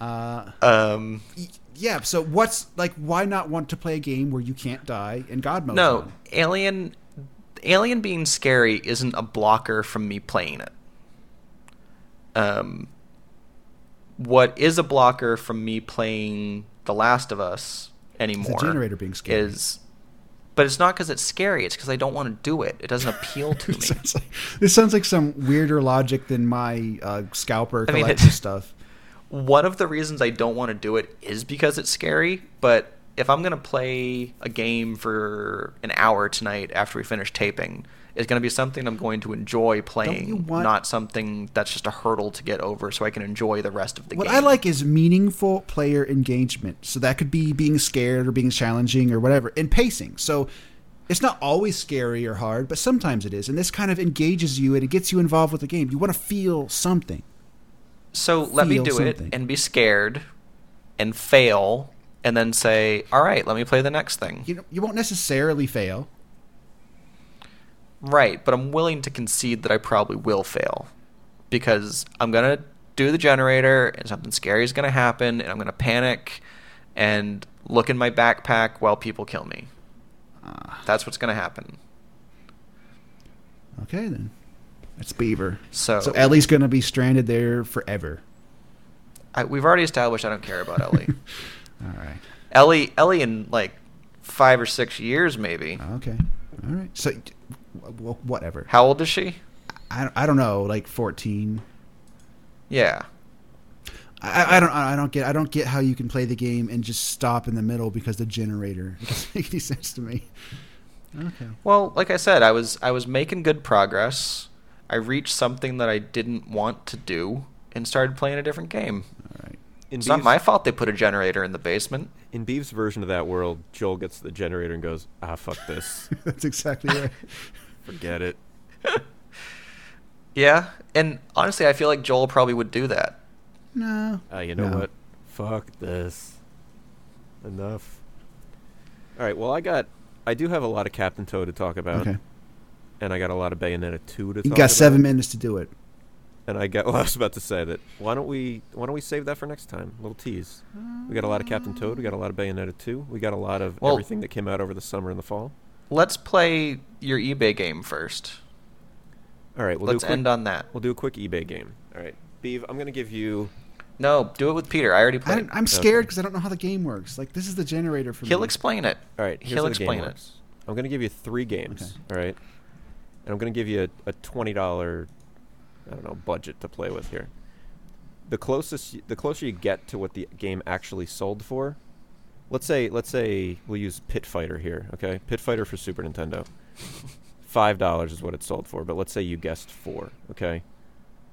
Uh, um, y- yeah. So what's like? Why not want to play a game where you can't die in God mode? no, on? Alien. Alien being scary isn't a blocker from me playing it. Um, what is a blocker from me playing The Last of Us anymore? the generator being scary. Is, but it's not because it's scary. It's because I don't want to do it. It doesn't appeal to me. This sounds like, this sounds like some weirder logic than my uh, scalper I mean, collector it- stuff. One of the reasons I don't want to do it is because it's scary. But if I'm gonna play a game for an hour tonight after we finish taping, it's gonna be something I'm going to enjoy playing, want- not something that's just a hurdle to get over, so I can enjoy the rest of the What game. What I like is meaningful player engagement. So that could be being scared or being challenging or whatever, and pacing. So it's not always scary or hard, but sometimes it is. And this kind of engages you and it gets you involved with the game. You want to feel something. So let me do something. it and be scared and fail, and then say, "All right, let me play the next thing." You you won't necessarily fail. Right, but I'm willing to concede that I probably will fail because I'm gonna do the generator and something scary is gonna happen and I'm gonna panic and look in my backpack while people kill me. Ah. That's what's gonna happen. Okay, then. That's Beaver. So, So Ellie's going to be stranded there forever. I, we've already established I don't care about Ellie. All right. Ellie, Ellie, in like five or six years, maybe. Okay. All right. So, well, whatever. How old is she? I, I don't know, like 14. Yeah. I, I don't I don't get I don't get how you can play the game and just stop in the middle because the generator. It doesn't make any sense to me. Okay. Well, like I said, I was I was making good progress. I reached something that I didn't want to do and started playing a different game. All right. In It's not my fault they put a generator in the basement. In Beav's version of that world, Joel gets the generator and goes, "Ah, fuck this, That's exactly right. forget it." Yeah, and honestly, I feel like Joel probably would do that. no. Ah, you know No. what? Fuck this. Enough. All right. Well, I got. I do have a lot of Captain Toad to talk about. Okay. And I got a lot of Bayonetta two to. You talk got seven about. minutes to do it. And I got. Well, I was about to say that. Why don't we? Why don't we save that for next time? A little tease. We got a lot of Captain Toad. We got a lot of Bayonetta two. We got a lot of Well- everything that came out over the summer and the fall. Let's play your eBay game first. All right. We'll Let's do quick, end on that. We'll do a quick eBay game. All right, Beav. I'm gonna give you. No, do it with Peter. I already played. don't, I'm scared because I don't know how the game works. Like this is the generator for He'll me. explain it. All right. Here's He'll how the game explain it. works. I'm gonna give you three games. Okay. All right. And I'm gonna give you a, a twenty dollar, I don't know, budget to play with here. The closest, the closer you get to what the game actually sold for. Let's say, let's say we'll use Pit Fighter here. Okay, Pit Fighter for Super Nintendo. Five dollars is what it sold for, but let's say you guessed four. Okay,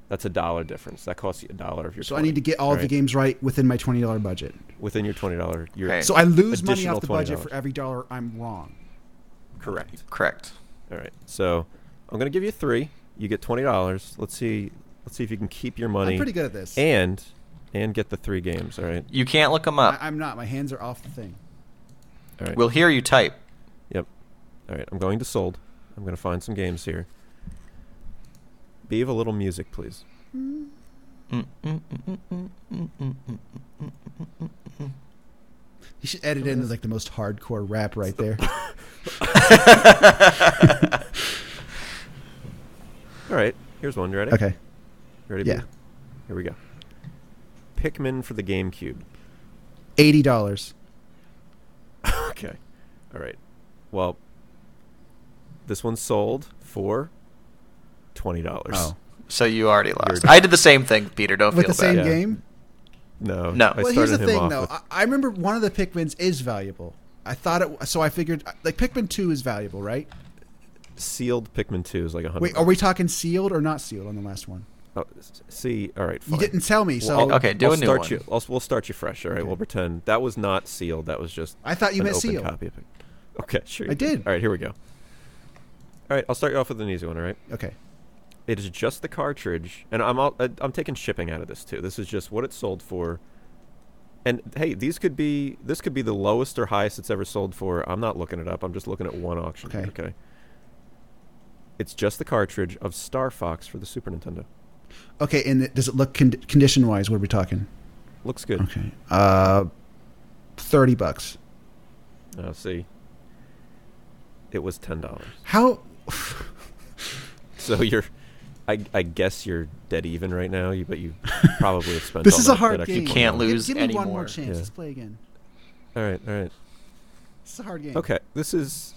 that's a dollar difference. That costs you a dollar if you're. So I need to get all the games right within my twenty dollar budget. within your twenty dollar. Your Right. So I lose money off the budget $20. for every dollar I'm wrong. correct. Correct. All right. So I'm gonna give you three. You get twenty dollars. Let's see. Let's see if you can keep your money. I'm pretty good at this. And and get the three games. All right. You can't look them up. I, I'm not. My hands are off the thing. All right. We'll hear you type. Yep. All right. I'm going to sold. I'm gonna find some games here. Beav a little music, please. You should edit in like the most hardcore rap right there. All right. Here's one. You ready? okay. Ready? Yeah. Beav? Here we go. Pikmin for the GameCube. Eighty dollars. okay. All right. Well, this one's sold for twenty dollars. Oh. So you already lost. You're- I did the same thing, Peter. Don't With feel the same bad. Yeah. game? No. No. I well, started here's the him thing, though. with- I, I remember one of the Pikmins is valuable. I thought it. So I figured like Pikmin Two is valuable, right? Sealed Pikmin 2 is like a hundred. Wait, are we talking sealed or not sealed on the last one? Oh, see, all right. You didn't tell me, so Well, okay, do I'll a new start one. You, I'll, we'll start you fresh. All right. Okay. We'll pretend that was not sealed. That was just. I thought you an meant open sealed. copy of it. Okay, sure. I you did. All right, here we go. All right, I'll start you off with an easy one. All right. Okay. It is just the cartridge, and I'm all, I- I'm taking shipping out of this too. This is just what it sold for. And hey, these could be this could be the lowest or highest it's ever sold for. I'm not looking it up. I'm just looking at one auction. Okay. Okay. It's just the cartridge of Star Fox for the Super Nintendo. Okay, and does it look con- condition wise? What are we talking? Looks good. Okay. Uh, thirty bucks. I uh, see, it was ten dollars. How? So you're, I, I guess you're dead even right now. You, but you probably have spent. This all is a hard game. You can't money. lose Give, give me one more chance. Yeah. Let's play again. All right, all right. This is a hard game. Okay, this is.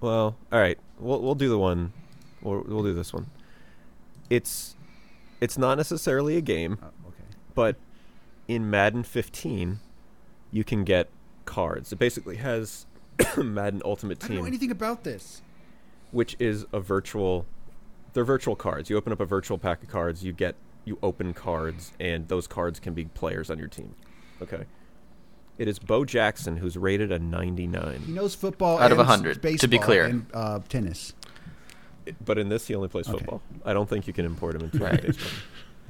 Well, all right. We'll we'll do the one. We'll we'll do this one. It's, it's not necessarily a game, Oh, okay. but in Madden 15, you can get cards. It basically has Madden Ultimate Team. I don't know anything about this. which is a virtual. They're virtual cards. You open up a virtual pack of cards. You get you open cards, and those cards can be players on your team. Okay. It is Bo Jackson, who's rated a 99. He knows football Out of and 100, to be clear. and uh, tennis. But in this, he only plays Okay. football. I don't think you can import him into Right. baseball.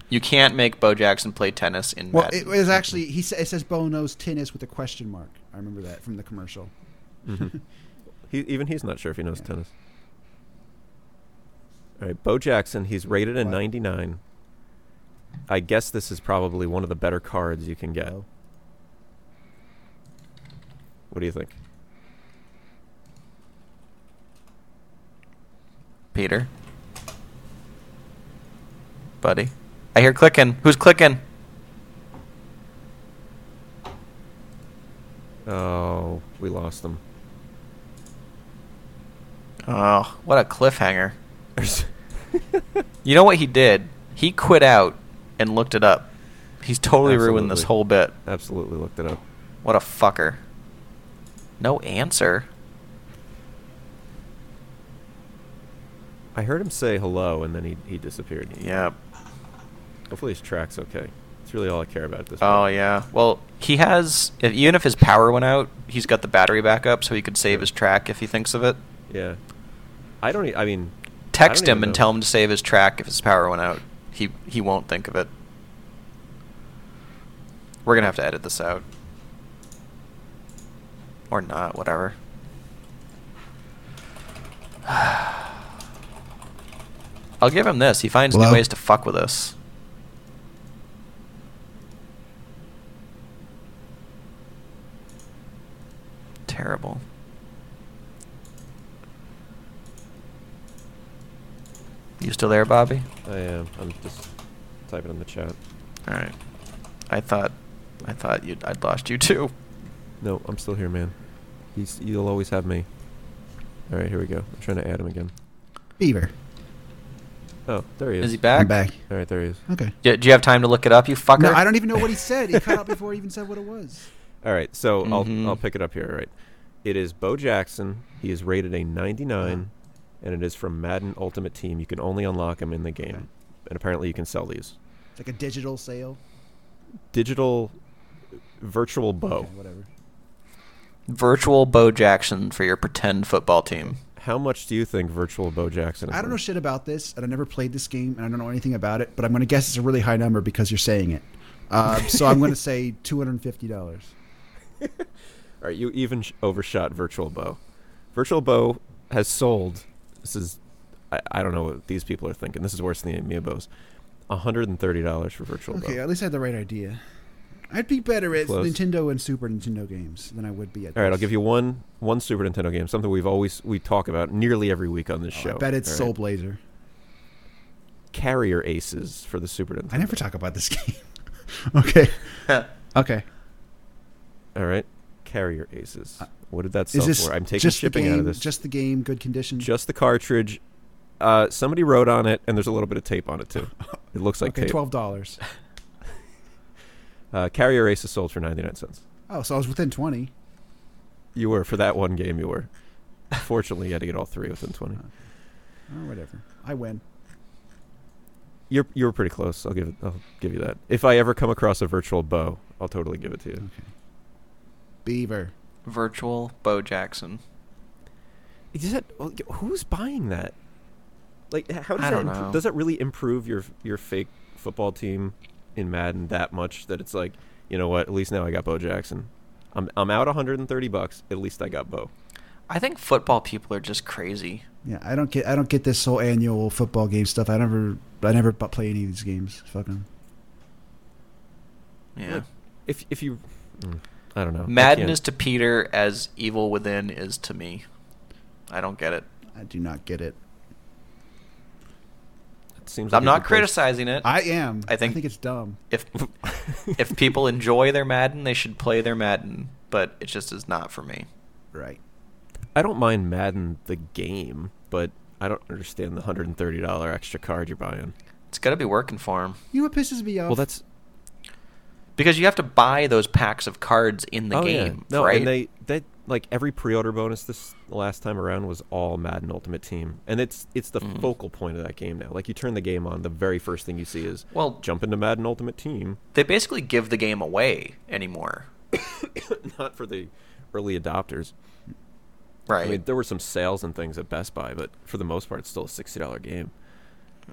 You can't make Bo Jackson play tennis in Well, Madden. it was actually he sa- it says Bo knows tennis with a question mark. I remember that from the commercial. Mhm. he, even he's not sure if he knows Yeah. tennis. All right, Bo Jackson. He's rated a What? 99. I guess this is probably one of the better cards you can get. Bo. What do you think? Peter. Buddy. I hear clicking. Who's clicking? Oh, we lost him. Oh, what a cliffhanger. You know what he did? He quit out and looked it up. He's totally ruined this whole bit. Absolutely looked it up. What a fucker. No answer. I heard him say hello, and then he, he disappeared. Yeah. Hopefully his track's okay. It's really all I care about at this Oh yeah. Well, he has if, even if his power went out, he's got the battery backup, so he could save his track if he thinks of it. Yeah. I don't. E- I mean, Text I don't him and know. tell him to save his track if his power went out. He he won't think of it. We're gonna have to edit this out, or not. Whatever. I'll give him this. He finds Hello? new ways to fuck with us. Terrible. You still there, Bobby? I am. I'm just typing in the chat. All right. I thought, I thought you'd I'd lost you too. No, I'm still here, man. He's, you'll always have me. All right, here we go. I'm trying to add him again. Beaver. Oh, there he is. Is he back? I'm back. All right, there he is. Okay. Do, do you have time to look it up, you fucker? No, I don't even know what he said. He cut out before he even said what it was. All right, so Mhm. I'll I'll pick it up here. All right, it is Bo Jackson. He is rated a 99, and it is from Madden Ultimate Team. You can only unlock him in the game, Okay. and apparently you can sell these. It's like a digital sale. Digital, virtual Bo. Okay, whatever. Virtual Bo Jackson for your pretend football team. How much do you think virtual Bo Jackson? Is I don't know shit about this, and I never played this game, and I don't know anything about it. But I'm going to guess it's a really high number because you're saying it. Uh, so I'm going to say two hundred and fifty dollars. All right, you even sh- overshot Virtual Bo. Virtual Bo has sold. This is, I, I don't know what these people are thinking. This is worse than the Amiibos. hundred and thirty dollars for Virtual Okay, Bo. at least I had the right idea. I'd be better at Close. Nintendo and Super Nintendo games than I would be at. All right, I'll give you one one Super Nintendo game, something we've always we talk about nearly every week on this Oh, show. I bet it's All Soul right. Blazer. Carrier Aces for the Super Nintendo. I never talk about this game. okay. Okay. All right, Carrier Aces. Uh, What did that sell Is this for? I'm taking just shipping the game, out of this. Just the game, good condition. Just the cartridge. Uh, somebody wrote on it, and there's a little bit of tape on it too. It looks like okay, tape. twelve dollars. Uh, Carrier Aces sold for 99 cents. Oh, so I was within twenty. You were for that one game. You were. Fortunately, you had to get all three within 20. Or whatever. I win. You're you were pretty close. I'll give it. I'll give you that. If I ever come across a virtual Bo, I'll totally give it to you. Okay. Beaver. Virtual Bo Jackson. Is that who's buying that? Like, how does I that don't impro- know. does that really improve your your fake football team in Madden that much that it's like, you know what? At least now I got Bo Jackson. I'm I'm out 130 bucks. At least I got Bo. I think football people are just crazy. Yeah, I don't get. I don't get this whole annual football game stuff. I never. I never play any of these games. Fuck them. Yeah. If if you, mm, I don't know. I Madden is to Peter as Evil Within is to me. I don't get it. I do not get it. It seems like I'm a not good place- criticizing it. I am. I think- I think it's dumb. if if people enjoy their Madden, they should play their Madden, but it just is not for me. Right. I don't mind Madden the game, but I don't understand the hundred and thirty dollar extra card you're buying. It's got to be working for him. You know what pisses me off? Well, that's because you have to buy those packs of cards in the oh, yeah. game, No, right? and they that like every pre-order bonus this last time around was all Madden Ultimate Team, and it's it's the Mhm. focal point of that game now. Like you turn the game on, the very first thing you see is well, jump into Madden Ultimate Team. they basically give the game away anymore, Not for the early adopters. right? I mean, there were some sales and things at Best Buy, but for the most part, it's still a sixty dollar game. I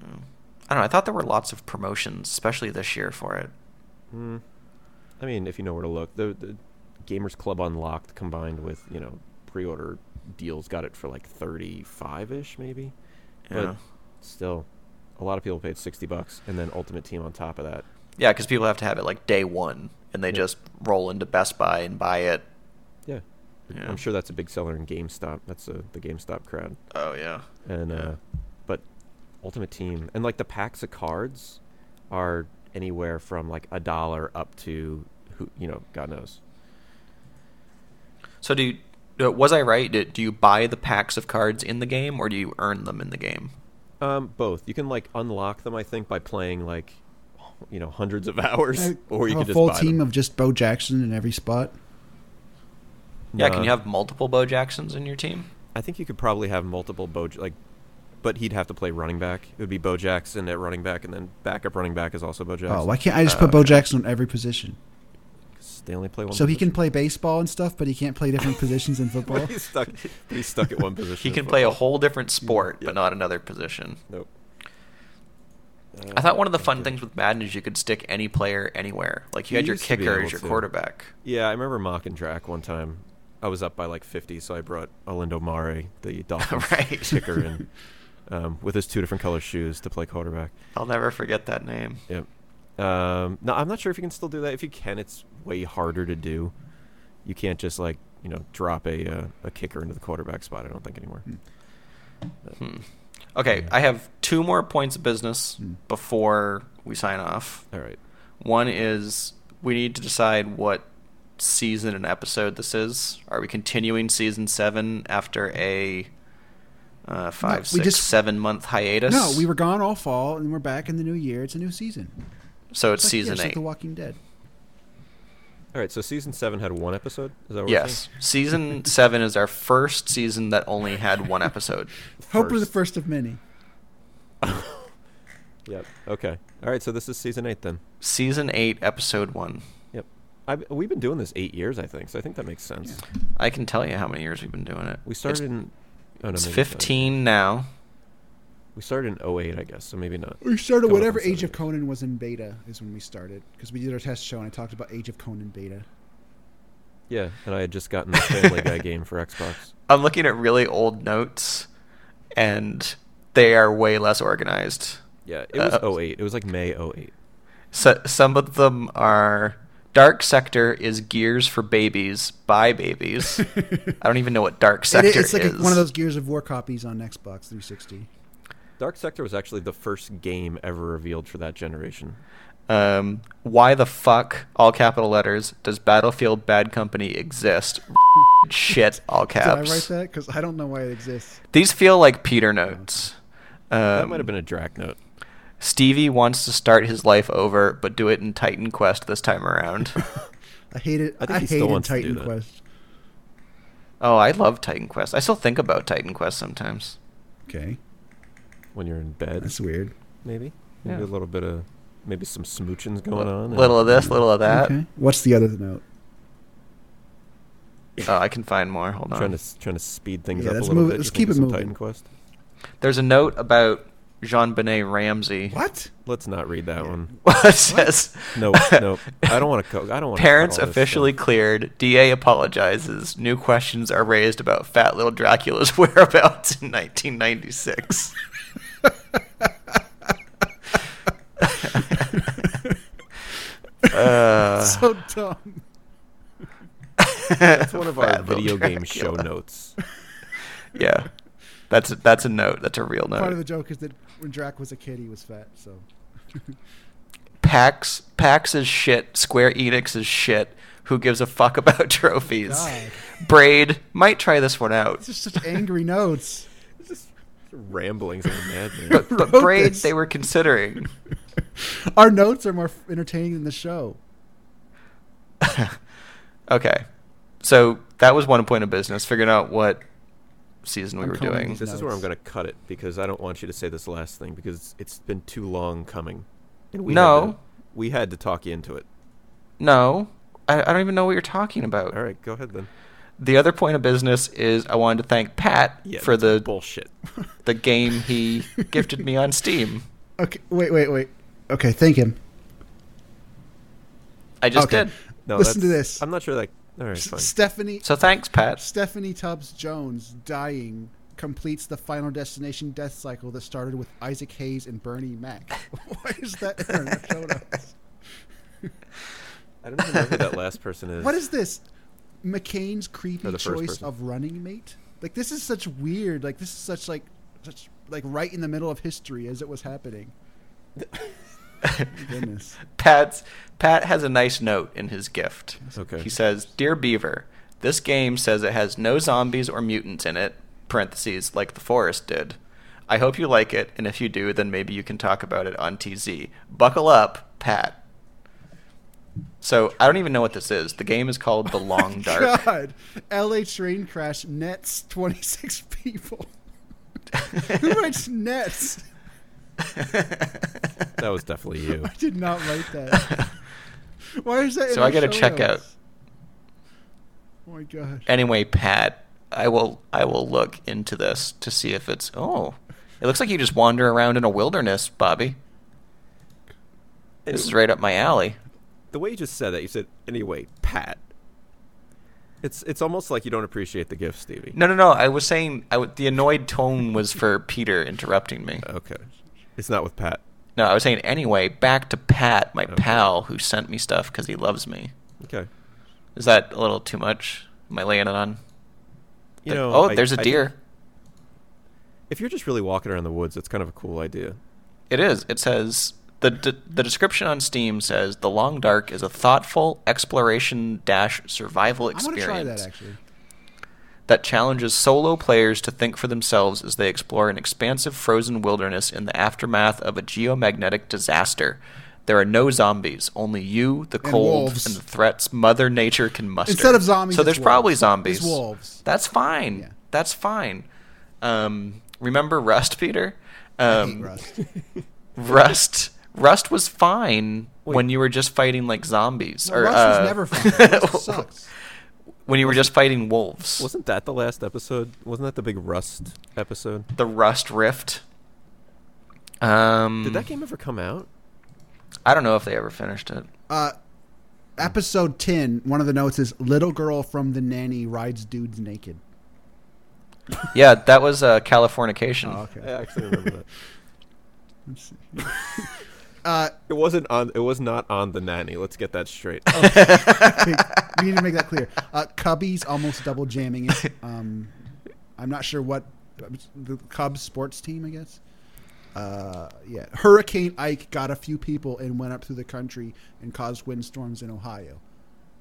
don't know. I thought there were lots of promotions, especially this year for it. Hmm. I mean, if you know where to look, the the Gamers Club Unlocked combined with you know pre-order deals got it for like thirty five ish maybe. Yeah, But still, a lot of people paid sixty bucks, and then Ultimate Team on top of that. yeah, because people have to have it like day one, and they Yeah. just roll into Best Buy and buy it. Yeah. Yeah. I'm sure that's a big seller in GameStop. That's a, the GameStop crowd. Oh yeah, And Yeah. uh, but Ultimate Team and like the packs of cards are anywhere from like a dollar up to who you know God knows. So do you, uh, was I right? Do, do you buy the packs of cards in the game, or do you earn them in the game? Um, both. You can like unlock them, I think, by playing like you know hundreds of hours, I or you have can a just full buy team them. of just Bo Jackson in every spot. Yeah, can you have multiple Bo Jacksons in your team? I think you could probably have multiple Bo like, but he'd have to play running back. It would be Bo Jackson at running back, and then backup running back is also Bo Jackson. Oh, why can't I just Oh, put Bo okay. Jackson on every position? 'Cause They only play one. So he can play baseball and stuff, but he can't play different positions in football. He's stuck. he's stuck at one position. He can play a whole different sport, Yeah. but not another position. Nope. I thought one of the fun okay. things with Madden is you could stick any player anywhere. Like you You had your used to be kicker as your to. quarterback. Yeah, I remember Mock and Drac one time. I was up by like 50, so I brought Olindo Mare, the Dolphins Right. kicker, in. um, with his two different color shoes to play quarterback. I'll never forget that name. Yep. Um, no, I'm not sure if you can still do that. If you can, it's way harder to do. You can't just like you know drop a uh, a kicker into the quarterback spot. I don't think anymore. Hmm. Okay, I have two more points of business Hmm. before we sign off. All right. One is we need to decide what season and episode this is. Are we continuing season seven after a uh, five, we six, just- seven month hiatus? No, we were gone all fall, and we're back in the new year. It's a new season. So it's like- yeah, season it's like eight. The Walking Dead. All right. So season seven had one episode. Is that what we're yes, season seven is our first season that only had one episode. Hopefully, the First. first of many. Yep. Okay. All right. So this is season eight then. Season eight, episode one. Yep. I've, we've been doing this eight years, I think. So I think that makes sense. I can tell you how many years we've been doing it. We started It's, in. Oh, no, it's maybe not. 15 now. We started in 08, I guess. So maybe not. We started Coming whatever Age of. Conan was in beta is when we started because we did our test show and I talked about Age of Conan beta. Yeah, and I had just gotten the Family Guy game for Xbox. I'm looking at really old notes, and they are way less organized. Yeah, it was Uh, 08. It was like May 08. So, some of them are Dark Sector is Gears for Babies by babies. I don't even know what Dark It- Sector it's like is. a, one of those Gears of War copies on Xbox 360. Dark Sector was actually the first game ever revealed for that generation. Um, why the fuck, all capital letters, does Battlefield Bad Company exist? Shit, all caps. Did I caps. write that? Because I don't know why it exists. These feel like Peter notes. Um, that might have been a Drac note. Stevie wants to start his life over, but do it in Titan Quest this time around. I hate it. I I, think he still hated wants to do Titan that. Quest. oh, I love Titan Quest. I still think about Titan Quest sometimes. Okay, When you're in bed, that's weird. maybe. Maybe Yeah. a little bit of, maybe some smoochings going on. and- Little of this, little of that. okay. What's the other note? Oh, I can find more. Hold on. Trying to trying to speed things Yeah, up a let's little move bit. let's just keep it moving. Titan Quest. There's a note about JonBenét Ramsey. What? Let's not read that one. it says No, no. I don't want to. Co- I don't want. parents officially cleared. DA apologizes. New questions are raised about Fat Little Dracula's whereabouts in 1996. Uh, so dumb. That's one of our Fat Little video game show notes. Yeah, that's a, that's a note. That's a real note. Part of the joke is that when Drac was a kid, he was fat. So PAX PAX is shit. Square Enix is shit. Who gives a fuck about trophies? God. Braid might try this one out. it's just such angry notes. Ramblings of a madman. But, but wrote Braid, they were considering. Our notes are more entertaining than the show. Okay, so that was one point of business. Figuring out what season we I'm were doing. these This is where I'm going to cut it because I don't want you to say this last thing because it's been too long coming. And we No. had to, we had to talk you into it. No, I, I don't even know what you're talking about. All right, go ahead then. The other point of business is I wanted to thank Pat Yeah, for the bullshit. the game he gifted me on Steam. Okay, wait, wait, wait. Okay, thank him. I just Okay. did. No, Listen to this. I'm not sure that. All right, fine. Stephanie So thanks, Pat. Stephanie Tubbs Jones dying completes the Final Destination death cycle that started with Isaac Hayes and Bernie Mac. Why is that in our show notes? I don't even know who that last person is. What is this? McCain's creepy Or choice person. of running mate. Like this is such weird. Like this is such like such like right in the middle of history as it was happening. Goodness. Pat's Pat has a nice note in his gift. Okay. He says, "Dear Beaver, this game says it has no zombies or mutants in it. Parentheses like the forest did. I hope you like it, and if you do, then maybe you can talk about it on TZ. Buckle up, Pat." So I don't even know what this is. The game is called The Long oh Dark. God, L.A. train crash nets twenty six people. Who writes nets? That was definitely you. I did not write that. Why is that? So our I gotta show check out. Oh my god. Anyway, Pat, I will I will look into this to see if it's oh. It looks like you just wander around in a wilderness, Bobby. This is right up my alley. The way you just said that, you said, anyway, Pat. It's it's almost like you don't appreciate the gift, Stevie. No, no, no. I was saying I w- the annoyed tone was for Peter interrupting me. Okay. It's not with Pat. No, I was saying anyway. Back to Pat, my pal, who sent me stuff because he loves me. Okay. Is that a little too much? Am I laying it on? You The- know, oh, I- there's a I deer. think If you're just really walking around the woods, it's kind of a cool idea. It is. It says the d- the description on Steam says the Long Dark is a thoughtful exploration dash survival I want experience to try that actually. that challenges solo players to think for themselves as they explore an expansive frozen wilderness in the aftermath of a geomagnetic disaster. There are no zombies, only you, the And cold, wolves. and the threats Mother Nature can muster. Instead of zombies, so there's probably zombies. It's wolves. That's fine. Yeah. That's fine. Um, remember Rust, Peter? I Um, Rust. Rust. Rust was fine Wait. when you were just fighting like zombies. No, or, Rust uh, was never fine. Rust sucks. when you were just fighting wolves. Wasn't that the last episode? Wasn't that the big Rust episode? the Rust Rift. Um, Did that game ever come out? I don't know if they ever finished it. Uh, episode 10, one of the notes is Little girl from the nanny rides dudes naked. Yeah, that was uh, Californication. Oh, okay. I actually remember that. Uh, It wasn't on. It was not on the nanny. Let's get that straight. we need to make that clear. Uh, Cubbies almost double jamming it. Um, I'm not sure what the Cubs sports team, I guess. Uh, yeah, Hurricane Ike got a few people and went up through the country and caused windstorms in Ohio.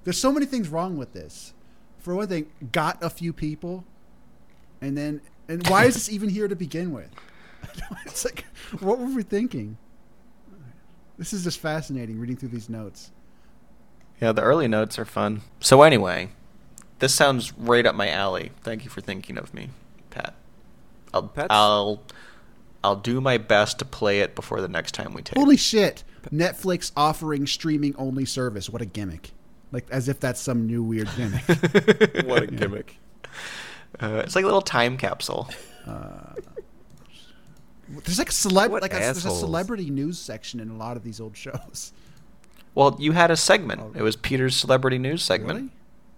There's so many things wrong with this. For one thing, got a few people, and then and why is this even here to begin with? it's like, what were we thinking? This is just fascinating reading through these notes. Yeah, the early notes are fun. So anyway, this sounds right up my alley. Thank you for thinking of me, Pat. I'll Pat's- I'll I'll do my best to play it before the next time we take. Holy shit! Netflix offering streaming only service. What a gimmick! Like as if that's some new weird gimmick. what a gimmick! Uh, it's like a little time capsule. There's like celeb, What like a, there's a celebrity news section in a lot of these old shows. Well, you had a segment. Oh. It was Peter's celebrity news segment. Really?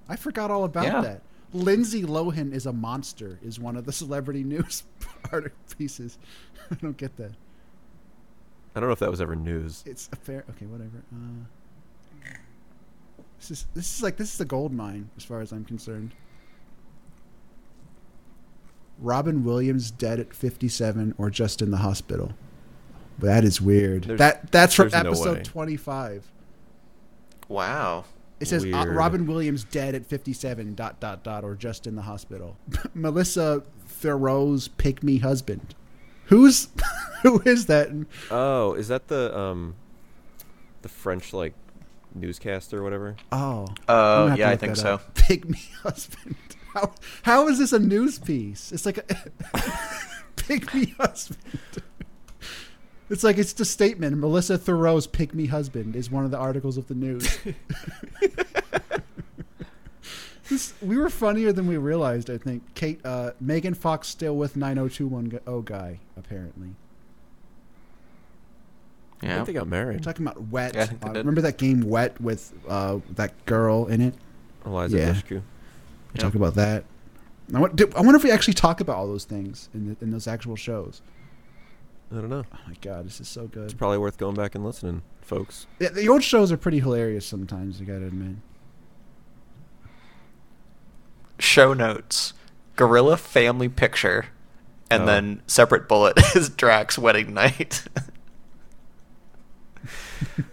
I forgot all about Yeah. that. Lindsay Lohan is a monster. Is one of the celebrity news art pieces. I don't get that. I don't know if that was ever news. It's a fair. Okay, whatever. Uh, this is this is like this is a gold mine as far as I'm concerned. Robin Williams dead at 57 or just in the hospital. That is weird. There's- that that's from there's no episode 25. Wow. It says uh, Robin Williams dead at 57 dot dot dot or just in the hospital. Melissa Theuriau's pick me husband. Who's who is that? Oh, is that the um, the French like newscaster or whatever? Oh. Uh, I'm gonna have to yeah, I think so. up. Pick me husband. How how is this a news piece? It's like a pick me husband. It's like it's the statement. Melissa Theuriau's "Pick Me Husband" is one of the articles of the news. This- we were funnier than we realized. I think Kate, uh, Megan Fox, still with 90210 guy. Apparently, I Yeah. think they got married. We're talking about Wet. Yeah, I think they Uh, remember that game Wet with uh, that girl in it? Eliza Yeah. Dushku. We talk about that. I, want, do- I wonder if we actually talk about all those things in the, in those actual shows. I don't know. Oh my god, this is so good. It's probably worth going back and listening, folks. Yeah, the old shows are pretty hilarious sometimes. You gotta admit. Show notes. Gorilla family picture. And Oh. then separate bullet is Drax wedding night.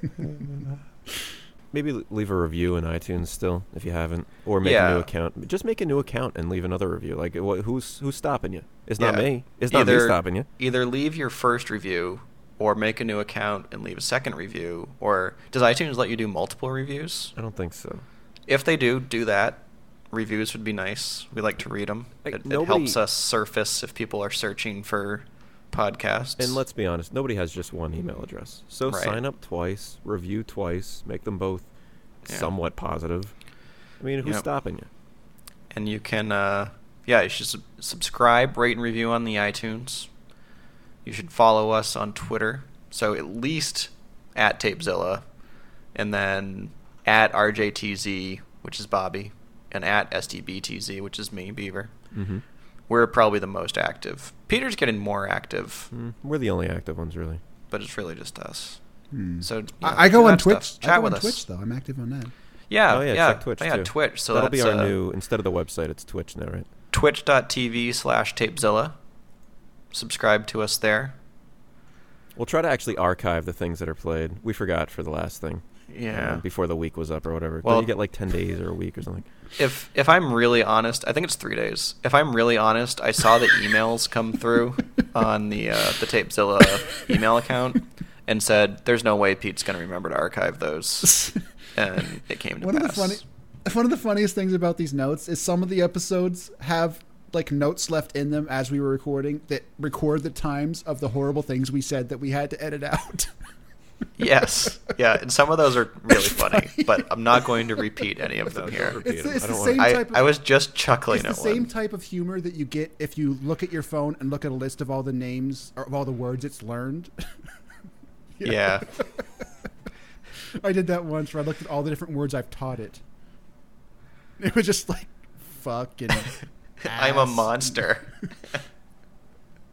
Maybe leave a review in iTunes still if you haven't, or make a new account. Just make a new account and leave another review. Like, wh- who's who's stopping you? It's not Yeah. me. It's not me Either- stopping you. Either leave your first review or make a new account and leave a second review. Or does iTunes let you do multiple reviews? I don't think so. If they do, do that. Reviews would be nice. We like to read them. Like, it, it helps us surface if people are searching for podcasts. And let's be honest, nobody has just one email address. So Right. sign up twice, review twice, make them both Yeah. somewhat positive. I mean, who's Yep. stopping you? and you can uh, yeah you should sub- subscribe rate and review on the itunes you should follow us on twitter so at least at tapezilla and then at rjtz which is bobby and at SDBTZ, which is me, Beaver. Mm-hmm. We're probably the most active. Peter's getting more active, Mm, we're the only active ones, really. but it's really just us. Hmm. So you know, I, I go on Twitch. stuff. I Chat go with on us. Twitch though. I'm active on that. Yeah, oh yeah, yeah, check Twitch yeah, too. Twitch. So that'll that's be our uh, new instead of the website, it's Twitch now, right? twitch.tv slash tapezilla. Subscribe to us there. We'll try to actually archive the things that are played. We forgot for the last thing. Yeah. um, before the week was up or whatever. Well- Don't you get like ten days or a week or something? If if I'm really honest, I think it's three days. If I'm really honest, I saw the emails come through on the uh, the Tapezilla email account and said, "There's no way Pete's going to remember to archive those," and it came to one pass. of the funny one of the funniest things about these notes is some of the episodes have like notes left in them as we were recording that record the times of the horrible things we said that we had to edit out. Yes, yeah, and some of those are really funny, funny. but I'm not going to repeat any of them here. It's, it's I the same I, type of I was just chuckling at one. it's the at same one. type of humor that you get if you look at your phone and look at a list of all the names or of all the words it's learned. Yeah, I did that once where I looked at all the different words I've taught it. It was just like fucking I'm a ass. monster.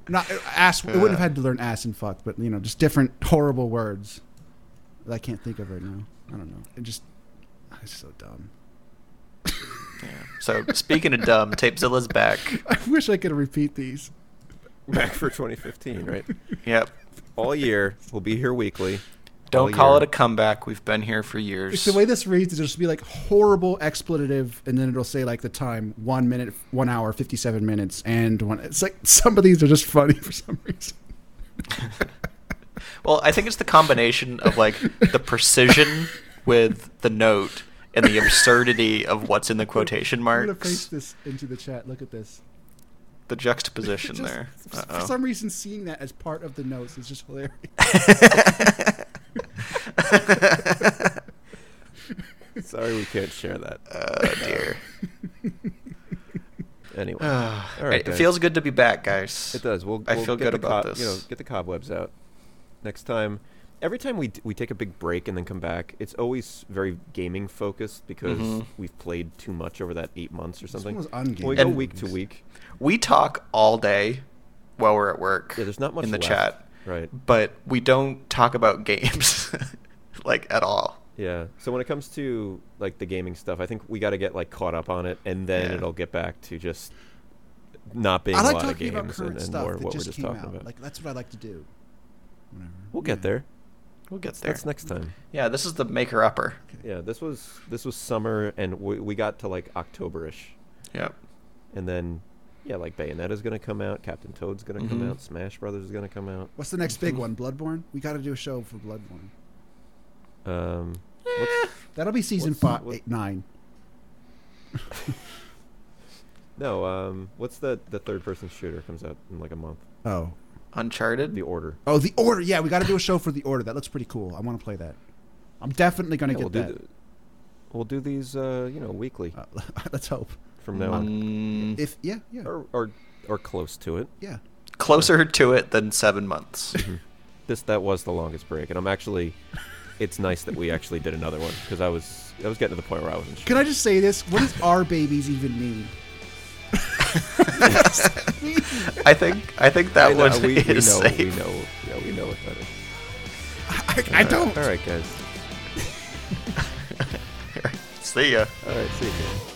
Not ass. It wouldn't have had to learn ass and fuck, but you know, just different horrible words that I can't think of right now. I don't know. It just ah, it's so dumb. Yeah. So speaking of dumb, Tapezilla's back. I wish I could repeat these. Back for 2015, right? Yep. All year, we'll be here weekly. Don't call year. it a comeback. We've been here for It's years. the way this reads. It'll just be like horrible expletive, and then it'll say like the time one minute, one hour, fifty-seven minutes, and one. It's like some of these are just funny for some reason. Well, I think it's the combination of like the precision with the note and the absurdity of what's in the quotation I'm gonna marks. paste this into the chat. Look at this. The juxtaposition Just- there. For Uh-oh. some reason, seeing that as part of the notes is just hilarious. Sorry, we can't share that. oh dear. Anyway, All right, it guys. feels good to be back, guys. it does. We'll. I we'll feel get good the about this. You know, get the cobwebs out. Next time, every time we d- we take a big break and then come back, it's always very gaming focused because Mhm. we've played too much over that eight months or something. was ungaming. we go And- week to week. We talk all day while we're at work. Yeah, there's not much in the left. chat, Right. but we don't talk about games like at all. Yeah. So when it comes to like the gaming stuff, I think we got to get like caught up on it, and then Yeah. it'll get back to just not being I like a lot of talking games about current and, and stuff more that what just we're just came talking out. about. Like that's what I like to do. Whatever. we'll get there. We'll get there. That's next time. Yeah, this is the maker upper. Yeah. This was this was summer, and we we got to like Octoberish, Yep. and then yeah, like Bayonetta's gonna come out, Captain Toad's gonna come Mhm. out, Smash Brothers is gonna come out. What's the next big one? Bloodborne. We got to do a show for Bloodborne. Um, Eh. what's, That'll be season What's- five, what- eight, nine. no, um, what's the the third person shooter comes out in like a month? Oh, Uncharted. The Order. oh, the Order. Yeah, we got to do a show for the Order. That looks pretty cool. I want to play that. I'm definitely gonna Yeah, get we'll that. do the, we'll do these uh, you know weekly Uh, let's hope. From now on, Mm, If yeah, yeah, or or or close to it. yeah. closer to it than seven months. this that was the longest break, and I'm actually. It's nice that we actually did another one because I was I was getting to the point where I wasn't sure. Can I just say this? What does our babies even mean? I think I think that I know, one we, we know safe. we know yeah we know what that is. I, I don't. All right, guys. See ya. All right, see you. Guys.